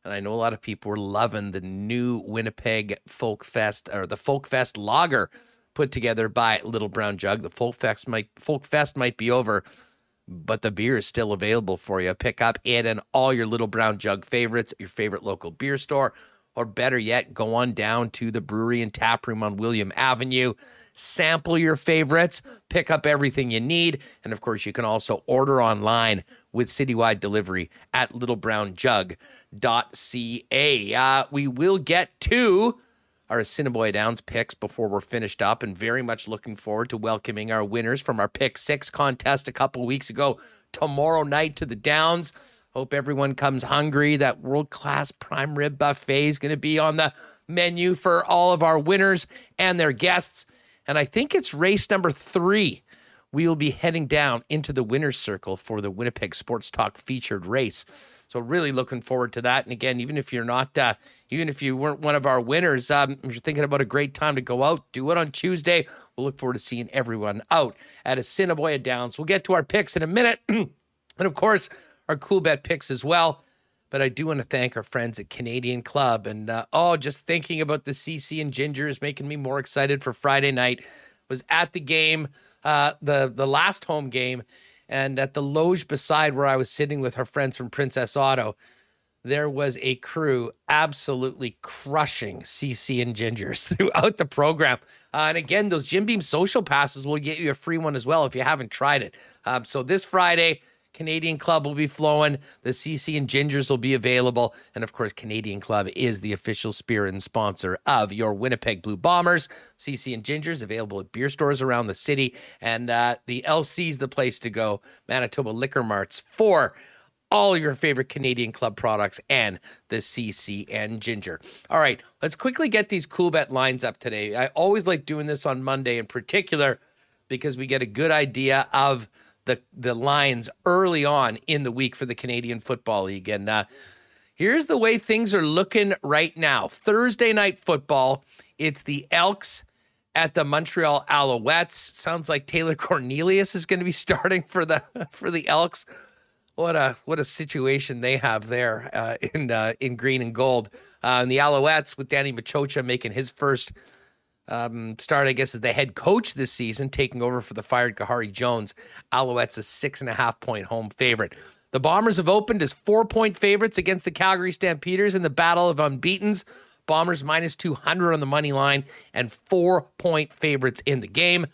And I know a lot of people were loving the new Winnipeg Folk Fest or the Folk Fest lager put together by Little Brown Jug. The Folk Fest might Folk Fest might be over, but the beer is still available for you. Pick up it and all your Little Brown Jug favorites, at your favorite local beer store or better yet, go on down to the brewery and tap room on William Avenue. Sample your favorites, pick up everything you need. And of course, you can also order online with citywide delivery at littlebrownjug.ca. Uh, we will get to our Assiniboia Downs picks before we're finished up, and very much looking forward to welcoming our winners from our Pick Six contest a couple weeks ago tomorrow night to the Downs. Hope everyone comes hungry. That world class prime rib buffet is going to be on the menu for all of our winners and their guests. And I think it's race number three. We will be heading down into the winner's circle for the Winnipeg Sports Talk featured race. So really looking forward to that. And again, even if you're not, uh, even if you weren't one of our winners, um, you're thinking about a great time to go out, do it on Tuesday. We'll look forward to seeing everyone out at Assiniboia Downs. We'll get to our picks in a minute. and of course, our Coolbet picks as well. But I do want to thank our friends at Canadian Club. And uh, oh, just thinking about the CC and Ginger is making me more excited for Friday night. Was at the game, uh, the the last home game, and at the loge beside where I was sitting with her friends from Princess Auto, there was a crew absolutely crushing CC and Gingers throughout the program. Uh, and again, those Jim Beam social passes will get you a free one as well if you haven't tried it. Um, so this Friday, Canadian Club will be flowing. The CC and Gingers will be available. And of course, Canadian Club is the official spirit and sponsor of your Winnipeg Blue Bombers. CC and Gingers available at beer stores around the city. And uh, the LC is the place to go. Manitoba Liquor Marts for all your favorite Canadian club products and the CCN Ginger. All right, let's quickly get these Coolbet lines up today. I always like doing this on Monday in particular because we get a good idea of the the lines early on in the week for the Canadian Football League. And uh, here's the way things are looking right now. Thursday night football. It's the Elks at the Montreal Alouettes. Sounds like Taylor Cornelius is going to be starting for the for the Elks. What a what a situation they have there uh, in uh, in green and gold. Uh, and the Alouettes with Danny Maciocia making his first um, start, I guess, as the head coach this season, taking over for the fired Khari Jones. Alouettes a six and a half point home favorite. The Bombers have opened as four point favorites against the Calgary Stampeders in the Battle of Unbeatens. Bombers minus 200 on the money line and four point favorites in the game.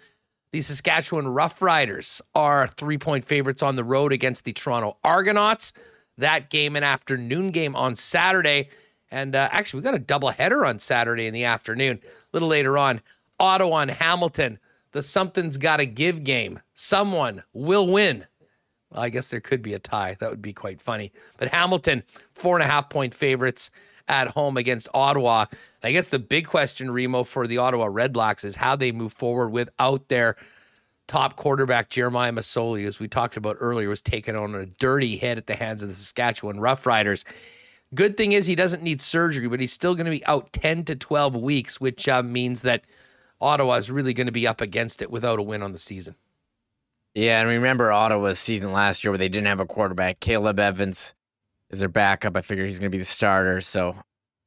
The Saskatchewan Roughriders are three point favorites on the road against the Toronto Argonauts. That game, an afternoon game on Saturday. And uh, actually, we got a double header on Saturday in the afternoon. A little later on, Ottawa and Hamilton, the something's got to give game. Someone will win. Well, I guess there could be a tie. That would be quite funny. But Hamilton, four and a half point favorites at home against Ottawa. I guess the big question, Remo, for the Ottawa Redblacks is how they move forward without their top quarterback, Jeremiah Masoli, as we talked about earlier, was taken on a dirty hit at the hands of the Saskatchewan Roughriders. Good thing is he doesn't need surgery, but he's still going to be out 10 to 12 weeks, which uh, means that Ottawa is really going to be up against it without a win on the season. Yeah, and remember Ottawa's season last year where they didn't have a quarterback. Caleb Evans is their backup. I figure he's going to be the starter. So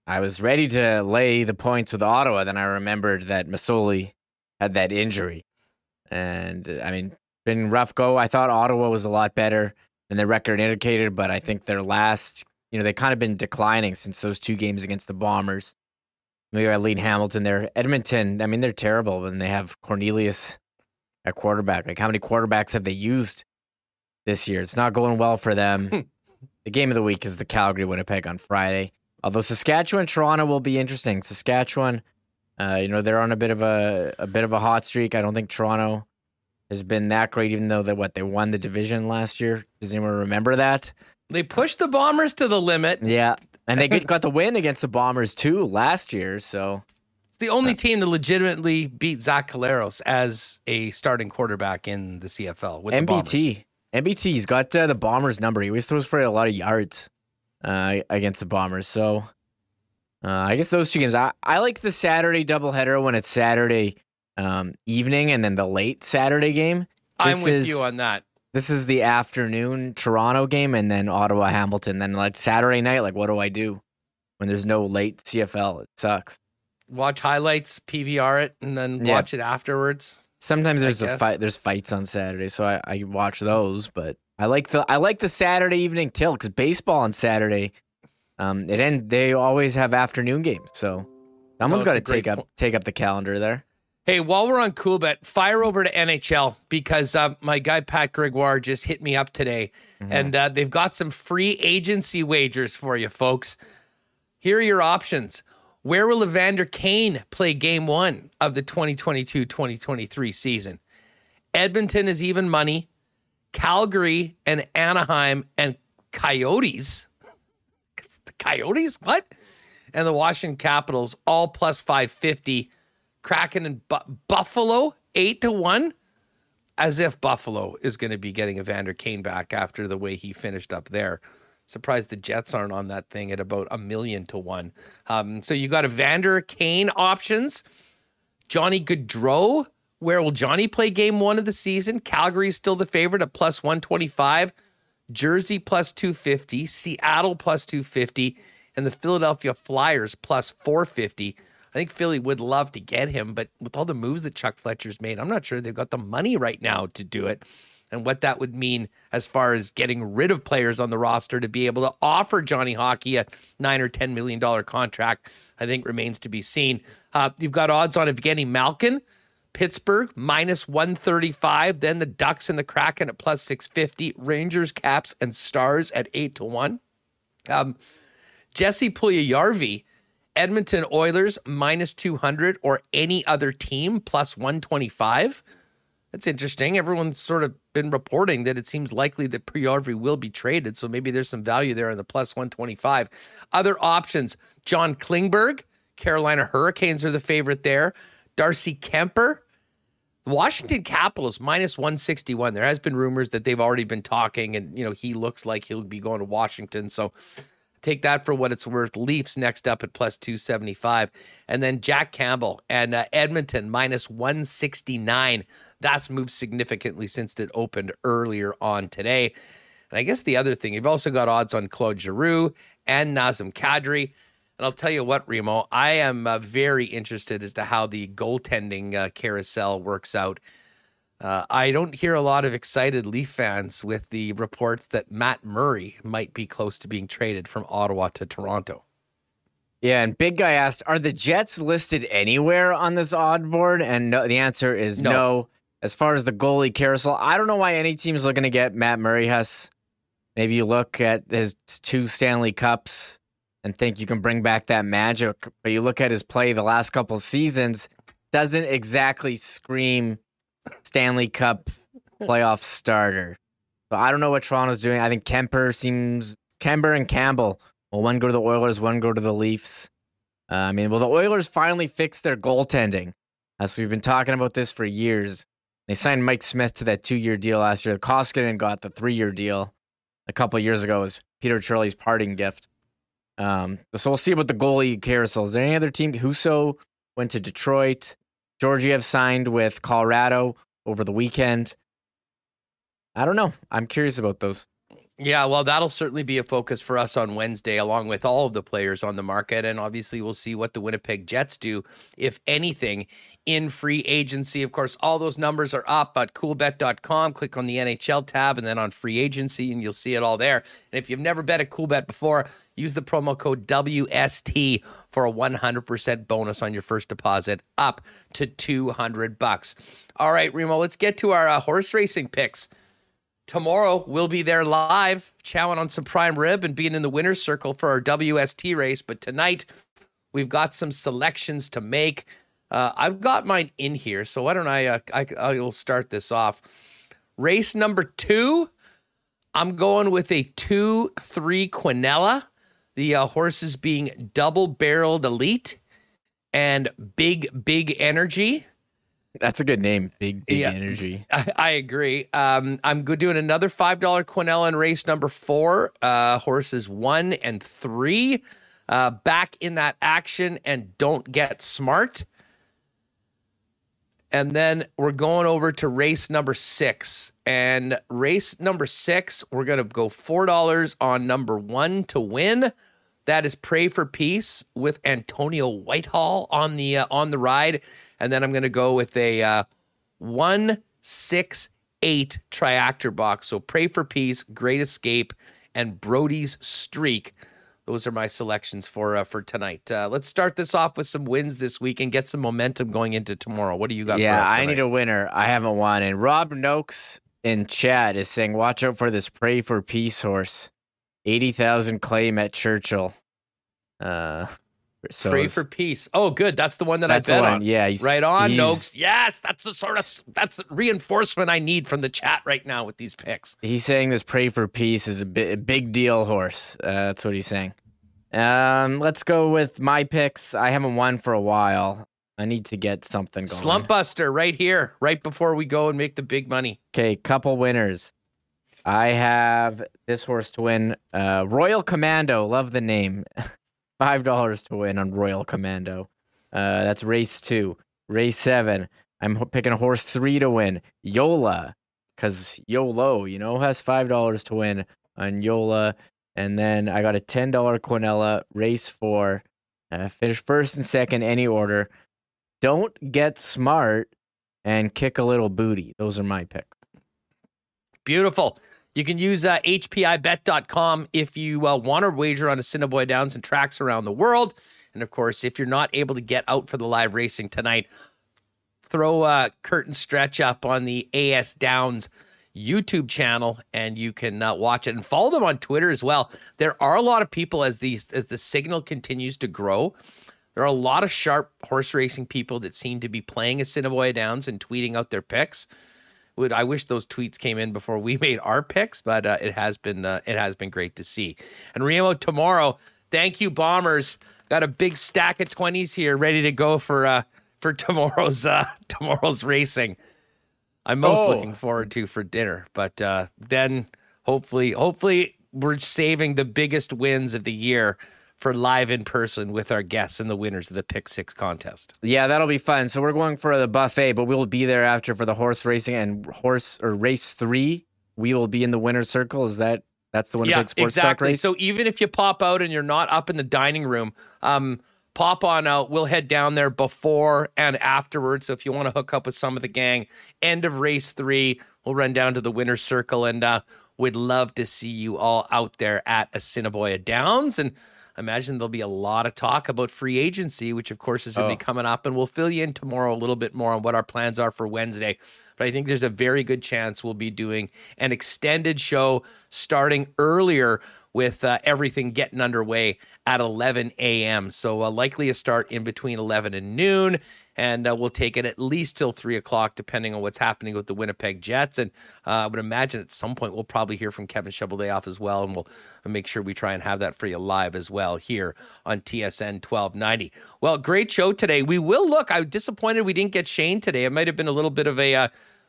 I was ready to lay the points with Ottawa. Then I remembered that Masoli had that injury. And I mean, been rough go. I thought Ottawa was a lot better than their record indicated, but I think their last you know, they kind of been declining since those two games against the Bombers. Maybe I lead Hamilton there. Edmonton, I mean, they're terrible when they have Cornelius at quarterback. Like, how many quarterbacks have they used this year? It's not going well for them. The game of the week is the Calgary Winnipeg on Friday. Although Saskatchewan Toronto will be interesting. Saskatchewan, uh, you know, they're on a bit of a a bit of a hot streak. I don't think Toronto has been that great, even though that what they won the division last year. Does anyone remember that? They pushed the Bombers to the limit. Yeah. And they got the win against the Bombers too last year. So it's the only team to legitimately beat Zach Collaros as a starting quarterback in the CFL with the Bombers. MBT. MBT's got uh, the Bombers number. He always throws for a lot of yards uh, against the Bombers. So uh, I guess those two games. I, I like the Saturday doubleheader when it's Saturday um, evening and then the late Saturday game. This I'm with is, you on that. This is the afternoon Toronto game and then Ottawa Hamilton. Then like Saturday night, like what do I do when there's no late CFL? It sucks. Watch highlights, PVR it, and then yeah. watch it afterwards. Sometimes there's a fight. There's fights on Saturday, so I, I watch those. But I like the I like the Saturday evening tilt because baseball on Saturday, um, it end they always have afternoon games. So someone's no, got to take up take up the calendar there. Hey, while we're on Coolbet, fire over to NHL because uh, my guy Pat Gregoire just hit me up today, mm-hmm. and uh, they've got some free agency wagers for you, folks. Here are your options. Where will Evander Kane play game one of the 2022 2023 season? Edmonton is even money. Calgary and Anaheim and Coyotes. Coyotes? What? And the Washington Capitals all plus 550. Kraken and Bu- Buffalo eight to one, as if Buffalo is going to be getting Evander Kane back after the way he finished up there. Surprised the Jets aren't on that thing at about a million to one. Um, so you got Evander Kane options. Johnny Gaudreau. Where will Johnny play game one of the season? Calgary is still the favorite at plus 125. Jersey plus 250. Seattle plus 250. And the Philadelphia Flyers plus 450. I think Philly would love to get him, but with all the moves that Chuck Fletcher's made, I'm not sure they've got the money right now to do it. And what that would mean as far as getting rid of players on the roster to be able to offer Johnny Hockey a nine or ten million dollar contract, I think remains to be seen. Uh, you've got odds on Evgeny Malkin, Pittsburgh minus 135, then the Ducks and the Kraken at plus 650, Rangers, Caps, and Stars at eight to one. Um, Jesse Puljujarvi Edmonton Oilers minus 200 or any other team plus 125. That's interesting. Everyone's sort of been reporting that it seems likely that Puljujarvi will be traded. So maybe there's some value there in the plus 125. Other options John Klingberg, Carolina Hurricanes are the favorite there. Darcy Kuemper, Washington Capitals minus 161. There has been rumors that they've already been talking, and you know he looks like he'll be going to Washington. So take that for what it's worth. Leafs next up at plus 275, and then Jack Campbell and uh, Edmonton minus 169. That's moved significantly since it opened earlier on today. And I guess the other thing, you've also got odds on Claude Giroux and Nazem Kadri. And I'll tell you what, Remo, I am uh, very interested as to how the goaltending uh, carousel works out. Uh, I don't hear a lot of excited Leaf fans with the reports that Matt Murray might be close to being traded from Ottawa to Toronto. Yeah, and Big Guy asked, "Are the Jets listed anywhere on this odd board?" And no, the answer is no. no. As far as the goalie carousel, I don't know why any team's looking to get Matt Murray. Has maybe you look at his two Stanley Cups and think you can bring back that magic. But you look at his play the last couple seasons, doesn't exactly scream Stanley Cup playoff starter. But I don't know what Toronto's doing. I think Kuemper seems Kuemper and Campbell. Well, one go to the Oilers, one go to the Leafs. Uh, I mean, well, the Oilers finally fixed their goaltending. Uh, so we've been talking about this for years. They signed Mike Smith to that two-year deal last year. Koskinen got the three-year deal a couple years ago. Was Peter Chiarelli's parting gift. Um, so we'll see about the goalie carousel. Is there any other team? Husso went to Detroit. Georgiev signed with Colorado over the weekend. I don't know. I'm curious about those. Yeah, well, that'll certainly be a focus for us on Wednesday, along with all of the players on the market. And obviously, we'll see what the Winnipeg Jets do, if anything, in free agency. Of course, all those numbers are up at coolbet.com. Click on the NHL tab and then on free agency, and you'll see it all there. And if you've never bet at Coolbet before, use the promo code WST for a 100% bonus on your first deposit up to 200 bucks. All right, Remo, let's get to our uh, horse racing picks. Tomorrow we'll be there live, chowing on some prime rib and being in the winner's circle for our WST race. But tonight we've got some selections to make. Uh, I've got mine in here, so why don't I, uh, I? I will start this off. Race number two, I'm going with a two three Quinella. The uh, horses being double barreled elite and big big energy. That's a good name, big big yeah, energy. I, I agree. Um, I'm good doing another five dollar Quinella in race number four. Uh, horses one and three. Uh, back in that action and don't get smart. And then we're going over to race number six. And race number six, we're going to go $4 on number one to win. That is Pray for Peace with Antonio Whitehall on the uh, on the ride. And then I'm going to go with a uh, 168 triactor box. So Pray for Peace, Great Escape, and Brody's Streak those are my selections for uh, for tonight. Uh, let's start this off with some wins this week and get some momentum going into tomorrow. What do you got? Yeah, I need a winner. I haven't won, and Rob Noakes in chat is saying, "Watch out for this pray for peace horse, eighty thousand claim at Churchill." Uh, so pray for peace. Oh, good. That's the one that that's I bet on. Yeah, he's, right on, he's, Noakes. Yes, that's the sort of that's the reinforcement I need from the chat right now with these picks. He's saying this pray for peace is a, bi- a big deal horse. Uh, that's what he's saying. Um, let's go with my picks. I haven't won for a while. I need to get something going. Slump Buster right here, right before we go and make the big money. Okay, couple winners. I have this horse to win. Uh, Royal Commando, love the name. Five dollars to win on Royal Commando. Uh, that's race two. Race seven. I'm picking a horse three to win. Yola, because YOLO, you know, has five dollars to win on Yola. And then I got a $10 Quinella race four. Uh, finish first and second, any order. Don't get smart and kick a little booty. Those are my picks. Beautiful. You can use uh, HPIBet.com if you uh, want to wager on Assiniboia Downs and tracks around the world. And of course, if you're not able to get out for the live racing tonight, throw a curtain stretch up on the AS Downs YouTube channel, and you can uh, watch it and follow them on Twitter as well. There are a lot of people as the as the signal continues to grow. There are a lot of sharp horse racing people that seem to be playing Assiniboia Downs and tweeting out their picks, would I wish those tweets came in before we made our picks, but uh, it has been uh, it has been great to see. And Remo tomorrow, thank you, Bombers. Got a big stack of twenties here, ready to go for uh, for tomorrow's uh, tomorrow's racing. I'm most oh. looking forward to for dinner, but uh, then hopefully, hopefully we're saving the biggest wins of the year for live in person with our guests and the winners of the Pick Six contest. Yeah, that'll be fun. So we're going for the buffet, but we'll be there after for the horse racing and horse or race three. We will be in the winner's circle. Is that that's the one yeah, Sports exactly. race? So even if you pop out and you're not up in the dining room, um, pop on out. We'll head down there before and afterwards. So if you want to hook up with some of the gang, end of race three, we'll run down to the winner's circle and uh, we'd love to see you all out there at Assiniboia Downs. And imagine there'll be a lot of talk about free agency, which of course is going to oh. be coming up. And we'll fill you in tomorrow a little bit more on what our plans are for Wednesday. But I think there's a very good chance we'll be doing an extended show starting earlier with uh, everything getting underway at 11 a.m. So uh, likely a start in between 11 and noon and uh, we'll take it at least till three o'clock, depending on what's happening with the Winnipeg Jets. And uh, I would imagine at some point we'll probably hear from Kevin Cheveldayoff as well, and we'll make sure we try and have that for you live as well here on TSN 1290. Well, great show today. We will look. I'm disappointed we didn't get Shane today. It might have been a little bit of a uh,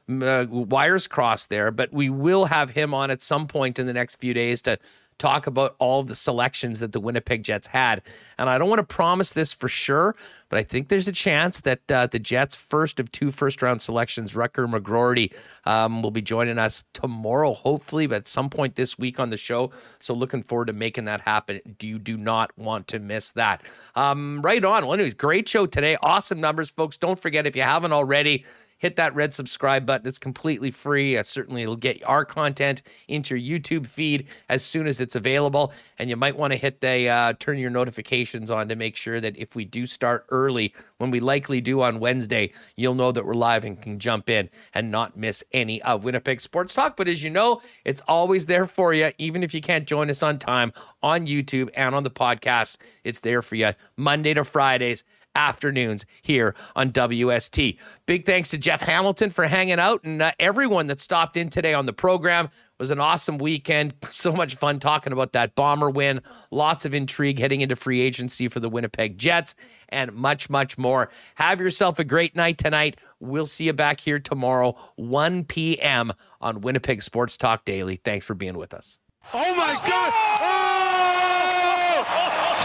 uh, wires crossed there, but we will have him on at some point in the next few days to talk about all the selections that the Winnipeg Jets had. And I don't want to promise this for sure, but I think there's a chance that uh, the Jets' first of two first round selections, Rutger McGroarty, um, will be joining us tomorrow, hopefully, but at some point this week on the show. So looking forward to making that happen. You do not want to miss that. Um, right on. Well, anyways, great show today. Awesome numbers, folks. Don't forget if you haven't already, hit that red subscribe button. It's completely free. Uh, certainly, it'll get our content into your YouTube feed as soon as it's available. And you might want to hit the uh, turn your notifications on to make sure that if we do start early, when we likely do on Wednesday, you'll know that we're live and can jump in and not miss any of Winnipeg Sports Talk. But as you know, it's always there for you, even if you can't join us on time on YouTube and on the podcast. It's there for you Monday to Fridays afternoons here on WST. Big thanks to Jeff Hamilton for hanging out and uh, everyone that stopped in today on the program. It was an awesome weekend. So much fun talking about that bomber win. Lots of intrigue heading into free agency for the Winnipeg Jets and much, much more. Have yourself a great night tonight. We'll see you back here tomorrow, 1 p.m. on Winnipeg Sports Talk Daily. Thanks for being with us. Oh my God! Oh!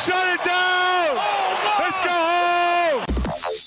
Shut it down! Let's go